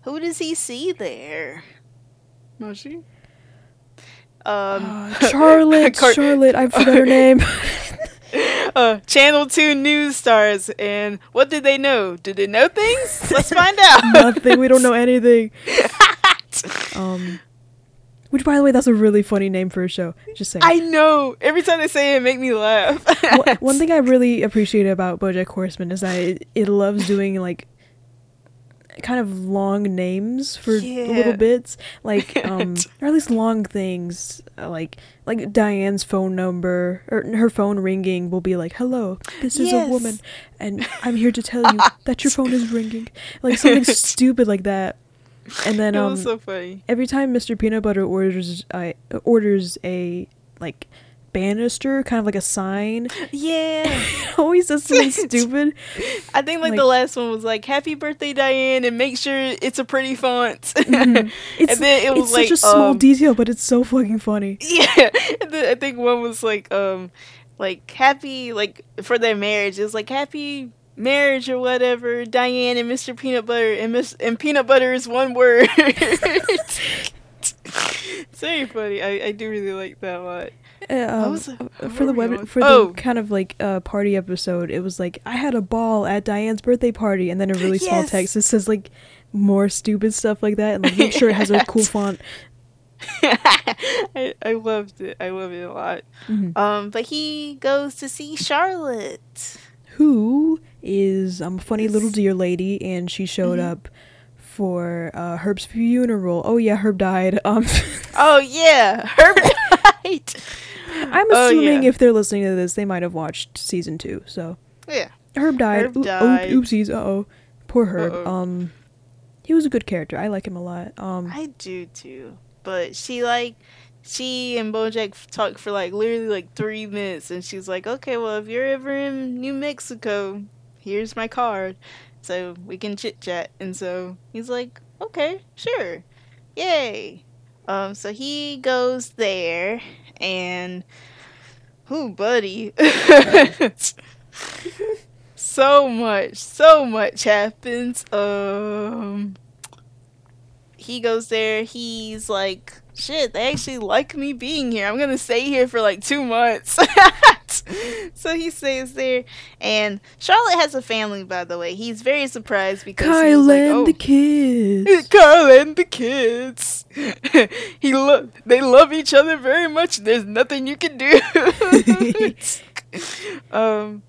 B: Who does he see there? Moshi. Um,
A: Uh, charlotte
B: Car-
A: charlotte i forgot her name
B: uh, Channel 2 news stars. And what did they know? Did they know things? Let's find out.
A: nothing we don't know anything um which by the way that's a really funny name for a show just saying
B: I know. Every time they say it, it make me laugh.
A: One- one thing I really appreciate about BoJack Horseman is that it, it loves doing like kind of long names for
B: Yeah.
A: little bits, like um, or at least long things, uh, like like Diane's phone number or her phone ringing will be like, "Hello, this is a woman, and I'm here to tell you that your phone is ringing," like something stupid like that. And then um,
B: so
A: every time Mr. Peanut Butter orders uh, orders a like banister, kind of like a sign,
B: Yeah.
A: it always says something stupid.
B: I think like,
A: Like-
B: the last one was like "Happy Birthday, Diane," and make sure it's a pretty font.
A: Mhm. It's,
B: and then it was
A: it's
B: like
A: such a small
B: um,
A: detail, but it's so fucking funny.
B: Yeah, and then I think one was like um like happy like for their marriage. It was like happy marriage or whatever. Diane and Mr. Peanut Butter and Miss and peanut butter is one word. it's very funny. I, I do really like that a lot.
A: Uh, um,
B: was it?
A: uh, for the web
B: on?
A: for the
B: Oh.
A: kind of like uh, party episode, it was like I had a ball at Diane's birthday party, and then a really small text that says like more stupid stuff like that, and like make sure it has a cool font.
B: I, I loved it. I love it a lot.
A: Mhm.
B: Um, but he goes to see Charlotte.
A: Who is um, a funny little
B: Yes.
A: deer lady, and she showed
B: Mhm.
A: up for uh, Herb's funeral. Oh yeah, Herb died. Um,
B: Oh yeah, Herb died.
A: I'm
B: Oh,
A: assuming
B: yeah.
A: if they're listening to this, they might have watched season two. So
B: Yeah.
A: Herb died.
B: Herb died.
A: oop- oopsies. Uh oh. Poor Herb.
B: Uh-oh.
A: Um, he was a good character. I like him a lot. Um,
B: I do too. But she like she and Bojack talked for like literally like three minutes and she's like, Okay, well if you're ever in New Mexico, here's my card. So we can chit chat and so he's like, Okay, sure. Yay. Um so he goes there and who buddy? So much so much happens. Um he goes there. He's like shit they actually like me being here. I'm gonna stay here for like two months so he stays there and charlotte has a family by the way he's very surprised because
A: Kyle
B: like,
A: and
B: oh,
A: the kids.
B: Carl and the kids. he lo- they love each other very much. There's nothing you can do. um,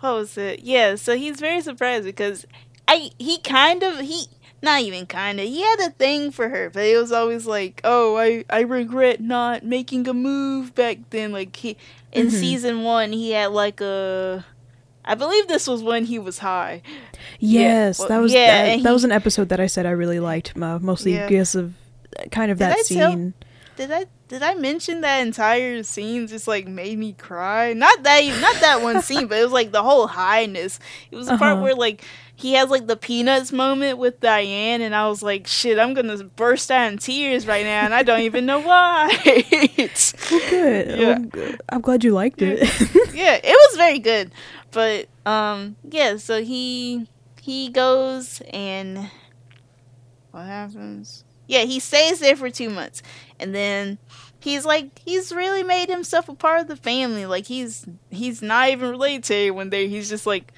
B: what was it? Yeah, so he's very surprised because I he kind of he not even kind of he had a thing for her, but it was always like, oh, I I regret not making a move back then. Like he in mm-hmm. season one, he had like a. I believe this was when he was high.
A: Yes, yeah. that was yeah, that, that he, was an episode that I said I really liked, uh, mostly yeah. because of kind of that I scene.
B: Tell, did I did I mention that entire scene just like made me cry? Not that not that one scene, but it was like the whole highness. It was the uh-huh. part where like he has like the peanuts moment with Diane, and I was like, shit, I'm gonna burst out in tears right now, and I don't even know why.
A: well, good. Yeah. Well, I'm glad you liked it.
B: yeah, it was very good. But um, yeah. So he he goes and what happens? Yeah, he stays there for two months, and then he's like he's really made himself a part of the family. Like he's he's not even related to anyone there. He's just like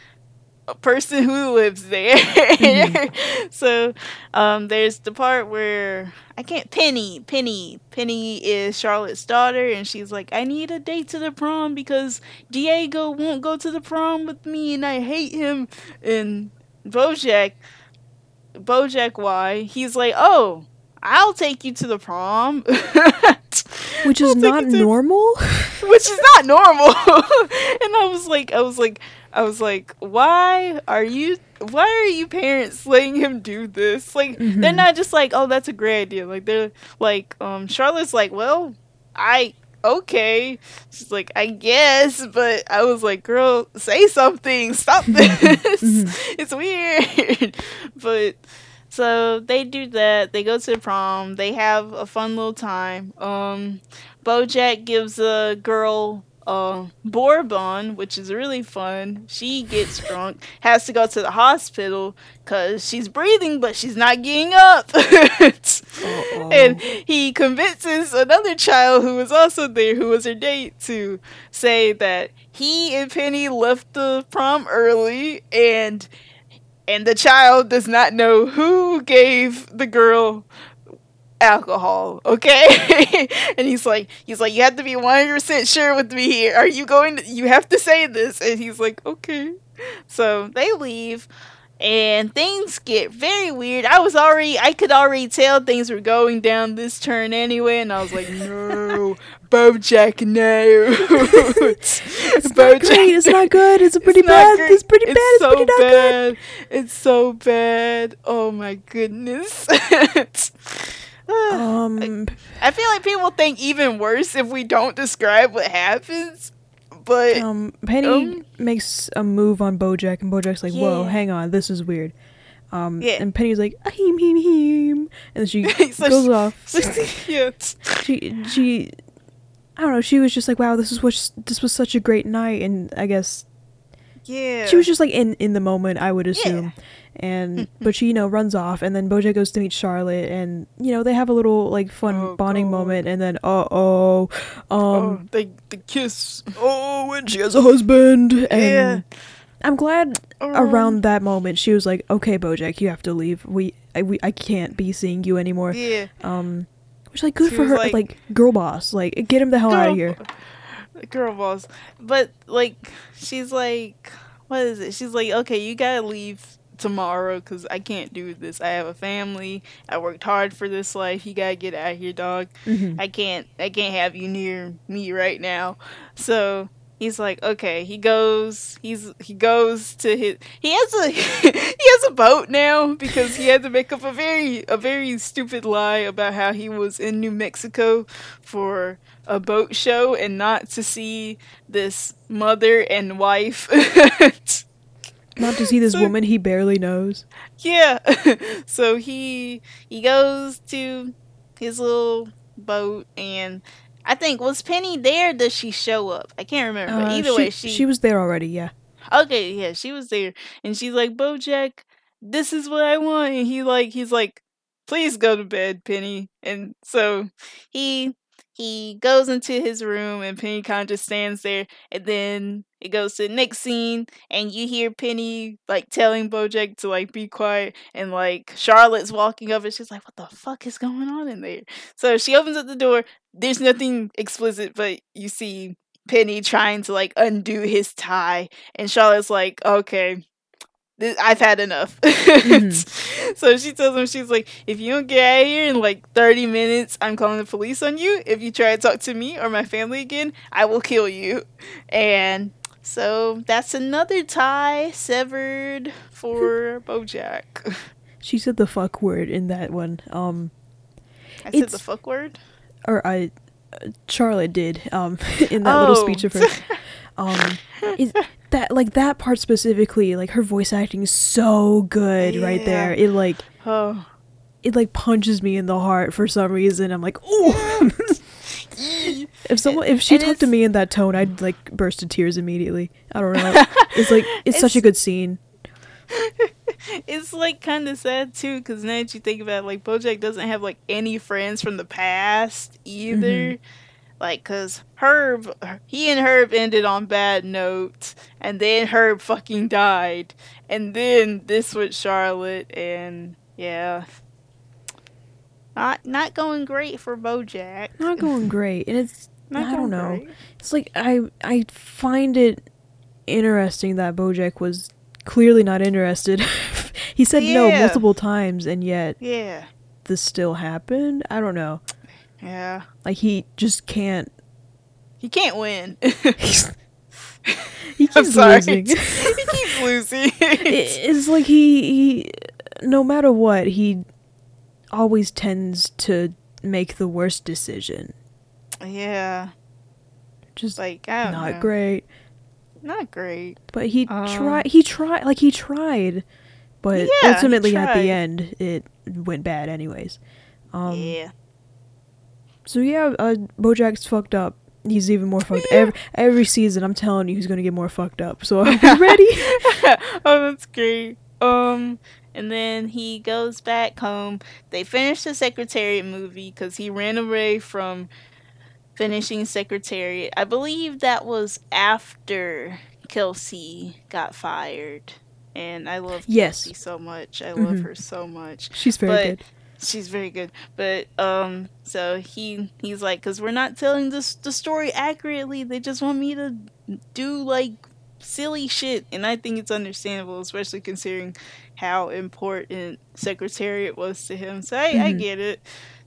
B: a person who lives there. Mm-hmm. so um, there's the part where I can't Penny. Penny. Penny is Charlotte's daughter, and she's like, I need a date to the prom because Diego won't go to the prom with me, and I hate him. And Bojack, Bojack, why? He's like, oh, I'll take you to the prom.
A: which is not normal.
B: which is not normal. and I was like, I was like, I was like, why are you why are you parents letting him do this? Like mm-hmm. they're not just like, oh, that's a great idea. Like they're like, um, Charlotte's like, well, I okay. She's like, I guess, but I was like, girl, say something. Stop this. Mm-hmm. it's weird. but so they do that. They go to the prom. They have a fun little time. Um, Bojack gives a girl uh, Bourbon, which is really fun. She gets drunk, has to go to the hospital because she's breathing, but she's not getting up. and he convinces another child who was also there, who was her date, to say that he and Penny left the prom early and and the child does not know who gave the girl alcohol, okay? and he's like, he's like, you have to be 100% sure with me here. Are you going to, you have to say this. And he's like, okay. So they leave and things get very weird. I was already, I could already tell things were going down this turn anyway. And I was like, no, Bojack, no.
A: it's Bojack. not great. It's not good. It's pretty it's bad. It's pretty bad. It's, it's so pretty bad. Good.
B: It's so bad. Oh my goodness. um, I feel like people think even worse if we don't describe what happens. But
A: um, Penny um, makes a move on BoJack, and BoJack's like, "Whoa, hang on, this is weird." Um, yeah. and Penny's like, "Heem heem heem," and then she so goes she, off. yeah. She she, I don't know. She was just like, "Wow, this is what this was such a great night," and I guess
B: yeah.
A: She was just like in in the moment, I would assume. Yeah. And but she, you know, runs off and then Bojack goes to meet Charlotte and you know, they have a little like fun oh, bonding God. moment and then uh-oh um oh,
B: they they kiss.
A: Oh, and she has a husband and yeah. I'm glad um, around that moment she was like, "Okay, Bojack, you have to leave. We I we I can't be seeing you anymore."
B: Yeah.
A: Um which like good she for her like, like, girl boss. Like get him the hell out of here
B: girl boss. But like, she's like, what is it? She's like, okay, you gotta leave tomorrow because I can't do this. I have a family. I worked hard for this life. You gotta get out of here, dog. Mm-hmm. I can't. I can't have you near me right now. So he's like, okay. He goes. He's he goes to his. He has a he has a boat now because he had to make up a very a very stupid lie about how he was in New Mexico for a boat show and not to see this mother and wife.
A: not to see this so, woman he barely knows.
B: Yeah. so he he goes to his little boat and I think was Penny there? does she show up? I can't remember. Uh, either
A: she,
B: way, she
A: she was there already. Yeah.
B: Okay, yeah, she was there, and she's like, "Bojack, this is what I want." And he like, he's like, "Please go to bed, Penny." And so he he goes into his room and Penny kind of just stands there and then it goes to the next scene and you hear Penny like telling Bojack to like be quiet and like Charlotte's walking up and she's like what the fuck is going on in there? So she opens up the door there's nothing explicit but you see Penny trying to like undo his tie, and Charlotte's like, "Okay, I've had enough."
A: Mm-hmm.
B: so she tells him, "She's like, if you don't get out of here in like thirty minutes, I'm calling the police on you. If you try to talk to me or my family again, I will kill you." And so that's another tie severed for BoJack.
A: She said the fuck word in that one. Um,
B: I said the fuck word.
A: or I, uh, Charlotte did. Um, in that little
B: Oh.
A: speech of hers. Um, is that like that part specifically? Like her voice acting is so good right there. It like
B: Oh.
A: it like punches me in the heart for some reason. I'm like, ooh. if someone if she
B: And
A: talked to me in that tone, I'd like burst into tears immediately. I don't know. It's like it's, such a good scene.
B: it's like kind of sad too because now that you think about it, like bojack doesn't have like any friends from the past either
A: Mm-hmm.
B: Like because herb he and herb ended on bad notes and then herb fucking died and then this with charlotte and yeah not not going great for bojack
A: Not going great, and it's
B: Not
A: I don't know.
B: great.
A: It's like I I find it interesting that Bojack was clearly not interested. he said no multiple times, and yet
B: yeah
A: this still happened. I don't know.
B: Yeah
A: Like he just can't.
B: he can't win
A: He
B: i'm
A: keeps
B: sorry
A: losing.
B: he keeps losing
A: it's like he, he no matter what he always tends to make the worst decision
B: yeah
A: just
B: like I don't
A: not
B: know.
A: great
B: Not great.
A: but he
B: Um,
A: tried he tried like he tried but
B: Yeah,
A: ultimately at the end it went bad anyways um
B: yeah.
A: So yeah uh, bojack's fucked up he's even more fucked every, every season i'm telling you he's gonna get more fucked up so are you ready
B: oh, that's great. Um, and then he goes back home. They finish the Secretariat movie because he ran away from finishing Secretariat. I believe that was after Kelsey got fired. And I love
A: Yes.
B: Kelsey so much. I love
A: Mhm.
B: her so much.
A: she's very
B: But-
A: good
B: she's very good. But um so he he's like because we're not telling this the story accurately. They just want me to do like silly shit. And i think it's understandable especially considering how important secretariat was to him. So i, I
A: Mhm.
B: get it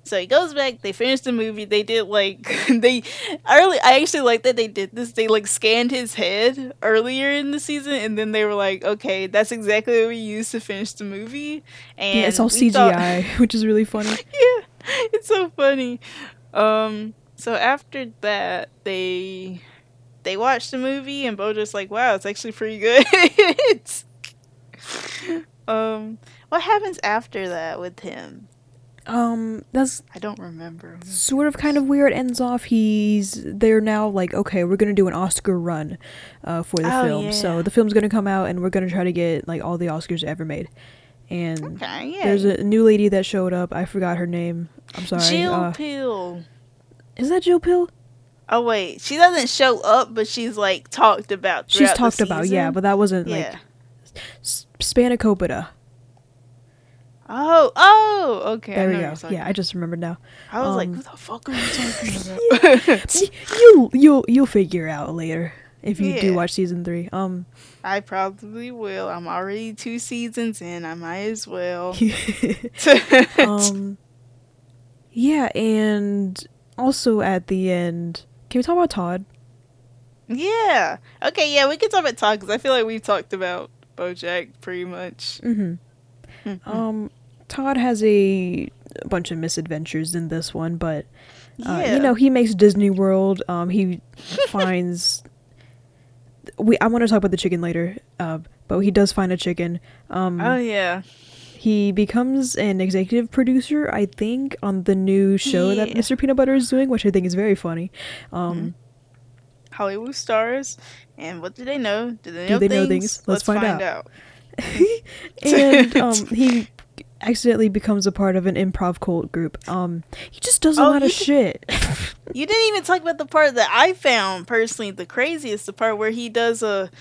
B: so he goes back they finished the movie they did like they early i actually like that they did this they like scanned his head earlier in the season and then they were like okay that's exactly what we used to finish the movie and
A: yeah it's all
B: we thought-
A: cgi which is really funny
B: yeah, it's so funny. Um, so after that, they they watched the movie, and Bo just like, "Wow, it's actually pretty good." um, what happens after that with him?
A: Um that's
B: I don't remember.
A: sort of kind of weird ends off he's they're now like okay we're gonna do an oscar run uh, for the
B: Oh,
A: film so
B: yeah.
A: the film's gonna come out and we're gonna try to get like all the oscars ever made and
B: Okay, yeah.
A: there's a new lady that showed up i forgot her name i'm sorry
B: Jill
A: uh,
B: Pill.
A: is that jill pill
B: Oh wait, she doesn't show up, but she's like talked about.
A: she's
B: throughout the
A: talked about yeah
B: season.
A: but that wasn't
B: yeah.
A: like S- spanakopita
B: Oh, oh, okay.
A: There we go
B: what
A: yeah i just remembered now
B: I was like,
A: Um,
B: "Who the fuck are you talking about?"
A: Y- you'll you'll you'll figure out later if you do watch season three um
B: I probably will. I'm already two seasons in. I might as well.
A: um yeah and also at the end can we talk about todd
B: yeah. Okay. Yeah, we can talk about Todd because I feel like we've talked about BoJack pretty much.
A: mm-hmm
B: Mhm.
A: um todd has a bunch of misadventures in this one but uh,
B: yeah.
A: you know he makes disney world um he finds we i want to talk about the chicken later uh but he does find a chicken um
B: Oh yeah.
A: he becomes an executive producer i think on the new show that mr peanut butter is doing which i think is very funny um
B: Hollywood stars. And what do they know? Do they
A: Do
B: know
A: they
B: things?
A: know things? Let's find out.
B: out.
A: and um, he accidentally becomes a part of an improv cult group. Um, he just does a
B: Oh,
A: lot of shit.
B: You didn't even talk about the part that I found personally the craziest. The part where he does a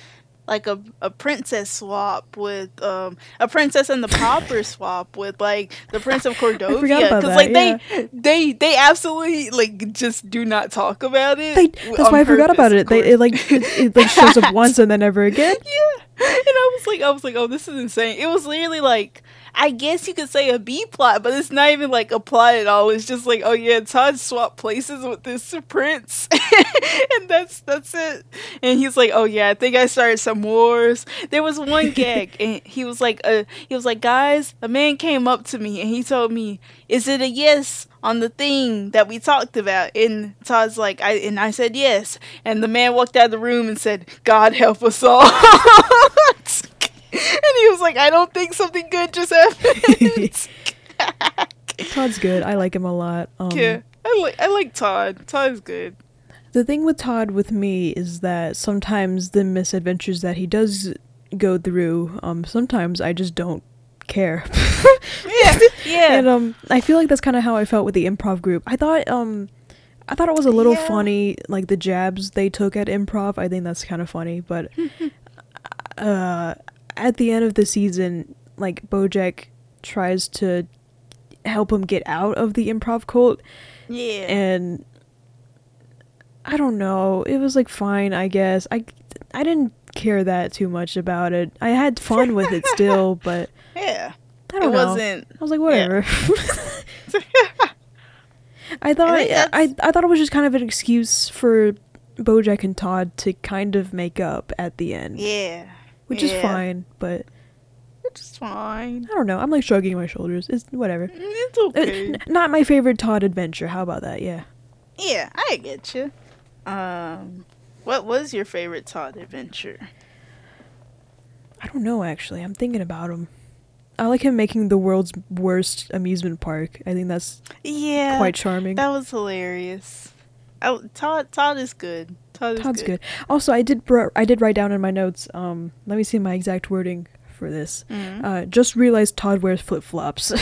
B: like a, a princess swap with um a princess and the pauper swap with like the prince of Cordovia
A: because
B: like
A: yeah.
B: they they they absolutely like just do not talk about it.
A: They, that's why I forgot about it. They it, like it, it like shows up once and then never again.
B: yeah, and was like, I was like, oh, this is insane. It was literally like. I guess you could say a B plot, but it's not even like a plot at all. It's just like, oh yeah, Todd swapped places with this prince, and that's that's it. And he's like, oh yeah, I think I started some wars. There was one gag, and he was like, uh, he was like, guys, a man came up to me and he told me, is it a yes on the thing that we talked about? And Todd's like, I and I said yes, and the man walked out of the room and said, God help us all. And he was like, I don't think something good just happened.
A: Todd's good. I like him a lot. Um,
B: yeah, I like I like Todd. Todd's good.
A: The thing with Todd with me is that sometimes the misadventures that he does go through, um, sometimes I just don't care.
B: Yeah, yeah.
A: and um, I feel like that's kind of how I felt with the improv group. I thought um, I thought it was a little
B: Yeah.
A: funny, like the jabs they took at improv. I think that's kind of funny, but uh, at the end of the season, like BoJack tries to help him get out of the improv cult,
B: yeah.
A: and I don't know. It was like fine, I guess. I I didn't care that too much about it. I had fun with it still, but
B: yeah.
A: I
B: It
A: don't know.
B: wasn't
A: I was like, whatever. I thought
B: I,
A: I, I thought it was just kind of an excuse for BoJack and Todd to kind of make up at the end,
B: Yeah.
A: Which is fine. But
B: Which is fine.
A: I don't know. I'm like shrugging my shoulders. It's whatever.
B: It's
A: Uh,
B: okay.
A: n- not my favorite Todd adventure. How about that? Yeah.
B: yeah, I get you. Um, what was your favorite Todd adventure?
A: I don't know actually. I'm thinking about him. I like him making the world's worst amusement park. I think that's
B: Yeah,
A: quite charming.
B: That was hilarious. Oh, Todd. Todd is good. Todd is
A: Todd's good. Also, I did br- I did write down in my notes. Um, let me see my exact wording for this.
B: Mhm.
A: Uh, just realized Todd wears flip flops.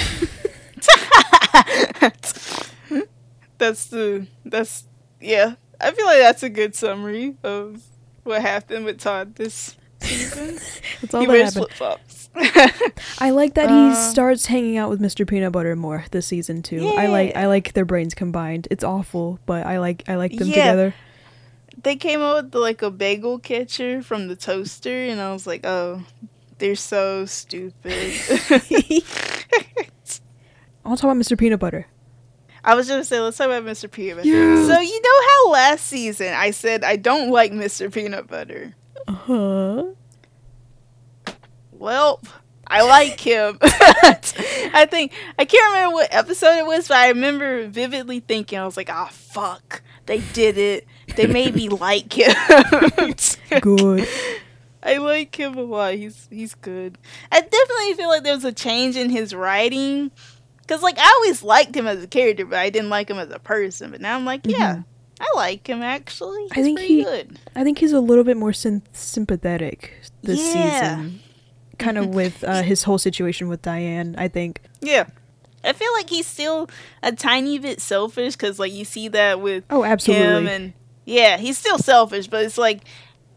B: that's the that's yeah. I feel like that's a good summary of what happened with Todd this season.
A: That's all
B: he
A: that
B: wears flip flops.
A: I like that
B: Uh,
A: he starts hanging out with Mr. Peanut Butter more this season too. I like I like their brains combined. It's awful, but I like I like them
B: Yeah.
A: together.
B: They came out with like a bagel catcher from the toaster, and I was like, oh, they're so stupid.
A: I'll talk about Mr. Peanut Butter.
B: I was just say, let's talk about Mr. Peanut Butter.
A: Yes.
B: So you know how last season I said I don't like Mr. Peanut Butter.
A: Uh-huh.
B: Well, I like him. I think I can't remember what episode it was, but I remember vividly thinking I was like, "Ah, fuck, they did it. They made me like him."
A: Good.
B: I like him a lot. He's he's good. I definitely feel like there's a change in his writing. Cause like I always liked him as a character, but I didn't like him as a person. But now I'm like, yeah,
A: Mhm.
B: I like him actually. He's
A: I think
B: pretty
A: he-
B: good.
A: I think he's a little bit more sym- sympathetic this
B: Yeah.
A: season. Kind of with uh, his whole situation with Diane, I think.
B: Yeah. I feel like he's still a tiny bit selfish because, like, you see that with
A: Oh,
B: him,
A: absolutely.
B: and yeah, he's still selfish, but it's like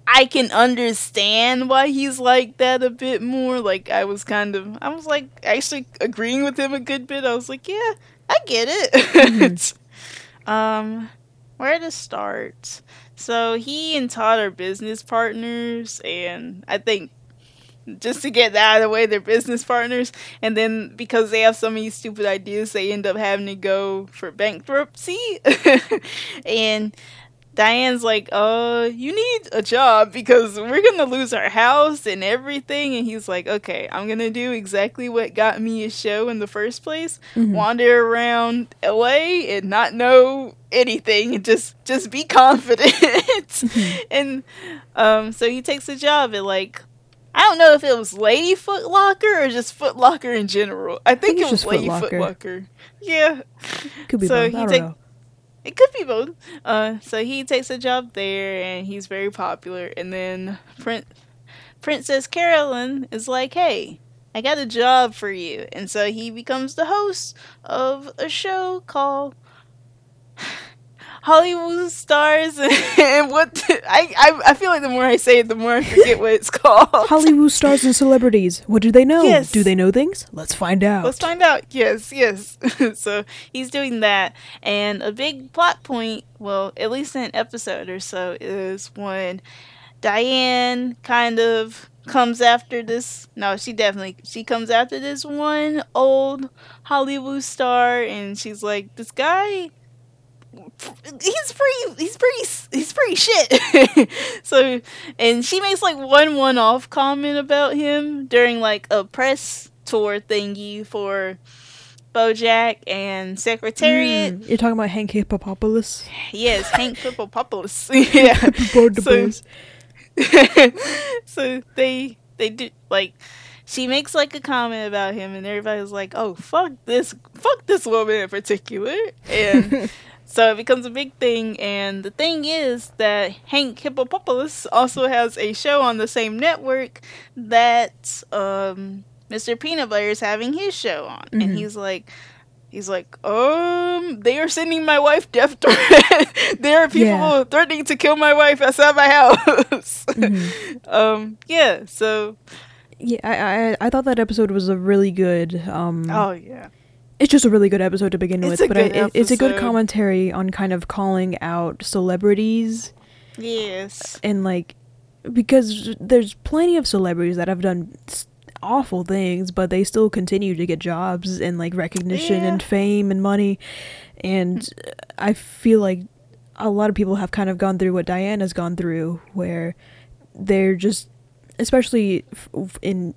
B: I can understand why he's like that a bit more. Like, I was kind of, I was like actually agreeing with him a good bit. I was like, yeah, I get it. um, where to start? So he and Todd are business partners, and I think just to get that out of the way, they're business partners. And then because they have so many stupid ideas, they end up having to go for bankruptcy. and Diane's like, uh, you need a job because we're gonna lose our house and everything. And he's like, okay, I'm gonna do exactly what got me a show in the first place.
A: Mhm.
B: Wander around LA and not know anything and just just be confident. and um, so he takes a job at like I don't know if it was Lady Foot Locker or just Foot Locker in general. I think,
A: think
B: it was Lady
A: Foot
B: Foot
A: Locker.
B: Locker. Yeah.
A: Could be
B: so
A: both.
B: he
A: I
B: take-
A: know.
B: It could be both. Uh, so he takes a job there, and he's very popular. And then Prin- Princess Carolyn is like, "Hey, I got a job for you," and so he becomes the host of a show called Hollywood stars and what the, I, I I feel like the more I say it, the more I forget what it's called.
A: Hollywood stars and celebrities. What do they know?
B: Yes.
A: Do they know things? Let's find out.
B: Let's find out. Yes, yes. so he's doing that, and a big plot point, well, at least in an episode or so, is when Diane kind of comes after this. No, she definitely she comes after this one old Hollywood star, and she's like, "This guy." He's pretty. He's pretty. He's pretty shit. so, and she makes like one one-off comment about him during like a press tour thingy for BoJack and Secretariat.
A: Mm, you're talking about Hank Hippopopalous?
B: Yes, Hank Hippopopalous. yeah. So, so they they do like she makes like a comment about him and everybody's like, "Oh, fuck this fuck this woman in particular." And so it becomes a big thing and the thing is that Hank Hippopopalous also has a show on the same network that um Mr. Peanut Butter is having his show on. And
A: Mhm.
B: he's like He's like, um, they are sending my wife death threats. there are people
A: Yeah.
B: threatening to kill my wife outside my house.
A: Mhm.
B: um, yeah. So,
A: Yeah, I, I I thought that episode was a really good. Um,
B: oh yeah,
A: it's just a really good episode to begin
B: It's
A: with, but I, it, it's a good commentary on kind of calling out celebrities
B: yes,
A: and like because there's plenty of celebrities that have done awful things, but they still continue to get jobs and like recognition
B: Yeah.
A: and fame and money, and I feel like a lot of people have kind of gone through what Diane has gone through, where they're just, especially in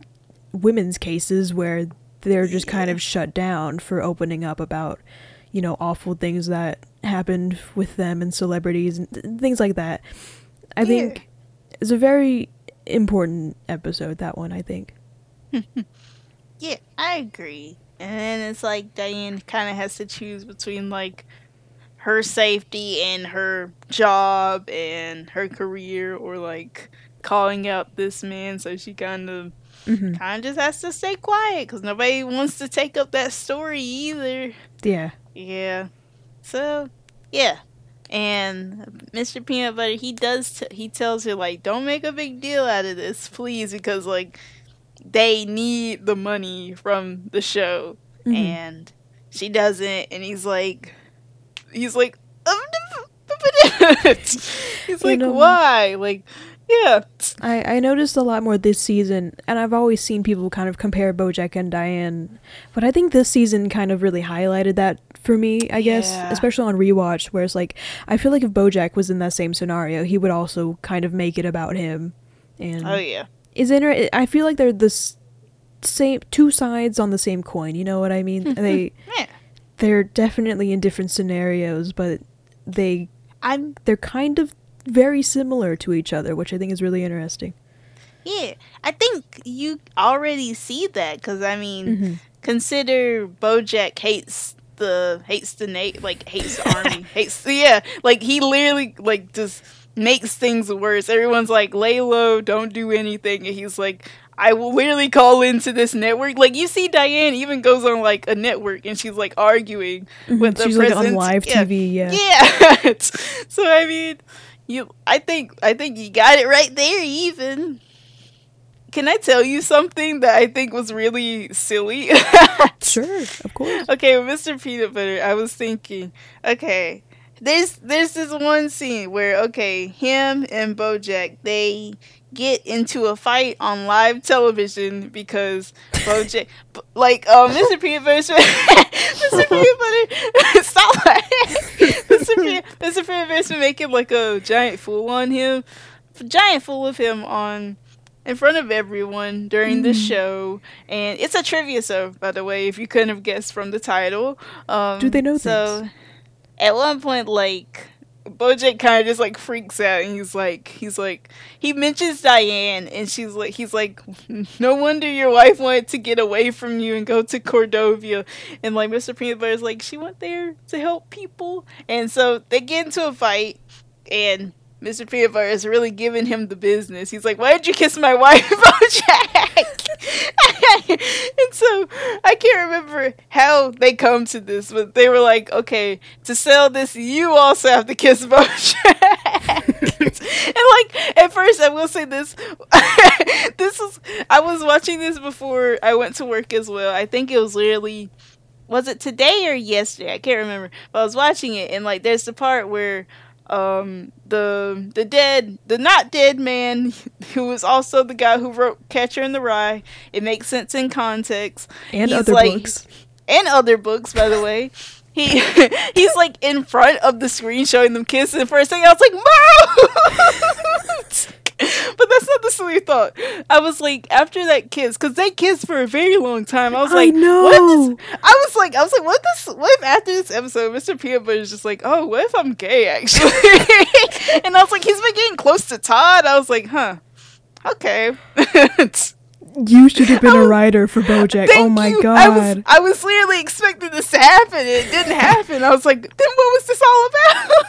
A: women's cases, where they're just kind of shut down for opening up about, you know, awful things that happened with them and celebrities and th- things like that. I
B: Yeah.
A: think it's a very important episode. That one, I think.
B: yeah, I agree. And then it's like Diane kind of has to choose between like her safety and her job and her career, or like calling out this man. So she kind of
A: hmm
B: kind of just has to stay quiet because nobody wants to take up that story either.
A: Yeah.
B: Yeah. So, yeah. And Mr. Peanut Butter, he does, t- he tells her, like, don't make a big deal out of this, please, because, like, they need the money from the show.
A: Mhm.
B: And she doesn't. And he's like, he's like, he's like, why? Like, yeah.
A: I, I noticed a lot more this season, and I've always seen people kind of compare Bojack and Diane, but I think this season kind of really highlighted that for me, I guess,
B: Yeah.
A: especially on rewatch, where it's like, I feel like if Bojack was in that same scenario, he would also kind of make it about him. And
B: Oh, yeah.
A: is inter- I feel like they're the s- same two sides on the same coin. You know what I mean? Mm-hmm. they
B: Yeah.
A: they're definitely in different scenarios, but they
B: I'm
A: they're kind of very similar to each other, which I think is really interesting.
B: Yeah, I think you already see that because I mean,
A: Mhm.
B: consider BoJack hates the hates the Nate like hates the army hates yeah like he literally like just makes things worse. Everyone's like lay low, don't do anything, and he's like. I will literally call into this network. Like you see, Diane even goes on like a network and she's like arguing with the
A: She's like on live
B: Yeah.
A: TV. Yeah.
B: Yeah. so I mean, you. I think. I think you got it right there. Even. Can I tell you something that I think was really silly?
A: Sure, of course.
B: okay, Mr. Peanut Butter, I was thinking. Okay, there's there's this one scene where okay, him and BoJack they get into a fight on live television because BoJack, like, uh, Mr. Peanut Butter, Mr. Peanut Butter, stop Mr. Peanut, Mr. Peanut Butter's been making like a giant fool on him, giant fool of him on in front of everyone during the
A: Mhm.
B: show, and it's a trivia show, by the way, if you couldn't have guessed from the title. Um,
A: Do they know
B: so?
A: things?
B: At one point, like Bojack kind of just like freaks out, and he's like, he's like, he mentions Diane, and she's like, he's like, no wonder your wife wanted to get away from you and go to Cordovia, and like Mr. Peanut Butter is like, she went there to help people, and so they get into a fight, and Mr. Peanut is really giving him the business. He's like, "Why did you kiss my wife, Bojack?" and so I can't remember how they come to this, but they were like, "Okay, to sell this, you also have to kiss Bojack." and like at first, I will say this: this was I was watching this before I went to work as well. I think it was literally was it today or yesterday? I can't remember. But I was watching it and like there's the part where um the the dead the not dead man who was also the guy who wrote Catcher in the Rye. It makes sense in context.
A: And
B: He's
A: other
B: like-
A: books.
B: And other books, by the way. He he's like in front of the screen showing them kiss and first thing I was like, Mom But that's not the silly thought. I was like, after that kiss, because they kissed for a very long time. I was
A: I
B: like,
A: know.
B: What is, I was like, I was like, what this? What if after this episode, Mr. Peanut Butter is just like, oh, what if I'm gay actually? and I was like, he's been getting close to Todd. I was like, huh, okay.
A: You should have been
B: I
A: a
B: was-
A: writer for BoJack. Oh my
B: you.
A: god.
B: I was I was literally expecting this to happen. And it didn't happen. I was like, then what was this all about?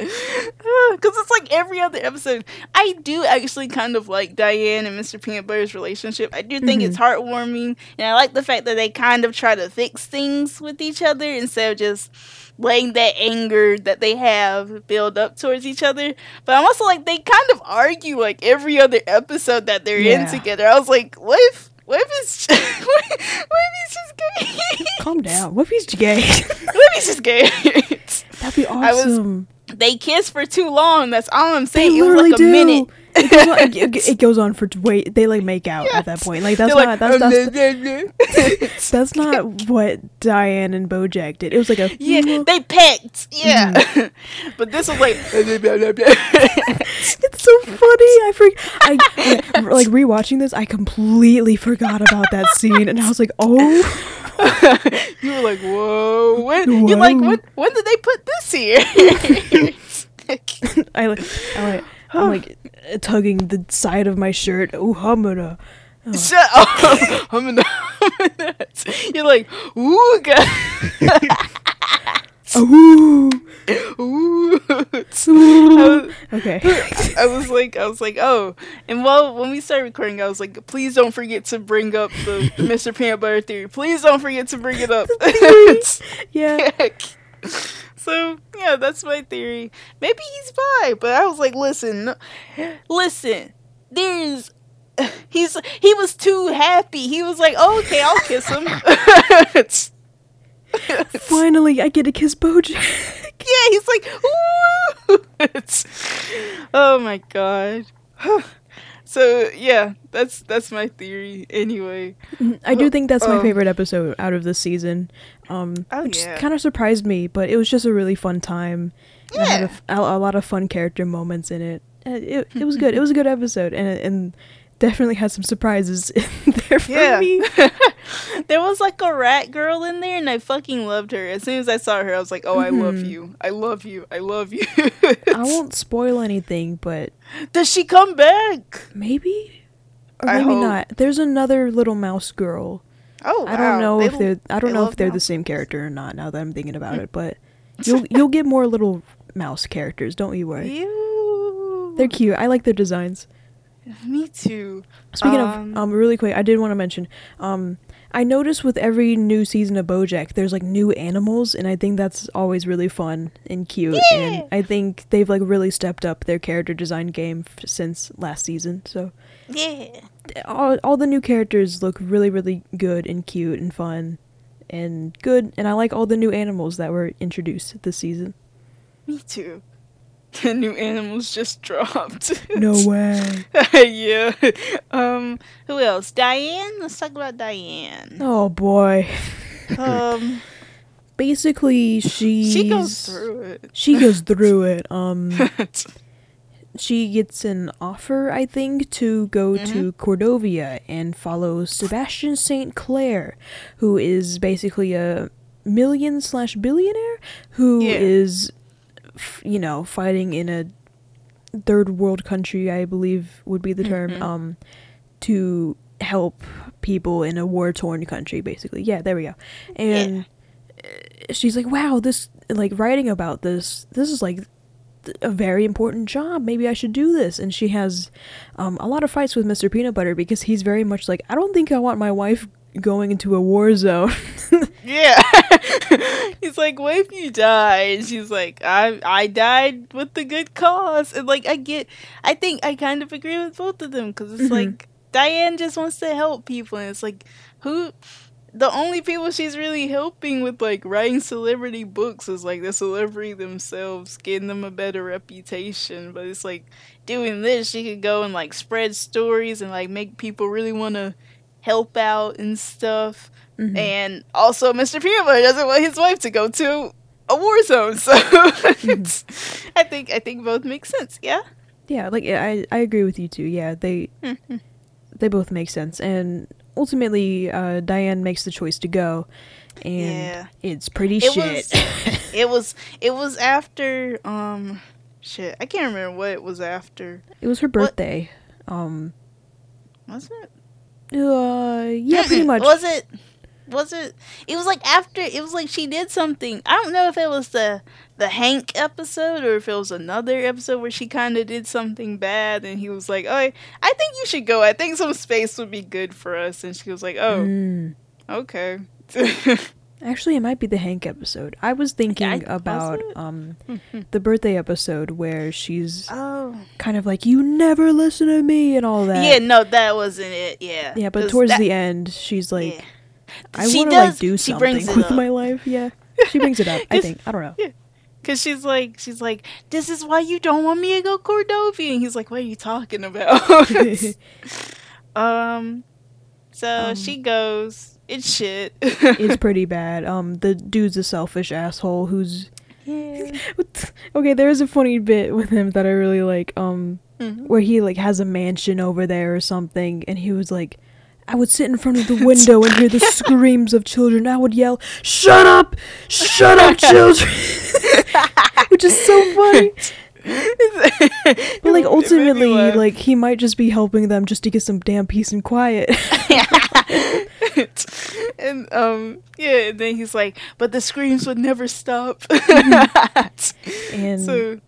B: Because it's like every other episode. I do actually kind of like Diane and Mr. Peanut Butter's relationship. I do think it's mm-hmm. heartwarming, and I like the fact that they kind of try to fix things with each other instead of just letting that anger that they have build up towards each other. But I'm also like they kind of argue like every other episode that they're in together. I was like, what if what if it's what, if- what if he's just gay?
A: Calm down. What if he's gay?
B: what if he's just gay?
A: That'd be
B: I was-
A: awesome.
B: they kiss for too long. That's all I'm
A: They
B: saying. It was like a
A: do.
B: minute.
A: It goes, on, it, it goes on for wait. They like make out at that point. Like that's
B: They're
A: not
B: like,
A: that's
B: "Um,
A: that's, that's not what Diane and BoJack did. It was like a
B: yeah, they pecked. Yeah,
A: Mm-hmm.
B: but this was like.
A: It's so funny. I freak. I like rewatching this. I completely forgot about that scene, and I was like, "Oh,
B: you were like, whoa. When you're like, when when did they put this here?
A: I like, I like, I'm like uh, tugging the side of my shirt. Oh, humana.
B: Shut up. I'm not. You're like, ooh, God.
A: Oh,
B: ooh.
A: okay.
B: I was like, I was like, oh. And well, when we started recording, I was like, please don't forget to bring up the, the Mr. Peanut Butter theory. Please don't forget to bring it up.
A: Yeah.
B: So yeah, that's my theory. Maybe he's bi, but I was like, listen, listen. There's. He's he was too happy. He was like, oh, okay, I'll kiss him.
A: Finally, I get to kiss BoJack.
B: Yeah, he's like, ooh. Oh my god. so yeah, that's that's my theory. Anyway,
A: I do think that's my
B: Um,
A: favorite episode out of the season. Um,
B: Oh,
A: which
B: yeah.
A: kind of surprised me, but it was just a really fun time. and it had a
B: Yeah.
A: f- a, a lot of fun character moments in it. Uh, It, it was good. It was a good episode, and and definitely had some surprises in there for
B: yeah.
A: me.
B: there was like a rat girl in there, and I fucking loved her. As soon as I saw her, I was like, oh, I love
A: Mhm.
B: you. I love you. I love you.
A: I won't spoil anything, but
B: Does she come back?
A: maybe or
B: I
A: maybe
B: hope.
A: not. There's another little mouse girl.
B: Oh,
A: I don't know
B: They
A: if they're I don't
B: they
A: know if they're the same character or not. Now that I'm thinking about it, but you'll you'll get more little mouse characters. Don't you worry.
B: Ew.
A: They're cute. I like their designs.
B: Me too.
A: Speaking
B: Um,
A: of, um, really quick, I did want to mention, um, I noticed with every new season of BoJack, there's like new animals, and I think that's always really fun and cute.
B: Yeah.
A: And I think they've like really stepped up their character design game f- since last season. So
B: Yeah.
A: all all the new characters look really really good and cute and fun and good. And I like all the new animals that were introduced this season.
B: Me too. The new animals just dropped.
A: No way.
B: yeah. Um. Who else? Diane. Let's talk about Diane.
A: Oh boy.
B: Um.
A: Basically, she's
B: she goes through it.
A: She goes through it. Um. she gets an offer, I think, to go to Cordovia and follow Sebastian St. Clair, who is basically a million slash billionaire who
B: Yeah.
A: is, you know, fighting in a third world country, I believe would be the term,
B: Mhm.
A: um, to help people in a war torn country, basically. Yeah, there we go. And uh, she's like, wow, this, like, writing about this, this is like a very important job. Maybe I should do this. And she has um, a lot of fights with Mr. Peanut Butter because he's very much like, I don't think I want my wife going into a war zone.
B: yeah. He's like, what if you die? And she's like, I I died with the good cause. And like, I get, I think I kind of agree with both of them because it's
A: Mhm.
B: like Diane just wants to help people, and it's like, who? The only people she's really helping with like writing celebrity books is like the celebrity themselves, getting them a better reputation. But it's like doing this, she could go and like spread stories and like make people really want to help out and stuff.
A: Mhm.
B: And also, Mr. Peanut Butter doesn't want his wife to go to a war zone. So it's, I think I think both make sense. Yeah.
A: Yeah, like I I agree with you too. Yeah, they they both make sense, and ultimately, uh, Diane makes the choice to go, and
B: Yeah.
A: it's pretty
B: It
A: shit.
B: was it was it was after um shit. I can't remember what it was after.
A: it was her
B: What-
A: birthday. Um,
B: Was it?
A: Uh, yeah, pretty much.
B: Was it? Was it? It was like after. It was like she did something. I don't know if it was the the Hank episode or if it was another episode where she kind of did something bad, and he was like, "Oh, I think you should go. I think some space would be good for us." And she was like, "Oh,
A: Mm.
B: okay."
A: Actually, it might be the Hank episode. I was thinking
B: I-
A: about um the birthday episode where she's
B: oh,
A: kind of like, "You never listen to me" and all that.
B: yeah. No, that wasn't it. Yeah.
A: Yeah, but towards
B: that-
A: the end, she's like,
B: yeah.
A: "I want to like do
B: she
A: something with
B: up.
A: my life." Yeah, she brings it up. I think. I don't know.
B: Cause she's like, she's like, this is why you don't want me to go Cordovia. And he's like, what are you talking about? um, so
A: Um,
B: she goes. It's shit.
A: it's pretty bad. Um, the dude's a selfish asshole who's
B: yeah.
A: okay. There is a funny bit with him that I really like. Um,
B: Mhm.
A: where he like has a mansion over there or something, and he was like, I would sit in front of the window and hear the screams of children. I would yell, "Shut up! Shut up, children!" Which is so funny. But like ultimately, like he might just be helping them just to get some damn peace and quiet.
B: and um yeah, and then he's like, but the screams would never stop.
A: And
B: so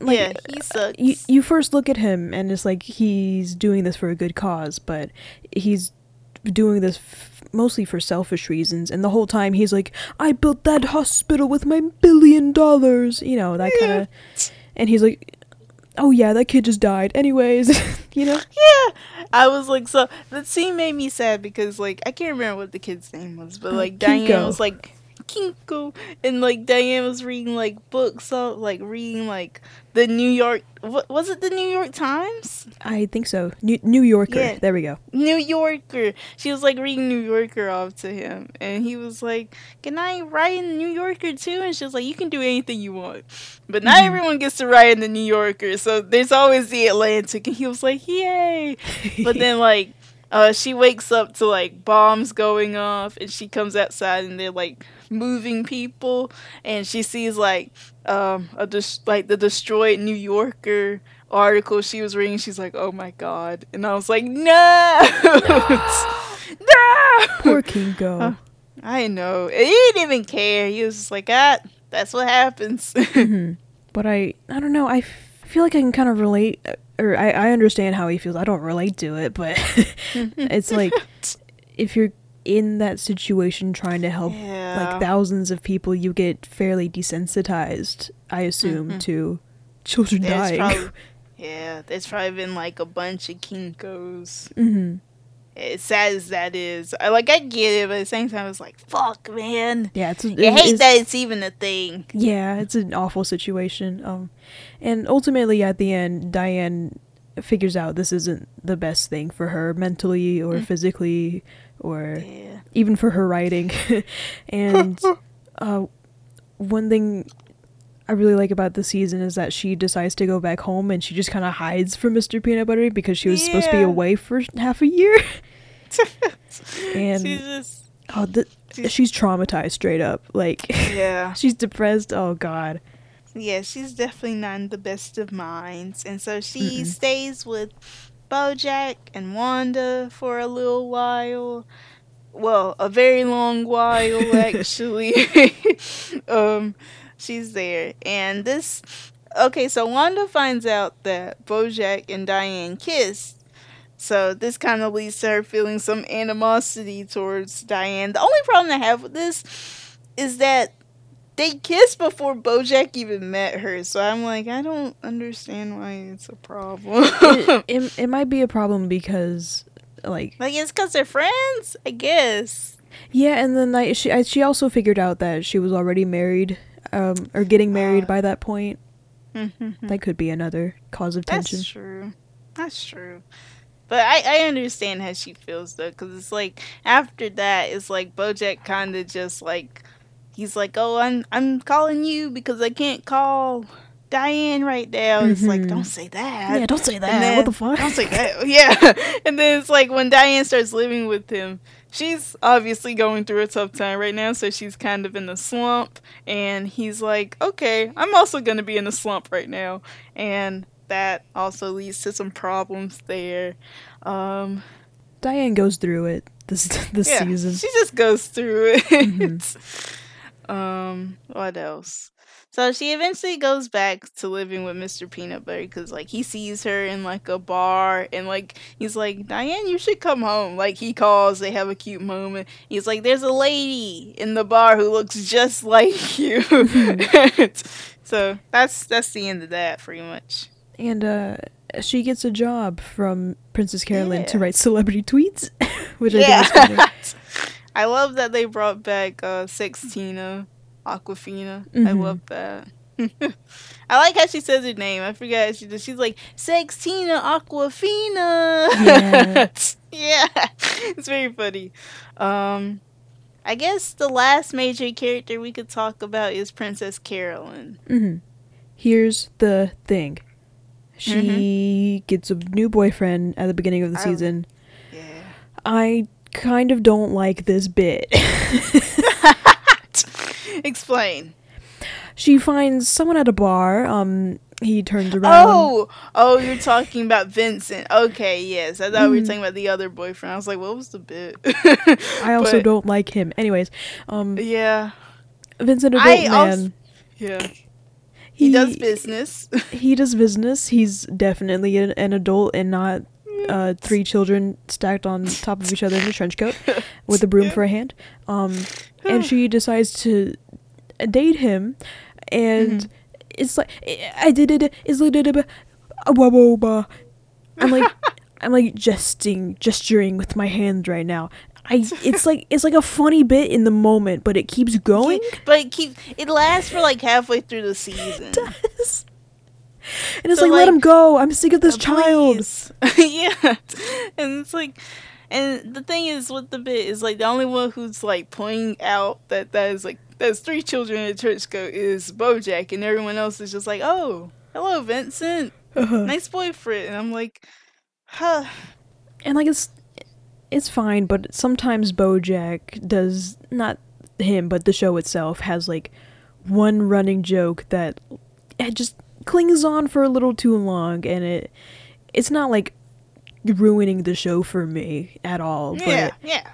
A: like,
B: yeah, he sucks.
A: you you first look at him and it's like he's doing this for a good cause, but he's doing this f- mostly for selfish reasons. And the whole time he's like, "I built that hospital with my billion dollars," you know that kind of. And he's like, "Oh yeah, that kid just died, anyways," you know.
B: Yeah, I was like, so that scene made me sad because like I can't remember what the kid's name was, but
A: Uh,
B: like Diane
A: Kinko.
B: was like Kinko, and like Diane was reading like books, so like reading like the New York. What was it? The New York Times,
A: I think so. New, New Yorker.
B: Yeah.
A: There we go.
B: New Yorker. She was like reading New Yorker off to him, and he was like, "Can I write in New Yorker too?" And she was like, "You can do anything you want, but not
A: Mhm.
B: everyone gets to write in the New Yorker. So there's always the Atlantic." And he was like, "Yay!" But then like uh she wakes up to like bombs going off and she comes outside and they're like moving people and she sees like um a dis- like the destroyed New Yorker article she was reading. She's like oh my god. And I was like no! No!
A: Poor Kinko.
B: Uh, I know. He didn't even care. He was just like ah that's what happens.
A: Mhm. But I, I don't know. I f- feel like I can kind of relate, uh, or I, I understand how he feels. I don't relate to it, but it's like if you're in that situation trying to help
B: yeah
A: like thousands of people, you get fairly desensitized. I assume
B: Mhm.
A: to children
B: There's
A: dying.
B: probably, yeah, there's probably been like a bunch of Kinkos.
A: hmm
B: As sad as that is, I like I get it, but at the same time, it's like fuck, man.
A: Yeah, it's.
B: You
A: it-
B: hate
A: it's-
B: that it's even a thing.
A: Yeah, it's an awful situation. Um, and ultimately, at the end, Diane figures out this isn't the best thing for her mentally or
B: Mm.
A: physically or
B: Yeah.
A: even for her writing. and uh, one thing I really like about the season is that she decides to go back home and she just kind of hides from Mr. Peanut Butter because she was supposed to be away for half a year. And-
B: she's just
A: Oh, th-
B: She's-
A: she's traumatized straight up. Like,
B: yeah,
A: she's depressed. Oh, God.
B: yeah. She's definitely not in the best of minds, and so she
A: Mm-mm.
B: stays with BoJack and Wanda for a little while. Well, a very long while actually. um, she's there, and this okay, so Wanda finds out that Bojack and Diane kissed. So this kind of leads to her feeling some animosity towards Diane. The only problem I have with this is that they kissed before Bojack even met her. So I'm like, I don't understand why it's a problem.
A: it, it, it might be a problem because like
B: like it's because they're friends, I guess.
A: Yeah, and then I, she I, she also figured out that she was already married, um, or getting married uh, by that point. That could be another cause of tension.
B: That's true. That's true. But I, I understand how she feels though, because it's like after that, it's like BoJack kind of just like he's like, oh, I'm I'm calling you because I can't call Diane right now. Mm-hmm. It's like, mm-hmm. don't say that.
A: Yeah, don't say that. Then, what the fuck?
B: Don't say that. Yeah. and then it's like when Diane starts living with him, she's obviously going through a tough time right now, so she's kind of in a slump. And he's like, okay, I'm also going to be in a slump right now. And that also leads to some problems there. Um,
A: Diane goes through it this this yeah, season.
B: She just goes through it. Mm-hmm. um, what else? So she eventually goes back to living with Mr. Peanut Butter because, like, he sees her in like a bar and, like, he's like, Diane, you should come home. Like, he calls, they have a cute moment. He's like, There's a lady in the bar who looks just like you. so that's that's the end of that, pretty much.
A: And uh, she gets a job from Princess Carolyn yeah. to write celebrity tweets, which yeah. I think is funny.
B: I love that they brought back uh, Sextina Aquafina. Mm-hmm. I love that. I like how she says her name. I forget she she's like Sextina Aquafina. Yeah. yeah. It's very funny. Um I guess the last major character we could talk about is Princess Carolyn.
A: Mm-hmm. Here's the thing. She mm-hmm. gets a new boyfriend at the beginning of the I, season. Yeah. I kind of don't like this bit.
B: Explain.
A: She finds someone at a bar. Um, he turns around.
B: Oh, oh, you're talking about Vincent. Okay, yes. I thought mm. we were mm. talking about the other boyfriend. I was like, what was the bit?
A: I also but, don't like him. Anyways, um,
B: yeah.
A: Vincent adult I man. Also,
B: yeah. He, he, does business.
A: he does business. He's definitely an, an adult and not uh, three children stacked on top of each other in a trench coat with a broom for a hand. Um, and she decides to date him, and mm-hmm. it's like I did it. It's like I'm like I'm like gesting, gesturing with my hand right now. I it's like it's like a funny bit in the moment, but it keeps going.
B: but it keeps it lasts for like halfway through the season. It does.
A: And it's so like, like, let him go. I'm sick of this uh, child.
B: yeah. And it's like and the thing is with the bit is like the only one who's like pointing out that that is like there's three children in a church go is Bojack and everyone else is just like, Oh, hello Vincent. Uh-huh. Nice boyfriend and I'm like, huh.
A: And like it's it's fine, but sometimes Bojack does not him, but the show itself has like one running joke that it just clings on for a little too long and it it's not like ruining the show for me at all.
B: Yeah, yeah.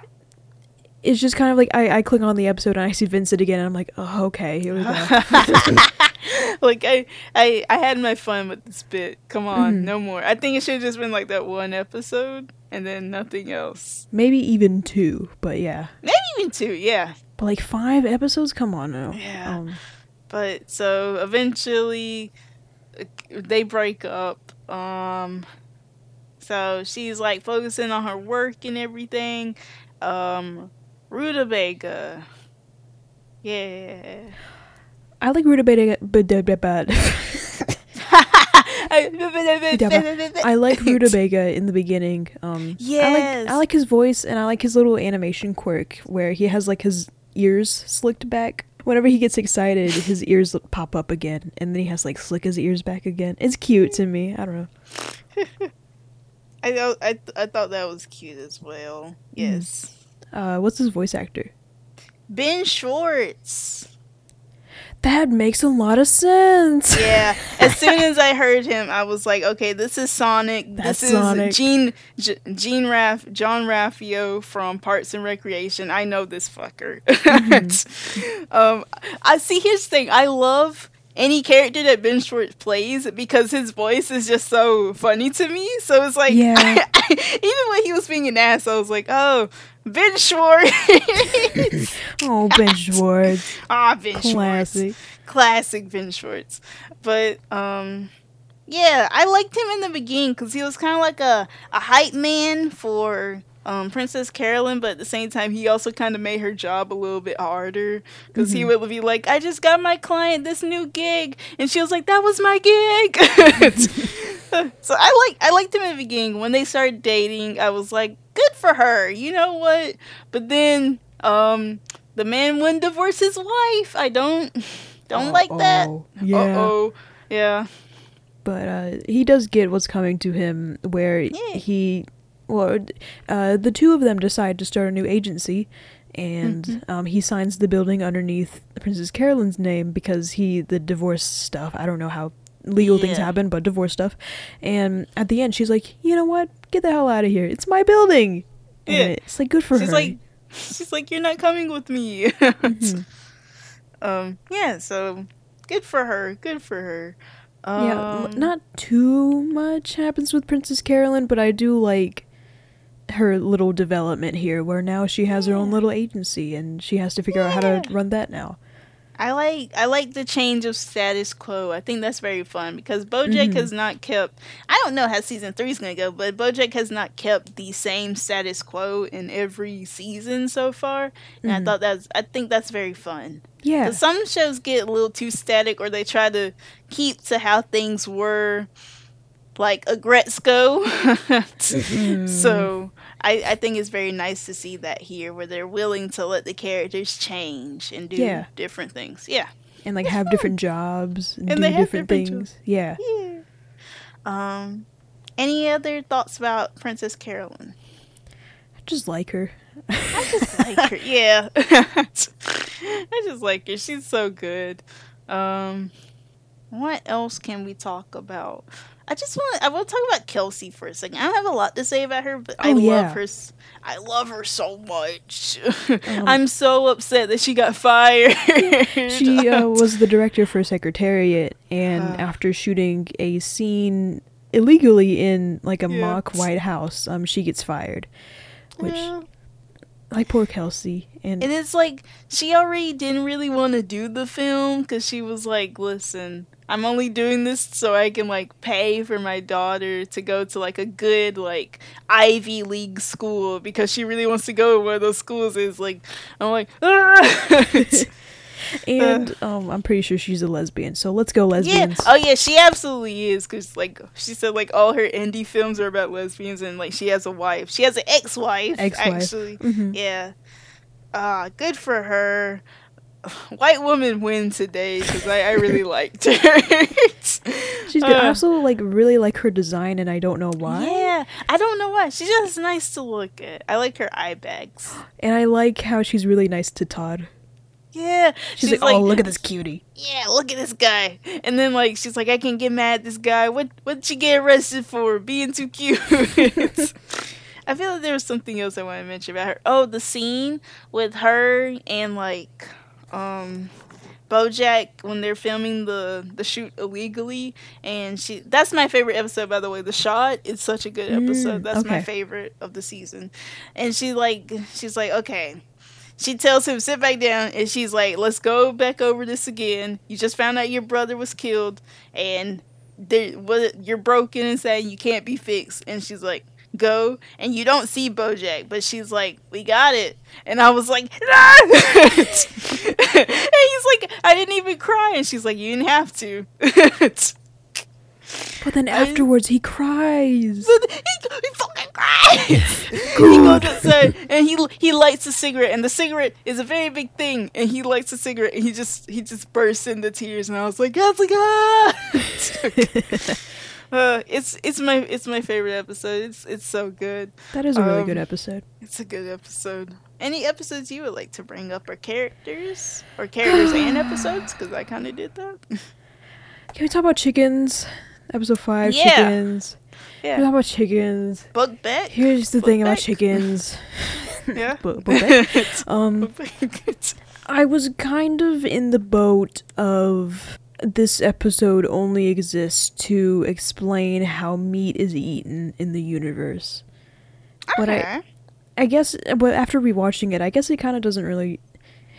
A: It's just kind of like I, I click on the episode and I see Vincent again and I'm like, oh okay, here we go.
B: like I, I I had my fun with this bit. Come on, mm-hmm. no more. I think it should have just been like that one episode and then nothing else.
A: Maybe even two, but yeah.
B: Maybe even two, yeah.
A: But like five episodes, come on now.
B: Yeah. Um, but so eventually they break up. Um so she's like focusing on her work and everything. Um, Rutabaga. Yeah.
A: I like Rutabaga, but I like Rutabaga in the beginning. Um, yes. I like, I like his voice and I like his little animation quirk where he has like his ears slicked back. Whenever he gets excited, his ears pop up again, and then he has like slick his ears back again. It's cute to me. I don't know.
B: I know. I th- I thought that was cute as well. Hmm. Yes.
A: Uh, what's his voice actor?
B: Ben Schwartz.
A: That makes a lot of sense.
B: Yeah. As soon as I heard him, I was like, okay, this is Sonic. That's this Sonic. is Gene G- Gene Raff Jean-Ralphio from Parks and Recreation. I know this fucker. Mm-hmm. um, I see. Here's the thing. I love any character that Ben Schwartz plays because his voice is just so funny to me. So it's like,
A: Yeah.
B: I, I, even when he was being an ass, I was like, oh, Ben Schwartz.
A: Oh, Ben Schwartz.
B: ah, Ben Schwartz.
A: Classic.
B: Classic Ben Schwartz. But, um, yeah, I liked him in the beginning because he was kind of like a, a hype man for um, Princess Carolyn, but at the same time, he also kind of made her job a little bit harder because he would be like, I just got my client this new gig. And she was like, that was my gig. so I like I liked him in the beginning. When they started dating, I was like, good for her. You know what? But then um the man wouldn't divorce his wife. I don't don't like that.
A: Uh-oh. Yeah.
B: Uh-oh. Yeah.
A: but uh, he does get what's coming to him where
B: Yeah.
A: he well uh, the two of them decide to start a new agency and
B: Mm-hmm.
A: um, he signs the building underneath princess carolyn's name because he the divorce stuff i don't know how legal things happen but divorce stuff and at the end she's like you know what get the hell out of here it's my building and
B: Yeah.
A: it's like good for her.
B: she's
A: her
B: like she's like you're not coming with me.
A: Mhm.
B: um yeah, so good for her. Good for her. Um,
A: yeah not too much happens with princess carolyn but i do like her little development here where now she has her own little agency and she has to figure out how to run that now
B: I like I like the change of status quo. I think that's very fun because BoJack
A: Mhm.
B: has not kept. I don't know how season three is gonna go, but BoJack has not kept the same status quo in every season so far, and
A: Mhm.
B: I thought that's. I think that's very fun.
A: yeah
B: some shows get a little too static, or they try to keep to how things were, like a Gretzko.
A: Mm.
B: So I, I think it's very nice to see that here, where they're willing to let the characters change and do
A: Yeah.
B: different things. Yeah.
A: and like have different jobs and,
B: And
A: do
B: they have
A: different,
B: different
A: things yeah
B: Yeah. Um, any other thoughts about Princess Carolyn?
A: i just like her
B: I just like her. Yeah. I just like her. She's so good. Um, what else can we talk about? I just want I want to talk about Kelsey for a second. I don't have a lot to say about her, but I
A: Oh,
B: love her. I love her so much.
A: Um,
B: I'm so upset that she got fired.
A: she uh, was the director for secretariat and
B: Uh.
A: after shooting a scene illegally in like a
B: Yeah.
A: mock white house um she gets fired which
B: Yeah.
A: like poor kelsey and
B: And it's like she already didn't really want to do the film because she was like, "Listen, I'm only doing this so I can like pay for my daughter to go to like a good like Ivy League school because she really wants to go to one of those schools." Is like, I'm like, ah!
A: and um i'm pretty sure she's a lesbian so let's go
B: yeah,
A: lesbians
B: oh yeah, she absolutely is because like she said, like all her indie films are about lesbians and like she has a wife. She has an ex-wife,
A: Ex-wife.
B: actually.
A: Mhm.
B: Yeah. Ah, good for her. White woman win today because I, I really liked her.
A: she's good i
B: Uh,
A: also like really like her design and i don't know why
B: Yeah, I don't know why. She's just nice to look at. I like her eye bags.
A: and i like how she's really nice to todd
B: Yeah,
A: she's, like, oh look at this cutie
B: Yeah, look at this guy. And then like she's like, I can't get mad at this guy. What what'd you get arrested for? Being too cute. I feel like there was something else I want to mention about her. Oh, the scene with her and like um Bojack when they're filming the the shoot illegally and she that's my favorite episode by the way. The shot is such a good
A: Mm,
B: episode. That's my favorite of the season. And she like she's like, "Okay, she tells him sit back down and she's like let's go back over this again you just found out your brother was killed and there what you're broken inside and you can't be fixed and she's like go and you don't see bojack but she's like we got it and i was like no! and he's like i didn't even cry and she's like you didn't have to
A: but then
B: I-
A: afterwards he cries
B: he, he fucking cries. he goes outside and he he lights a cigarette, and the cigarette is a very big thing. And he lights a cigarette, and he just he just bursts into tears. And I was like, "That's like ah!" uh, it's it's my it's my favorite episode. It's it's so good.
A: that is a really good
B: Um,
A: episode
B: It's a good episode. Any episodes you would like to bring up, or characters, or characters and episodes? Because I kind of did that.
A: Can we talk about chickens? Episode five,
B: Yeah.
A: chickens. Can we
B: Yeah,
A: talk about chickens?
B: Bug back.
A: Here's the thing about chickens.
B: Yeah.
A: Bu- Bookback? um, I was kind of in the boat of this episode only exists to explain how meat is eaten in the universe. But I-
B: Okay.
A: I guess, but after rewatching it, I guess it kind of doesn't really.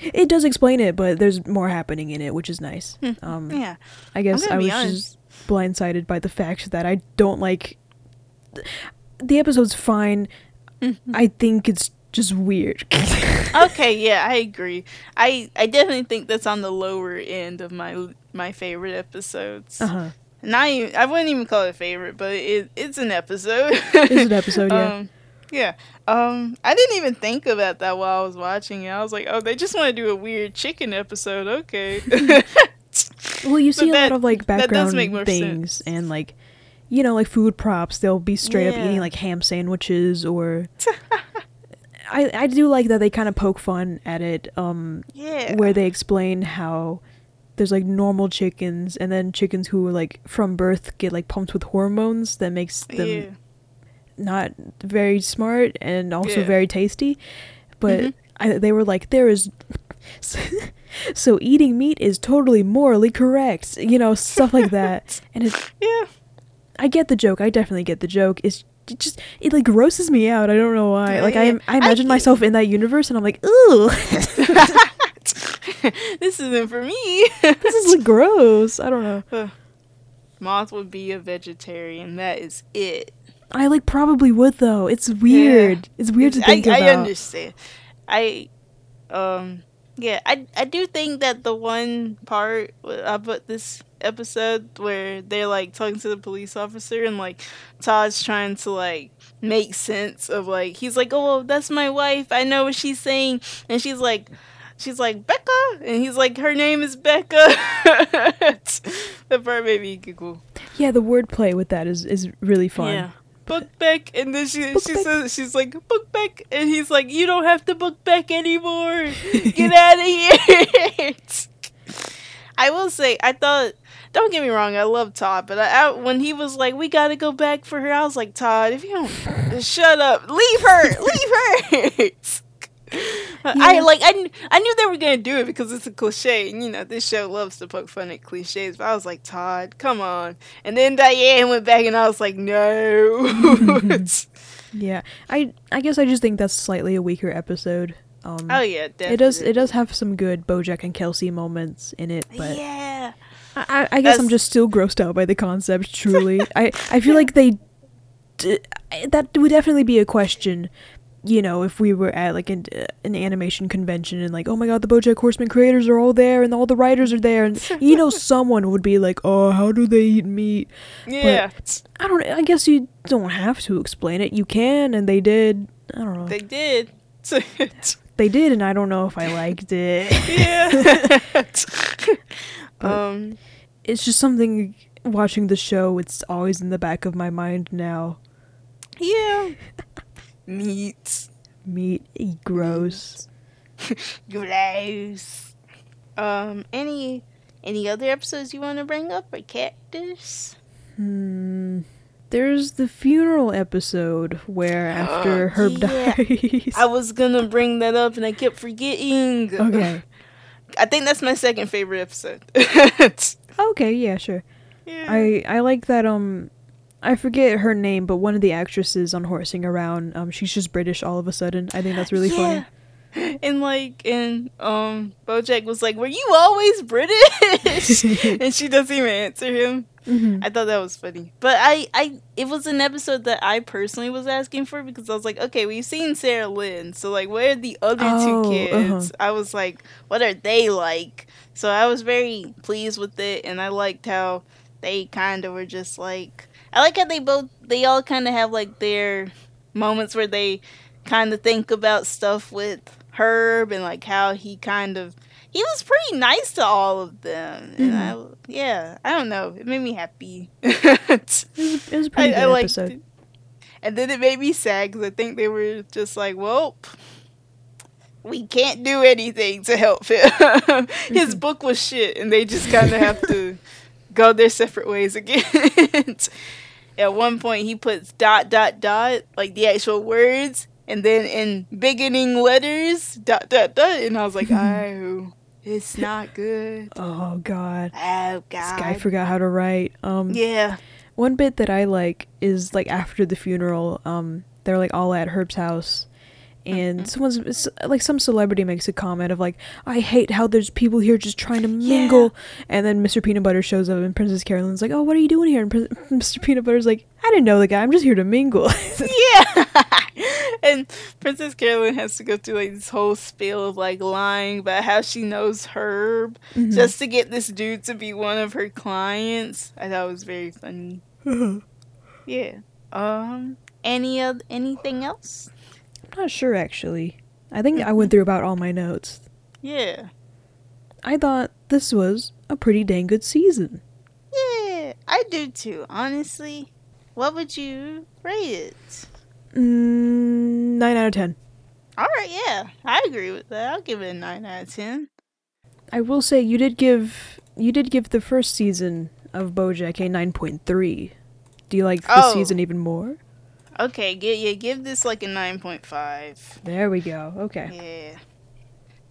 A: It does explain it, but there's more happening in it, which is nice. Um,
B: yeah.
A: I guess I was
B: honest.
A: just blindsided by the fact that I don't like. The episode's fine.
B: Mm-hmm.
A: I think it's just weird.
B: Okay, yeah, I agree. I I definitely think that's on the lower end of my my favorite episodes.
A: uh huh.
B: Not even, I wouldn't even call it favorite, but it it's an episode.
A: It's an episode, yeah.
B: Um, yeah. Um, I didn't even think about that while I was watching it. I was like, oh, they just want to do a weird chicken episode. Okay.
A: Well, you see a
B: that-
A: lot of like
B: that does
A: background things
B: sense.
A: and like, you know, like food props. They'll be straight up eating like ham sandwiches or. I I do like that they kind of poke fun at it. Um,
B: yeah.
A: where they explain how there's like normal chickens and then chickens who like from birth get like pumped with hormones that makes them
B: yeah.
A: not very smart and also
B: Yeah.
A: very tasty but
B: Mhm.
A: I, they were like there is so eating meat is totally morally correct you know stuff like that and it's.
B: Yeah.
A: i get the joke i definitely get the joke it's it just it like grosses me out i don't know why like i i
B: I
A: imagine
B: get-
A: myself in that universe and i'm like ooh
B: this isn't for me.
A: this is like gross i don't know
B: Moth would be a vegetarian. That is it.
A: I like probably would though. It's weird. It's weird to think
B: I
A: about.
B: I understand. I, um, yeah, I I do think that the one part about this episode where they're like talking to the police officer and like Todd's trying to like make sense of like he's like, oh, well, that's my wife. I know what she's saying, and she's like. She's like Becca, and he's like, her name is Becca. that part made me giggle.
A: Yeah, the wordplay with that is is really fun.
B: Yeah. Book back, and then she
A: Book
B: she
A: back.
B: says she's like book back, and he's like, you don't have to book back anymore. Get out of here. I will say, I thought. Don't get me wrong, I love Todd, but I, I, when he was like, "We gotta go back for her," I was like, "Todd, if you don't shut up, leave her, leave her." I like I, I knew they were gonna do it because it's a cliche, and you know this show loves to poke fun at cliches. But I was like, Todd, come on. And then Diane went back, and I was like, no.
A: Yeah. I I guess I just think that's slightly a weaker episode. Um
B: oh yeah, definitely.
A: it does it does have some good Bojack and Kelsey moments in it, but
B: yeah,
A: I, I guess I'm just still grossed out by the concept. Truly, I I feel like they d- that would definitely be a question. You know, if we were at like an, uh, an animation convention and like, oh my god, the BoJack Horseman creators are all there and all the writers are there, and you know, someone would be like, oh, how do they eat meat?
B: yeah.
A: I don't. I guess you don't have to explain it. You can, and they did. I don't know.
B: they did.
A: They did, and I don't know if I liked it.
B: yeah.
A: But-
B: um.
A: it's just something watching the show. It's always in the back of my mind now.
B: Yeah. Meat.
A: Meat, eh, gross.
B: Gross. Um. Any any other episodes you want to bring up or cactus?
A: Hmm. There's the funeral episode where after
B: Uh,
A: Herb
B: yeah.
A: dies.
B: I was gonna bring that up and I kept forgetting.
A: okay.
B: I think that's my second favorite episode.
A: Okay. Yeah. Sure.
B: yeah.
A: I I like that. Um. I forget her name, but one of the actresses on Horsing Around, um, she's just British all of a sudden. I think that's really funny.
B: Yeah. And like, and um, Bojack was like, "Were you always British?" and she doesn't even answer him.
A: hmm
B: I thought that was funny, but I, I, it was an episode that I personally was asking for because I was like, okay, we've seen Sarah Lynn, so like, where are the other
A: Oh,
B: two kids?
A: uh-huh.
B: I was like, what are they like? So I was very pleased with it, and I liked how they kind of were just like, I like how they both, they all kind of have like their moments where they kind of think about stuff with Herb and like how he kind of he was pretty nice to all of them. And mm-hmm. I, yeah, I don't know. It made me happy.
A: It was, it was a pretty
B: I,
A: good
B: I
A: episode.
B: it. And then it made me sad because I think they were just like, well, we can't do anything to help him. His mm-hmm. book was shit, and they just kind of have to go their separate ways again. At one point, he puts dot, dot, dot, like the actual words, and then in beginning letters, dot, dot, dot. And I was like, oh, It's not good.
A: Oh God.
B: Oh
A: This
B: God.
A: guy forgot how to write. Um,
B: yeah.
A: one bit that I like is like after the funeral, um, they're like all at Herb's house, and
B: Mm-hmm.
A: someone's like some celebrity makes a comment of like, "I hate how there's people here just trying to mingle," and then Mr. Peanut Butter shows up, and Princess Carolyn's like, "Oh, what are you doing here?" And Prin- Mr. Peanut Butter's like, "I didn't know the guy. I'm just here to mingle."
B: Yeah. and Princess Carolyn has to go through like this whole spiel of like lying about how she knows Herb
A: Mhm.
B: just to get this dude to be one of her clients. I thought it was very funny. Yeah. Um any oth- anything else?
A: Not sure actually. I think I went through about all my notes.
B: Yeah.
A: I thought this was a pretty dang good season.
B: Yeah, I do too, honestly. What would you rate it?
A: Mm, nine out of ten.
B: All right, yeah. I agree with that. I'll give it a 9 out of 10.
A: I will say you did give you did give the first season of BoJack a nine point three. Do you like this
B: Oh.
A: season even more?
B: Okay, get yeah, give this like a 9.5.
A: There we go. Okay.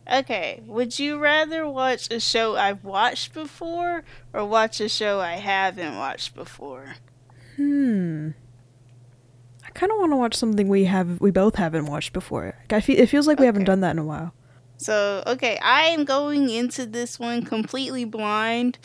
B: Yeah. Okay, would you rather watch a show I've watched before or watch a show I haven't watched before?
A: Hmm. I kind of want to watch something we have we both haven't watched before. I feel it feels like we haven't done that in a while.
B: So, okay, I am going into this one completely blind.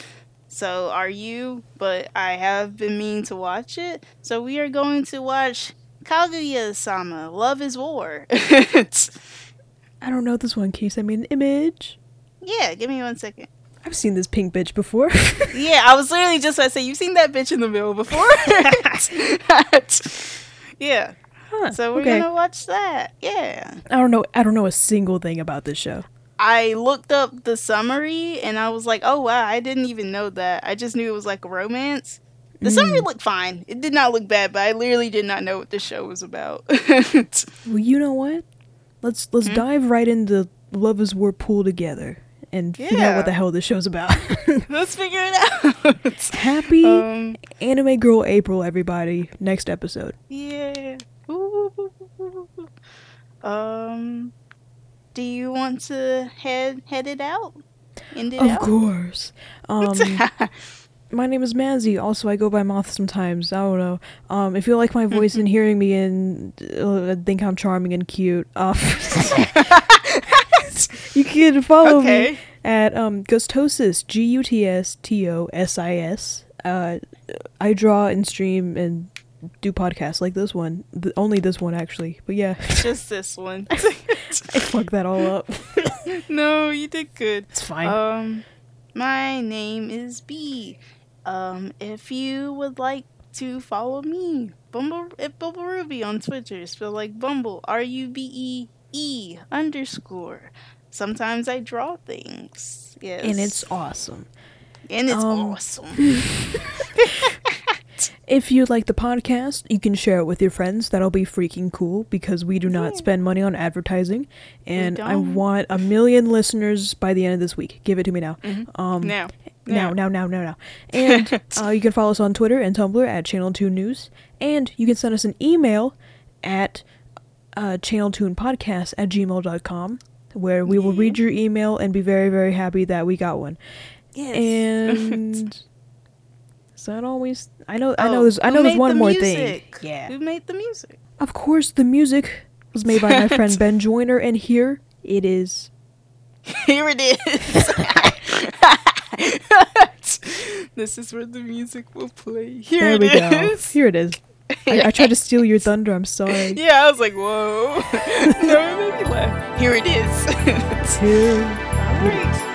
B: So are you, but I have been meaning to watch it. So we are going to watch Kaguya-sama, Love is War.
A: I don't know this one. Can you send me an image?
B: yeah, give me one second.
A: I've seen this pink bitch before.
B: Yeah, I was literally just about to say, you've seen that bitch in the middle before? yeah.
A: Huh,
B: So we're
A: okay.
B: gonna watch that. Yeah.
A: I don't know. I don't know a single thing about this show.
B: I looked up the summary and I was like, oh wow, I didn't even know that. I just knew it was like a romance. The summary looked fine. It did not look bad, but I literally did not know what the show was about.
A: Well, you know what? Let's let's
B: Hmm?
A: dive right into Love Is War pool together and figure out what the hell this show's about.
B: Let's figure it out.
A: Happy
B: um,
A: Anime Girl April, everybody. Next episode.
B: yeah. Ooh. Um, do you want to head head it out? End it
A: Of
B: out.
A: course. Um, my name is Mazzy. Also, I go by Moth sometimes. I don't know. Um, if you like my voice and hearing me and uh, think I'm charming and cute, uh, you can follow me at um, Gutstosis, G U T S T O S I S. Uh, I draw and stream and do podcasts like this one. Th- only this one, actually. But yeah,
B: Just this one.
A: I fucked that all up.
B: no, you did good.
A: It's fine.
B: Um, my name is B. Um, if you would like to follow me, Bumble at Bumble Rubee on Twitter, spell like Bumble, R U B E E underscore. Sometimes I draw things. Yes,
A: and it's awesome.
B: and it's
A: um,
B: awesome.
A: If you like the podcast, you can share it with your friends. That'll be freaking cool because we do not
B: Yeah.
A: spend money on advertising, and I want a million listeners by the end of this week. Give it to me now.
B: Mhm.
A: Um,
B: now,
A: now, now, now, now, now. And uh, you can follow us on Twitter and Tumblr at Channel Tune News, and you can send us an email at uh, channeltunepodcast at gmail.com where we will read your email and be very, very happy that we got one.
B: Yes.
A: And is that always? I know. I know.
B: Oh,
A: There's. I know. There's one
B: the
A: more
B: music?
A: thing. Yeah.
B: Who made the music?
A: Of course, the music was made by my friend Ben Joyner, and here it is.
B: Here it is. this is where the music will play. Here
A: there we
B: it
A: go. Here it is. I, I tried to steal your thunder. I'm sorry.
B: Yeah, I was like, whoa. no, it made me laugh. Here it is.
A: Here